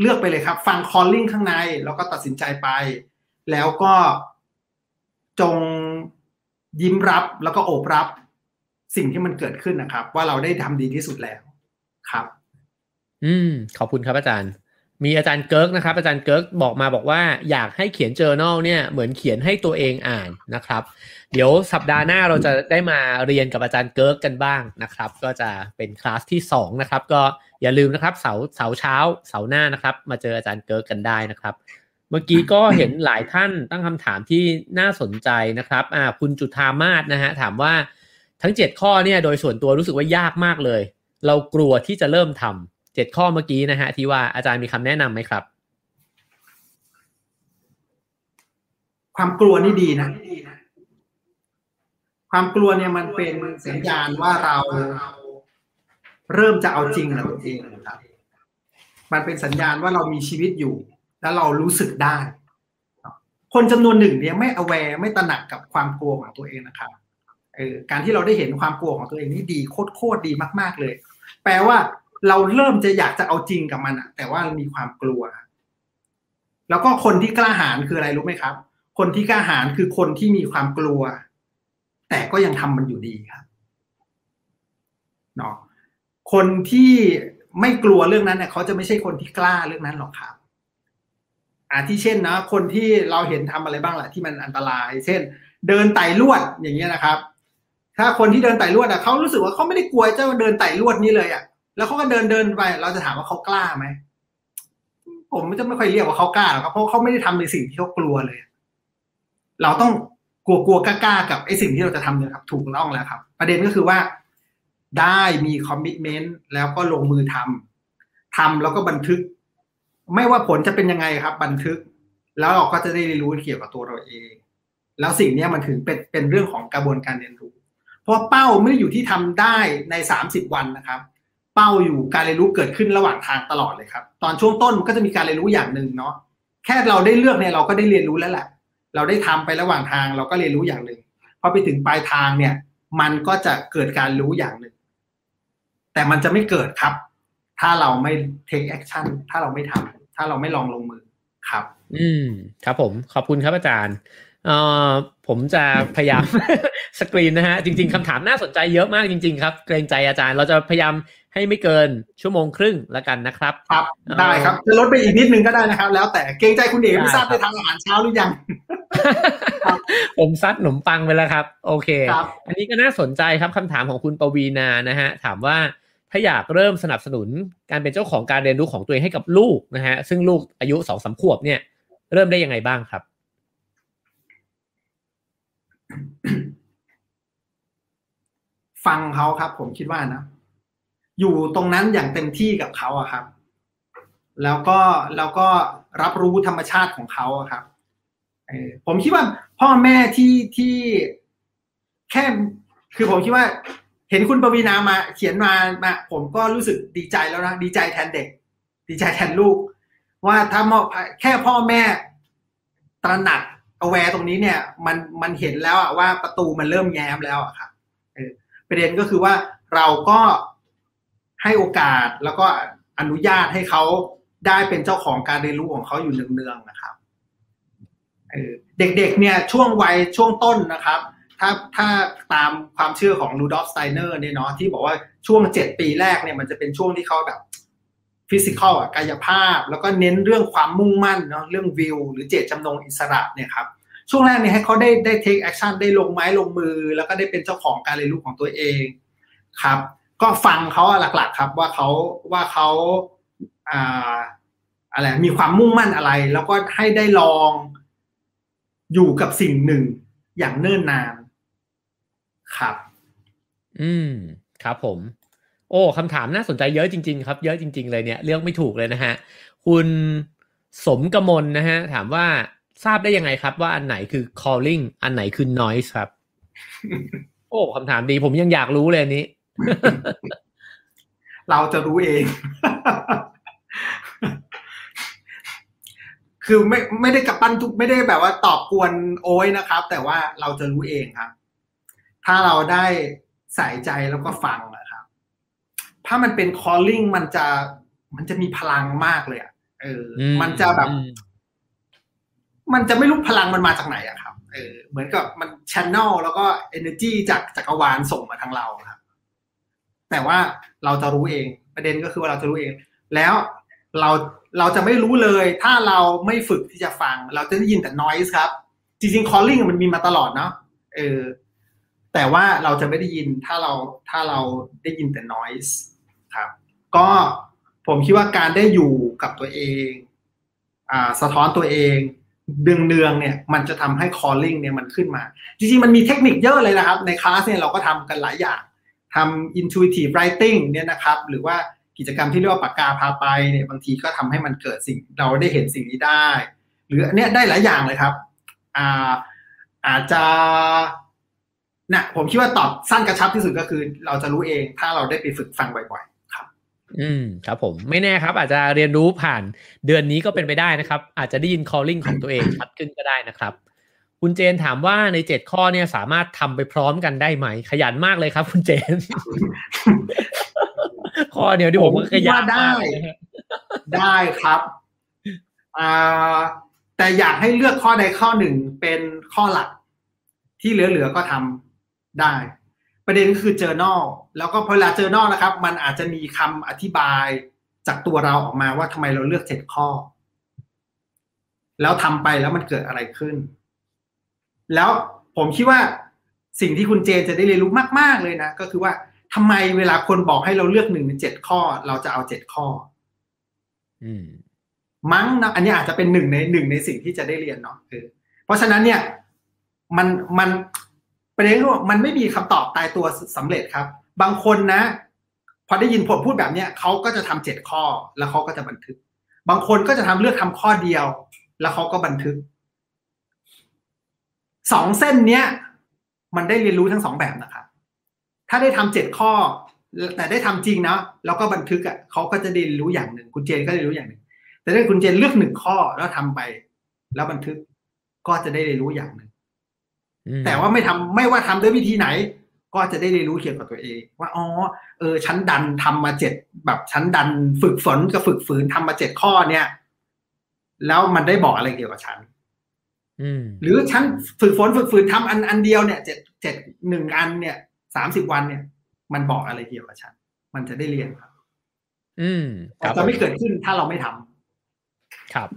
เลือกไปเลยครับ ฟัง calling ข้างใน แล้วก็ตัดสินใจไป แล้วก็จงยิ้มรับแล้วก็โอบรับ สิ่งที่มันเกิดขึ้นนะครับ ว่าเราได้ทำดีที่สุดแล้วครับ อืม ขอบคุณครับอาจารย์ มีอาจารย์เกิร์กนะครับ อาจารย์เกิร์กบอกมาบอกว่าอยากให้เขียน journal เนี่ยเหมือนเขียนให้ตัวเองอ่านนะครับ เดี๋ยวสัปดาห์หน้าเราจะได้มาเรียนกับอาจารย์เกิร์กกันบ้างนะครับ ก็จะเป็นคลาสที่สองนะครับ ก็อย่าลืมนะครับเสาร์เสาร์เช้าเสาร์หน้านะครับ มาเจออาจารย์เกิร์กกันได้นะครับ เมื่อกี้ก็เห็นหลายท่านตั้งคำถามที่น่าสนใจนะครับอ่าคุณจุธามาศนะฮะถามว่าทั้งเจ็ดข้อเนี่ยโดยส่วนตัวรู้สึกว่ายากมากเลย เรากลัวที่จะเริ่มทำ เจ็ดข้อเมื่อกี้นะฮะที่ว่าอาจารย์มีคำแนะนำไหมครับ ความกลัวนี่ดีนะ ความกลัวเนี่ยมันเป็นสัญญาณว่าเราเริ่มจะเอาจริงกับตัวเองนะครับ มันเป็นสัญญาณว่าเรามีชีวิตอยู่ แล้วเรารู้สึกได้ คนจำนวนหนึ่งเนี่ยไม่อแวร์ไม่ตระหนักกับความกลัวของตัวเองนะครับเออการที่เราได้เห็นความกลัวของตัวเองนี่ดีโคตรโคตรดีมาก ๆเลย แปลว่า เราเริ่มจะอยากจะเอาจริงกับมันอะแต่ว่ามีความกลัว แล้วก็คนที่กล้าหาญคืออะไรรู้ไหมครับ คนที่กล้าหาญคือคนที่มีความกลัว แต่ก็ยังทำมันอยู่ดีครับเนาะคนที่ไม่กลัวเรื่องนั้นเนี่ยเขาจะไม่ใช่คนที่กล้าเรื่องนั้นหรอกครับอาทิเช่นนะคนที่เราเห็นทำอะไรบ้างแหละที่มันอันตราย เช่น เดินไต่ลวดอย่างเงี้ยนะครับ ถ้าคนที่เดินไต่ลวดอะเขารู้สึกว่าเขาไม่ได้กลัวเจ้าเดินไต่ลวดนี้เลยอะ แล้วเขาก็เดินเดินไป เราจะถามว่าเขากล้าไหมผมจะไม่ค่อยเรียกว่าเขากล้าหรอกครับเพราะเขาไม่ได้ทำในสิ่งที่เขากลัวเลย เราต้องกลัวกลัวกล้ากับไอ้สิ่งที่เราจะทำเนี่ยครับ ถูกต้องแล้วครับ ประเด็นก็คือว่า ได้มีคอมมิชเมนต์แล้วก็ลงมือทำทำแล้วก็บันทึก ไม่ว่าผลจะเป็นยังไงครับ บันทึก แล้วเราก็จะได้เรียนรู้เกี่ยวกับตัวเราเอง แล้วสิ่งนี้มันถึงเป็นเป็นเรื่องของกระบวนการเรียนรู้ เพราะเป้าไม่ได้อยู่ที่ทำได้ในสามสิบวันนะครับ เป้าอยู่การเรียนรู้เกิดขึ้นระหว่างทางตลอดเลยครับ ตอนช่วงต้นก็จะมีการเรียนรู้อย่างหนึ่งเนาะแค่เราได้เลือกเนี่ยเราก็ได้เรียนรู้แล้วแหละ เราได้ทำไประหว่างทางเราก็เรียนรู้อย่างหนึ่งพอไปถึงปลายทางเนี่ย มันก็จะเกิดการรู้อย่างหนึ่งแต่มันจะไม่เกิดครับ ถ้าเราไม่ take action ถ้าเราไม่ทำถ้าเราไม่ลองลงมือครับ อืม ครับผม ขอบคุณครับอาจารย์เอ่อผมจะพยายามสกรีนนะฮะ จริง ๆคำถามน่าสนใจเยอะมากจริง ๆ ครับ เกรงใจอาจารย์ เราจะพยายาม ให้ไม่เกินชั่วโมงครึ่งแล้วกันนะครับ ครับ ได้ครับจะลดไปอีกนิดนึงก็ได้นะครับ แล้วแต่เกรงใจคุณเอ๋ไม่ทราบได้ทานอาหารเช้าหรือยัง ผมซัดขนมปังไปแล้วครับ โอเคครับอันนี้ก็น่าสนใจครับคำถามของคุณปวีนานะฮะ ถามว่าถ้าอยากเริ่มสนับสนุนการเป็นเจ้าของการเรียนรู้ของตัวเองให้กับลูกนะฮะ ซึ่งลูกอายุสองสามขวบเนี่ย เริ่มได้ยังไงบ้างครับฟังเขาครับ ผมคิดว่านะ อยู่ตรงนั้นอย่างเต็มที่กับเขาอะครับ แล้วก็แล้วก็รับรู้ธรรมชาติของเขาอะครับผมคิดว่าพ่อแม่ที่ที่แค่คือผมคิดว่า เห็นคุณปวีนามา เขียนมามาผมก็รู้สึกดีใจแล้วนะดีใจแทนเด็ก ดีใจแทนลูก ว่าถ้าแค่พ่อแม่ตระหนักเอาแวร์ตรงนี้เนี่ย มันมันเห็นแล้วอะว่าประตูมันเริ่มแง้มแล้วอะครับประเด็นก็คือว่าเราก็ ให้โอกาสแล้วก็อนุญาตให้เขาได้เป็นเจ้าของการเรียนรู้ของเขาอยู่เนืองๆนะครับเด็กๆเนี่ยช่วงวัยช่วงต้นนะครับ ถ้าถ้าตามความเชื่อของลูดอฟสไตเนอร์เนี่ยเนาะที่บอกว่าช่วงเจ็ดปีแรกเนี่ยมันจะเป็นช่วงที่เขาแบบ physical กายภาพ แล้วก็เน้นเรื่องความมุ่งมั่นเนาะเรื่องวิว หรือเจตจำนงอิสระเนี่ยครับช่วงแรกเนี่ยให้เขาได้ได้ take action ได้ลงไม้ลงมือ แล้วก็ได้เป็นเจ้าของการเรียนรู้ของตัวเองครับ ก็ฟังเขาหลัก ๆ ครับว่าเขาว่าเขาอ่าอะไรมีความมุ่งมั่นอะไร แล้วก็ให้ได้ลองอยู่กับสิ่งหนึ่งอย่างเนิ่นนานครับ อืม ครับผม โอ้คำถามน่าสนใจเยอะจริง ๆ ครับ เยอะจริง ๆ เลยเนี่ยเลือกไม่ถูกเลยนะฮะ คุณสมกมลนะฮะ ถามว่าทราบได้ยังไงครับ ว่าอันไหนคือ calling อันไหนคือ noise ครับ โอ้คำถามดีผมยังอยากรู้เลยนี้ เราจะรู้เอง คือไม่ไม่ได้กับปั้นทุกไม่ได้แบบว่าตอบกวนโอ้ยนะครับ แต่ว่าเราจะรู้เองครับ ถ้าเราได้ใส่ใจแล้วก็ฟังนะครับ ถ้ามันเป็น calling มันจะมันจะมีพลังมากเลยอะเออ มันจะแบบ มันจะไม่รู้พลังมันมาจากไหนอะครับ เออ เหมือนกับมันช n น e l แล้วก็ energy จากจักรวาลส่งมาทางเราครับ แต่ว่าเราจะรู้เอง ประเด็นก็คือว่าเราจะรู้เอง แล้วเราเราจะไม่รู้เลย ถ้าเราไม่ฝึกที่จะฟัง เราจะได้ยินแต่ noise ครับ จริงๆ calling มันมีมาตลอดเนาะเออแต่ว่าเราจะไม่ได้ยินถ้าเราถ้าเราได้ยินแต่ noise ครับ ก็ผมคิดว่าการได้อยู่กับตัวเองอ่าสะท้อนตัวเองเดืองเนืองเนี่ยมันจะทำให้ calling เนี่ยมันขึ้นมา จริงๆ มันมีเทคนิคเยอะเลยนะครับ ในคลาสเนี่ยเราก็ทำกันหลายอย่าง ทำ intuitive writing เนี่ยนะครับหรือว่ากิจกรรมที่เรียกว่าปากกาพาไปเนี่ยบางทีก็ทำให้มันเกิดสิ่งเราได้เห็นสิ่งนี้ได้ หรือเนี่ยได้หลายอย่างเลยครับอ่าอาจจะนะผมคิดว่าตอบสั้นกระชับที่สุดก็คือ เราจะรู้เองถ้าเราได้ไปฝึกฟังบ่อยๆครับ อืมครับผมไม่แน่ครับ อาจจะเรียนรู้ผ่านเดือนนี้ก็เป็นไปได้นะครับ อาจจะได้ยิน calling ของตัวเองชัดขึ้นก็ได้นะครับ คุณเจนถามว่าในเจ็ดข้อเนี่ยสามารถทำไปพร้อมกันได้ไหม ขยันมากเลยครับ คุณเจน ข้อเดียวที่ผมก็ขยันมากเลยฮะได้ครับอ่าแต่อยากให้เลือกข้อใดข้อหนึ่งเป็นข้อหลัก ที่เหลือๆก็ทำได้ ประเด็นก็คือ journal แล้วก็พอเวลา journal นะครับ มันอาจจะมีคำอธิบายจากตัวเราออกมาว่าทำไมเราเลือกเจ็ดข้อ แล้วทำไปแล้วมันเกิดอะไรขึ้น แล้วผมคิดว่าสิ่งที่คุณเจนจะได้เรียนรู้มาก ๆเลยนะ ก็คือว่าทำไมเวลาคนบอกให้เราเลือกหนึ่งในเจ็ดข้อ เราจะเอาเจ็ดข้อ อืมมั้งนะอันนี้อาจจะเป็นหนึ่งในหนึ่งในสิ่งที่จะได้เรียนเนาะเออเพราะฉะนั้นเนี่ยมันมันประเด็นคือว่ามันไม่มีคำตอบตายตัวสำเร็จครับ บางคนนะ พอได้ยินผมพูดแบบเนี้ยเขาก็จะทำเจ็ดข้อแล้วเขาก็จะบันทึก บางคนก็จะทำเลือกทำข้อเดียว แล้วเขาก็บันทึก สองเส้นเนี้ย มันได้เรียนรู้ทั้งสองแบบนะครับ ถ้าได้ทำเจ็ดข้อ แต่ได้ทำจริงนะแล้วก็บันทึกอะเขาก็จะได้เรียนรู้อย่างหนึ่ง คุณเจนก็ได้เรียนรู้อย่างหนึ่ง แต่ถ้าคุณเจนเลือกหนึ่งข้อแล้วทำไป แล้วบันทึกก็จะได้เรียนรู้อย่างหนึ่งอืมแต่ว่าไม่ทำไม่ว่าทำด้วยวิธีไหน ก็จะได้เรียนรู้เกี่ยวกับตัวเอง ว่าอ๋อเออฉันดันทำมาเจ็ดแบบฉันดันฝึกฝนกับฝึกฝืนทำมาเจ็ดข้อเนี่ย แล้วมันได้บอกอะไรเกี่ยวกับฉันอืม หรือฉันฝึกฝนฝึกฝืนทำอันอันเดียวเนี่ยเจ็ดเจ็ดหนึ่งอันเนี่ยสามสิบวันเนี่ย มันบอกอะไรเกี่ยวกับฉัน มันจะได้เรียนครับ อืมคแต่รับจะไม่เกิดขึ้นถ้าเราไม่ทำครับ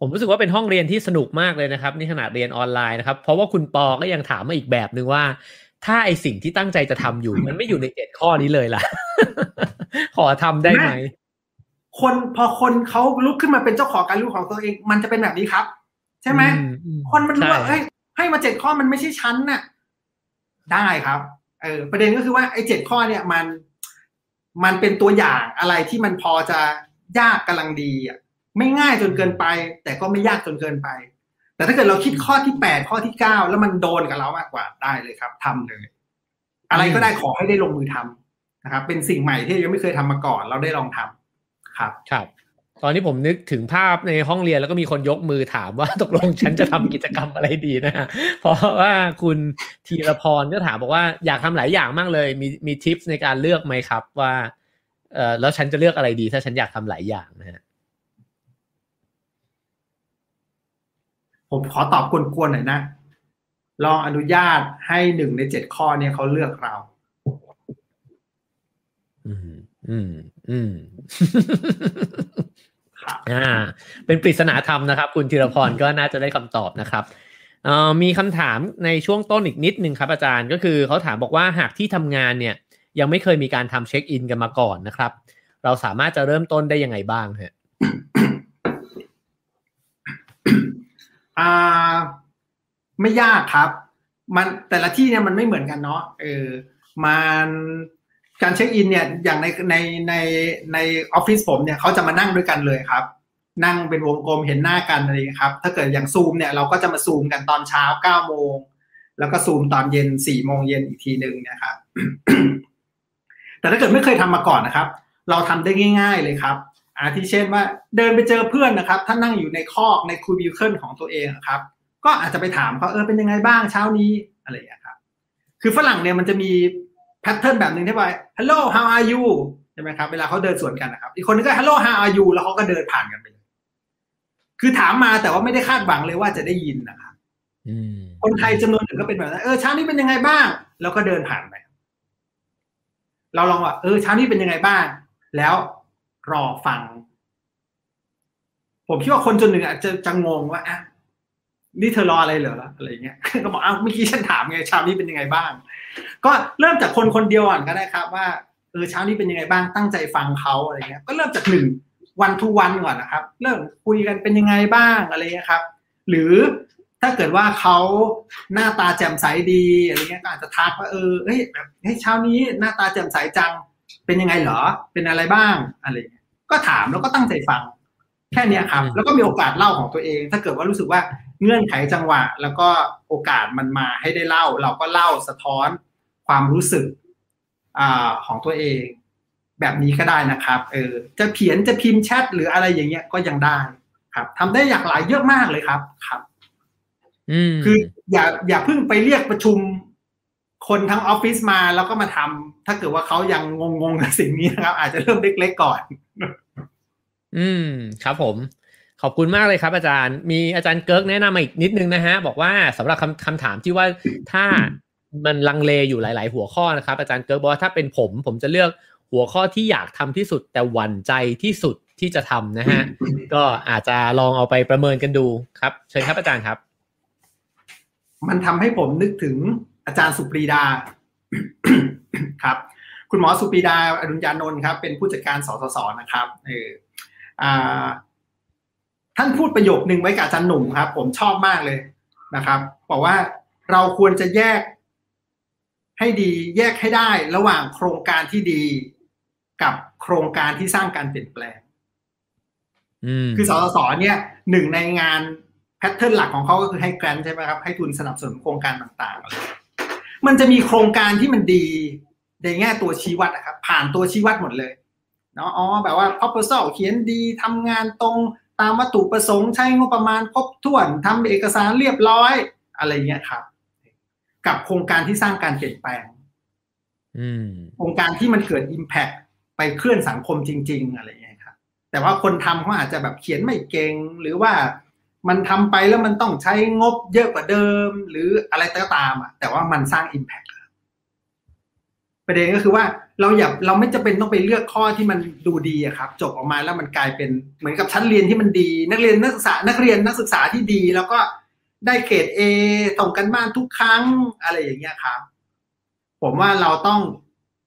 ผมรู้สึกว่าเป็นห้องเรียนที่สนุกมากเลยนะครับ นี่ขนาดเรียนออนไลน์นะครับ เพราะว่าคุณปอก็ยังถามมาอีกแบบหนึ่งว่า ถ้าไอสิ่งที่ตั้งใจจะทำอยู่ มันไม่อยู่ในเจ็ดข้อนี้เลยล่ะ ขอทำได้ไหมคนพอคนเขาลุกขึ้นมาเป็นเจ้าของการรู้ของตัวเอง มันจะเป็นแบบนี้ครับ ใช่ไหมอือืคนมันรู้ว่าใช่เฮ้ยให้มาเจ็ดข้อมันไม่ใช่ชั้นน่ะ ได้ครับ เออ ประเด็นก็คือว่าไอ้เจ็ดข้อเนี่ยมัน มันเป็นตัวอย่างอะไรที่มันพอจะยากกำลังดีอะไม่ง่ายจนเกินไป แต่ก็ไม่ยากจนเกินไป แต่ถ้าเกิดเราคิดข้อที่แปดข้อที่เก้าแล้วมันโดนกับเรามากกว่าได้เลยครับทำเลย อะไรก็ได้ขอให้ได้ลงมือทำนะครับ เป็นสิ่งใหม่ที่ยังไม่เคยทำมาก่อน เราได้ลองทำครับ ครับ ตอนนี้ผมนึกถึงภาพในห้องเรียนแล้วก็มีคนยกมือถามว่าตกลงฉันจะทำกิจกรรมอะไรดีนะฮะเพราะว่าคุณธีรพรก็ถามบอกว่าอยากทำหลายอย่างมากเลย มีมีทิปในการเลือกไหมครับว่าเออแล้วฉันจะเลือกอะไรดี ถ้าฉันอยากทำหลายอย่างนะฮะผมขอตอบกวนๆหน่อยนะลองอนุญาตให้หนึ่งในเจ็ดข้อเนี่ยเขาเลือกเรา อืม อืม อืมครับ อ่า เป็นปริศนาธรรมนะครับ คุณธีรพรก็น่าจะได้คำตอบนะครับเอ่อมีคำถามในช่วงต้นอีกนิดนึงครับอาจารย์ก็คือเขาถามบอกว่าหากที่ทำงานเนี่ย ยังไม่เคยมีการทำเช็คอินกันมาก่อนนะครับ เราสามารถจะเริ่มต้นได้ยังไงบ้างฮะอ่าไม่ยากครับ มันแต่ละที่เนี่ยมันไม่เหมือนกันเนาะเออมัน การเช็คอินเนี่ยอย่างในในในในออฟฟิศผมเนี่ยเขาจะมานั่งด้วยกันเลยครับ นั่งเป็นวงกลมเห็นหน้ากันอะไรอย่างนี้ครับ ถ้าเกิดอย่างซูมเนี่ยเราก็จะมาซูมกันตอนเช้าเก้าโมงแล้วก็ซูมตอนเย็นสี่โมงเย็นอีกทีหนึ่งนะครับ แต่ถ้าเกิดไม่เคยทำมาก่อนนะครับ เราทำได้ง่าย ๆเลยครับอาทิเช่นว่าเดินไปเจอเพื่อนนะครับ ถ้านั่งอยู่ในคอกใน cubicle ของตัวเองครับ ก็อาจจะไปถามเขาเออเป็นยังไงบ้างเช้านี้อะไรอย่างเงี้ยครับ คือฝรั่งเนี่ยมันจะมี pattern แบบหนึ่งที่ว่า hello how are you ใช่ไหมครับ เวลาเขาเดินสวนกันนะครับ อีกคนนึงก็ hello how are you แล้วเขาก็เดินผ่านกันไปเลยคือถามมาแต่ว่าไม่ได้คาดหวังเลยว่าจะได้ยินนะครับอืมคนไทยจำนวนหนึ่งก็เป็นแบบนั้นเออเช้านี้เป็นยังไงบ้าง แล้วก็เดินผ่านไป เราลองว่าเออเช้านี้เป็นยังไงบ้าง แล้วรอฟัง ผมคิดว่าคนจนหนึ่งอาจจะจะงงว่าอะ นี่เธอรออะไรเหรออะไรเงี้ยก็บอกอ้าวเมื่อกี้ฉันถามไงเช้านี้เป็นยังไงบ้าง ก็เริ่มจากคนคนเดียวก่อนก็ได้ครับ ว่าเออเช้านี้เป็นยังไงบ้างตั้งใจฟังเขาอะไรเงี้ย ก็เริ่มจากหนึ่งวันทูวันก่อนนะครับ เริ่มคุยกันเป็นยังไงบ้างอะไรเงี้ยครับ หรือถ้าเกิดว่าเขาหน้าตาแจ่มใสดีอะไรเงี้ยก็อาจจะทักว่าเออเฮ้ยแบบเฮ้ยเช้านี้หน้าตาแจ่มใสจังเป็นยังไงเหรอ เป็นอะไรบ้างอะไรเงี้ยก็ถามแล้วก็ตั้งใจฟัง แค่นี้ครับ แล้วก็มีโอกาสเล่าของตัวเอง ถ้าเกิดว่ารู้สึกว่า เงื่อนไขจังหวะ แล้วก็โอกาสมันมาให้ได้เล่า เราก็เล่าสะท้อนความรู้สึกของตัวเอง แบบนี้ก็ได้นะครับเออจะเขียนจะพิมพ์แชทหรืออะไรอย่างเงี้ยก็ยังได้ครับทำได้อย่างหลายเยอะมากเลยครับครับอืมคืออย่าอย่าเพิ่งไปเรียกประชุมคนทั้งออฟฟิศมาแล้วก็มาทำถ้าเกิดว่าเขายังงงๆกับสิ่งนี้นะครับ อาจจะเริ่มเล็กๆก่อน อืม ครับผม ขอบคุณมากเลยครับอาจารย์ มีอาจารย์เกิร์กแนะนำมาอีกนิดนึงนะฮะ บอกว่าสำหรับคำคำถามที่ว่าถ้ามันลังเลอยู่หลาย ๆ หัวข้อนะครับ อาจารย์เกิร์กบอกว่าถ้าเป็นผม ผมจะเลือกหัวข้อที่อยากทำที่สุด แต่หวั่นใจที่สุดที่จะทำนะฮะ ก็อาจจะลองเอาไปประเมินกันดูครับ เชิญครับอาจารย์ครับ มันทำให้ผมนึกถึงอาจารย์สุปรีดาครับ คุณหมอสุปรีดาอดุลยานนท์ครับ เป็นผู้จัดการสสสนะครับเอออ่า ท่านพูดประโยคนึงไว้กับอาจารย์หนุ่มครับ ผมชอบมากเลยนะครับบอกว่าเราควรจะแยกให้ดีแยกให้ได้ระหว่างโครงการที่ดีกับโครงการที่สร้างการเปลี่ยนแปลงอืมคือสสสเนี่ยหนึ่งในงานแพทเทิร์นหลักของเขาก็คือให้แกรนใช่ไหมครับ ให้ทุนสนับสนุนโครงการต่างๆ มันจะมีโครงการที่มันดีในแง่ตัวชี้วัดนะครับ ผ่านตัวชี้วัดหมดเลยเนาะอ๋อแบบว่า proposal เขียนดีทำงานตรง ตามวัตถุประสงค์ใช้งบประมาณครบถ้วนทำเอกสารเรียบร้อย อะไรเงี้ยครับ กับโครงการที่สร้างการเปลี่ยนแปลงอืมโครงการที่มันเกิด Impact ไปเคลื่อนสังคมจริง ๆ อะไรอย่างเงี้ยครับ แต่ว่าคนทำเขาอาจจะแบบเขียนไม่เก่งหรือว่ามันทำไปแล้วมันต้องใช้งบเยอะกว่าเดิม หรืออะไรก็ตามอะแต่ว่ามันสร้าง Impact ประเด็นก็คือว่าเราอย่าเราไม่จะเป็นต้องไปเลือกข้อที่มันดูดีอะครับ จบออกมาแล้วมันกลายเป็นเหมือนกับชั้นเรียนที่มันดี นักเรียนนักศึกษานักเรียนนักศึกษาที่ดี แล้วก็ได้เกรดเอส่งกันบ้านทุกครั้งอะไรอย่างเงี้ยครับ ผมว่าเราต้อง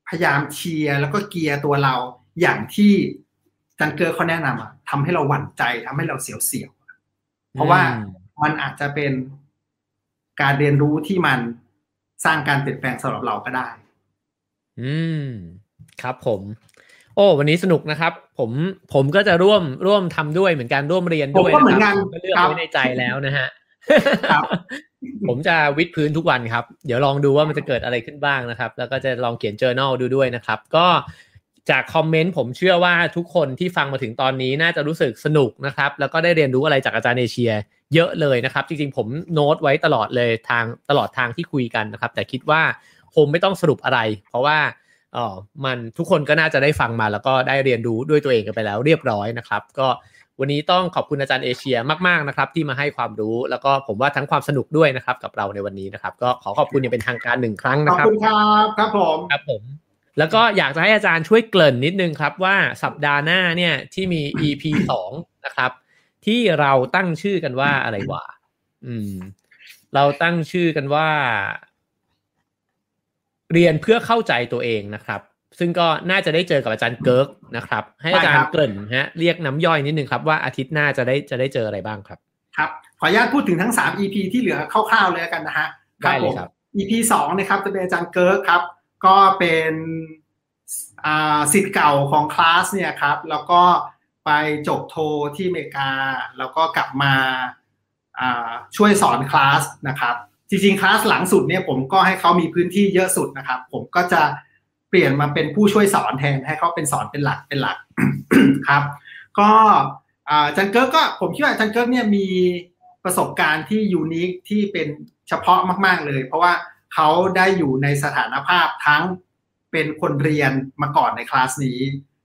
พยายามเชียร์แล้วก็เกียร์ตัวเราอย่างที่จันเกอร์เขาแนะนำอะทำให้เราหวั่นใจทำให้เราเสียวๆเพราะว่ามันอาจจะเป็นการเรียนรู้ที่มันสร้างการเปลี่ยนแปลงสำหรับเราก็ได้ อืม ครับผม โอ้ วันนี้สนุกนะครับ ผมผมก็จะร่วมร่วมทำด้วยเหมือนกันร่วมเรียนด้วยผมก็เหมือนกันก็เลือกครับไว้ในใจแล้วนะฮะครับผมจะวิดพื้นทุกวันครับ เดี๋ยวลองดูว่ามันจะเกิดอะไรขึ้นบ้างนะครับ แล้วก็จะลองเขียน journal ดูด้วยนะครับ ก็จากคอมเมนต์ผมเชื่อว่าทุกคนที่ฟังมาถึงตอนนี้น่าจะรู้สึกสนุกนะครับ แล้วก็ได้เรียนรู้อะไรจากอาจารย์เอเชีย เยอะเลยนะครับ จริงๆ ผมโน้ตไว้ตลอดเลยทางตลอดทางที่คุยกันนะครับ แต่คิดว่า คงไม่ต้องสรุปอะไร เพราะว่าเออมันทุกคนก็น่าจะได้ฟังมาแล้วก็ได้เรียนรู้ด้วยตัวเองกันไปแล้วเรียบร้อยนะครับ ก็วันนี้ต้องขอบคุณอาจารย์เอเชียมากๆนะครับ ที่มาให้ความรู้แล้วก็ผมว่าทั้งความสนุกด้วยนะครับ กับเราในวันนี้นะครับ ก็ขอขอบคุณอย่างเป็นทางการหนึ่งครั้งขนะอบครับคุณครับครับผมครับผม แล้วก็อยากจะให้อาจารย์ช่วยเกริ่นนิดนึงครับว่าสัปดาห์หน้าเนี่ยที่มี EP สองนะครับ ที่เราตั้งชื่อกันว่าอะไรวะอืม เราตั้งชื่อกันว่า เรียนเพื่อเข้าใจตัวเองนะครับ ซึ่งก็น่าจะได้เจอกับอาจารย์เกิร์กนะครับ ให้อาจารย์เกริ่นฮะเรียกน้ำย่อยนิดนึงครับว่าอาทิตย์หน้าจะได้จะได้เจออะไรบ้างครับ ครับ ขออนุญาตพูดถึงทั้ง 3 EP ที่เหลือคร่าวๆเลยแล้วกันนะฮะได้เลยครับผม EP สองนะครับจะเป็นอาจารย์เกิร์กครับ ก็เป็นอ่าศิษย์เก่าของคลาสเนี่ยครับ แล้วก็ไปจบโทที่อเมริกา แล้วก็กลับมาอ่าช่วยสอนคลาสนะครับ จริงๆคลาสหลังสุดเนี่ยผมก็ให้เขามีพื้นที่เยอะสุดนะครับ ผมก็จะเปลี่ยนมาเป็นผู้ช่วยสอนแทนให้เขาเป็นสอนเป็นหลักเป็นหลักครับ ก็จารย์เกิร์กก็ผมคิดว่าจารย์เกิร์กเนี่ยมีประสบการณ์ที่ unique ที่เป็นเฉพาะมาก ๆเลย เพราะว่าเขาได้อยู่ในสถานภาพทั้งเป็นคนเรียนมาก่อนในคลาสนี้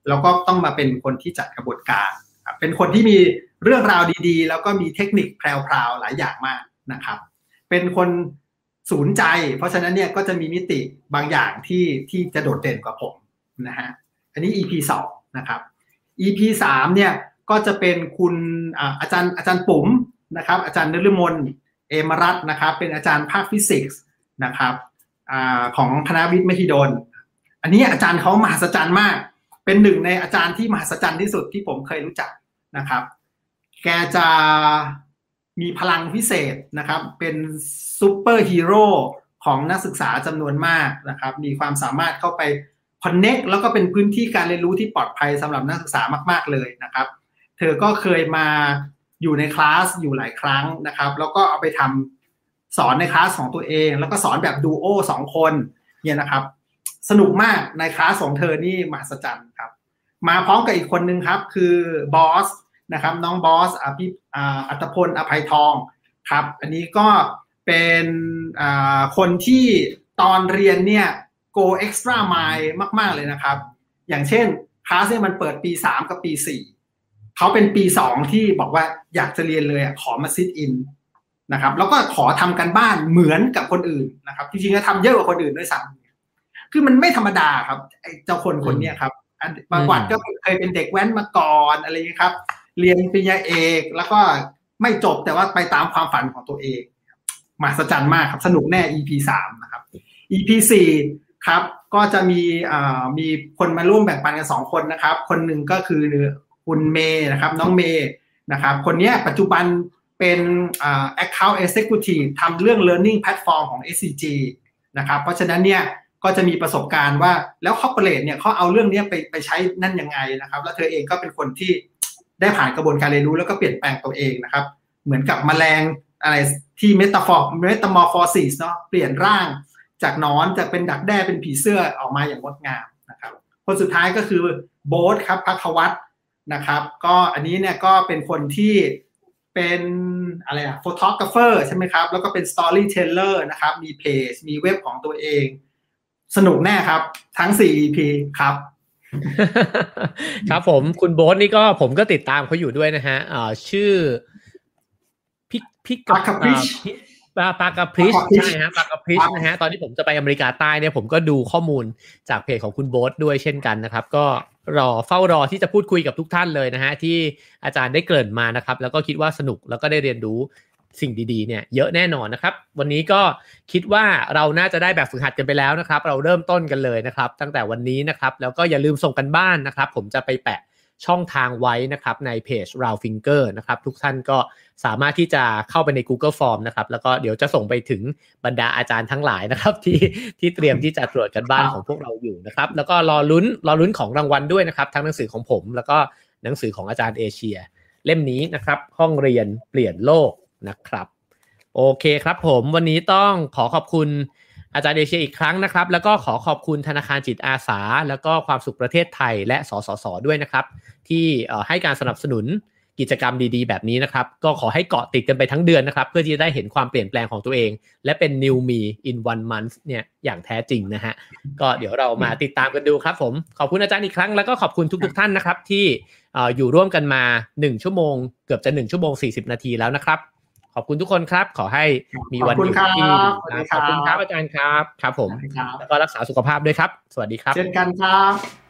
แล้วก็ต้องมาเป็นคนที่จัดกระบวนการ เป็นคนที่มีเรื่องราวดีๆ แล้วก็มีเทคนิคแพรวๆหลายอย่างมากนะครับ เป็นคนศูนย์ใจ เพราะฉะนั้นเนี่ยก็จะมีมิติบางอย่างที่ที่จะโดดเด่นกว่าผมนะฮะอันนี้ EP สองนะครับ EP สามเนี่ยก็จะเป็นคุณอาจารย์อาจารย์ปุ๋มนะครับ อาจารย์นฤมลเอมรัตน์นะครับ เป็นอาจารย์ภาคฟิสิกส์นะครับของคณะวิทย์มหิดล อันนี้อาจารย์เขามหัศจรรย์มาก เป็นหนึ่งในอาจารย์ที่มหัศจรรย์ที่สุดที่ผมเคยรู้จักนะครับ แกจะ มีพลังพิเศษนะครับ เป็นซูเปอร์ฮีโร่ของนักศึกษาจำนวนมากนะครับ มีความสามารถเข้าไป connect แล้วก็เป็นพื้นที่การเรียนรู้ที่ปลอดภัยสำหรับนักศึกษามาก ๆเลยนะครับ เธอก็เคยมาอยู่ในคลาสอยู่หลายครั้งนะครับ แล้วก็เอาไปทำสอนในคลาสของตัวเอง แล้วก็สอนแบบดูโอสองคนเนี่ยนะครับ สนุกมากในคลาสของเธอนี่มหัศจรรย์ครับ มาพร้อมกับอีกคนนึงครับ คือบอส นะครับน้องบอสอภิอัตพลอภัยทองครับ อันนี้ก็เป็นคนที่ตอนเรียนเนี่ย go extra mile มาก ๆ เลยนะครับ อย่างเช่นคลาสเนี่ยมันเปิดปี 3 กับปี 4 เขาเป็นปี 2 ที่บอกว่าอยากจะเรียนเลยขอมาซิทอินนะครับแล้วก็ขอทำกันบ้านเหมือนกับคนอื่นนะครับจริงๆก็ทำเยอะกว่าคนอื่นด้วยซ้ำคือมันไม่ธรรมดาครับไอ้เจ้าคนคนนี้ครับบางวัดก็เคยเป็นเด็กแว้นมาก่อนอะไรอย่างนี้ครับ เรียนปริญญาเอก แล้วก็ไม่จบแต่ว่าไปตามความฝันของตัวเองมหัศจรรย์มากครับ สนุกแน่ EP สามนะครับ EP สี่ครับก็จะมีมีคนมาร่วมแบ่งปันกันสองคนนะครับ คนหนึ่งก็คือคุณเมย์นะครับ น้องเมย์นะครับ คนนี้ปัจจุบันเป็น account executive ทำเรื่อง learning platform ของ SCG นะครับ เพราะฉะนั้นเนี่ยก็จะมีประสบการณ์ว่าแล้ว corporate เนี่ยเขาเอาเรื่องนี้ไปไปใช้นั่นยังไงนะครับ แล้วเธอเองก็เป็นคนที่ ได้ผ่านกระบวนการเรียนรู้แล้วก็เปลี่ยนแปลงตัวเองนะครับ เหมือนกับแมลงอะไรที่ metaphor metamorphosis เนาะเปลี่ยนร่างจากหนอนจากเป็นดักแด้เป็นผีเสื้อออกมาอย่างงดงามนะครับคนสุดท้ายก็คือโบ๊ทครับพัทวัตนะครับก็อันนี้เนี่ยก็เป็นคนที่เป็นอะไรอะ photographer ใช่ไหมครับ แล้วก็เป็น storyteller นะครับ มีเพจ มีเว็บของตัวเอง สนุกแน่ครับ ทั้ง 4 EP ครับ ครับผมคุณโบ๊ทนี่ก็ผมก็ติดตามเขาอยู่ด้วยนะฮะอ่าชื่อพิพิกปาพิชปาปากาพริชใช่ฮะปากาพริชนะฮะตอนที่ผมจะไปอเมริกาใต้เนี่ยผมก็ดูข้อมูลจากเพจของคุณโบ๊ทด้วยเช่นกันนะครับ ก็รอเฝ้ารอที่จะพูดคุยกับทุกท่านเลยนะฮะที่อาจารย์ได้เกริ่นมานะครับ แล้วก็คิดว่าสนุกแล้วก็ได้เรียนรู้ สิ่งดีๆเนี่ยเยอะแน่นอนนะครับ วันนี้ก็คิดว่าเราน่าจะได้แบบฝึกหัดกันไปแล้วนะครับ เราเริ่มต้นกันเลยนะครับ ตั้งแต่วันนี้นะครับแล้วก็อย่าลืมส่งกันบ้านนะครับ ผมจะไปแปะช่องทางไว้นะครับในเพจ r o u Finger นะครับทุกท่านก็สามารถที่จะเข้าไปใน Google Form นะครับแล้วก็เดี๋ยวจะส่งไปถึงบรรดาอาจารย์ทั้งหลายนะครับที่ที่เตรียมที่จะตรวจกันบ้านของพวกเราอยู่นะครับแล้วก็รอลุ้นรอลุ้นของรางวัลด้วยนะครับ ทั้งหนังสือของผม แล้วก็หนังสือของอาจารย์เอเชีย เล่มนี้นะครับห้องเรียนเปลี่ยนโลก นะครับ โอเคครับผมวันนี้ต้องขอขอบคุณอาจารย์เอเชียอีกครั้งนะครับ แล้วก็ขอขอบคุณธนาคารจิตอาสา แล้วก็ความสุขประเทศไทยและสสสด้วยนะครับ ที่ให้การสนับสนุนกิจกรรมดีๆ แบบนี้นะครับ ก็ขอให้เกาะติดกันไปทั้งเดือนนะครับ เพื่อที่จะได้เห็นความเปลี่ยนแปลงของตัวเอง และเป็น new me in one month เนี่ยอย่างแท้จริงนะฮะ ก็เดี๋ยวเรามาติดตามกันดูครับผม ขอบคุณอาจารย์อีกครั้ง แล้วก็ขอบคุณทุกๆท่านนะครับ ที่อยู่ร่วมกันมา 1 ชั่วโมง เกือบจะ 1 ชั่วโมง 40 นาทีแล้วนะครับ ขอบคุณทุกคนครับ ขอให้มีวันหยุดที่ขอบคุณครับอาจารย์ครับ ครับผม แล้วก็รักษาสุขภาพด้วยครับ สวัสดีครับ เช่นกันครับ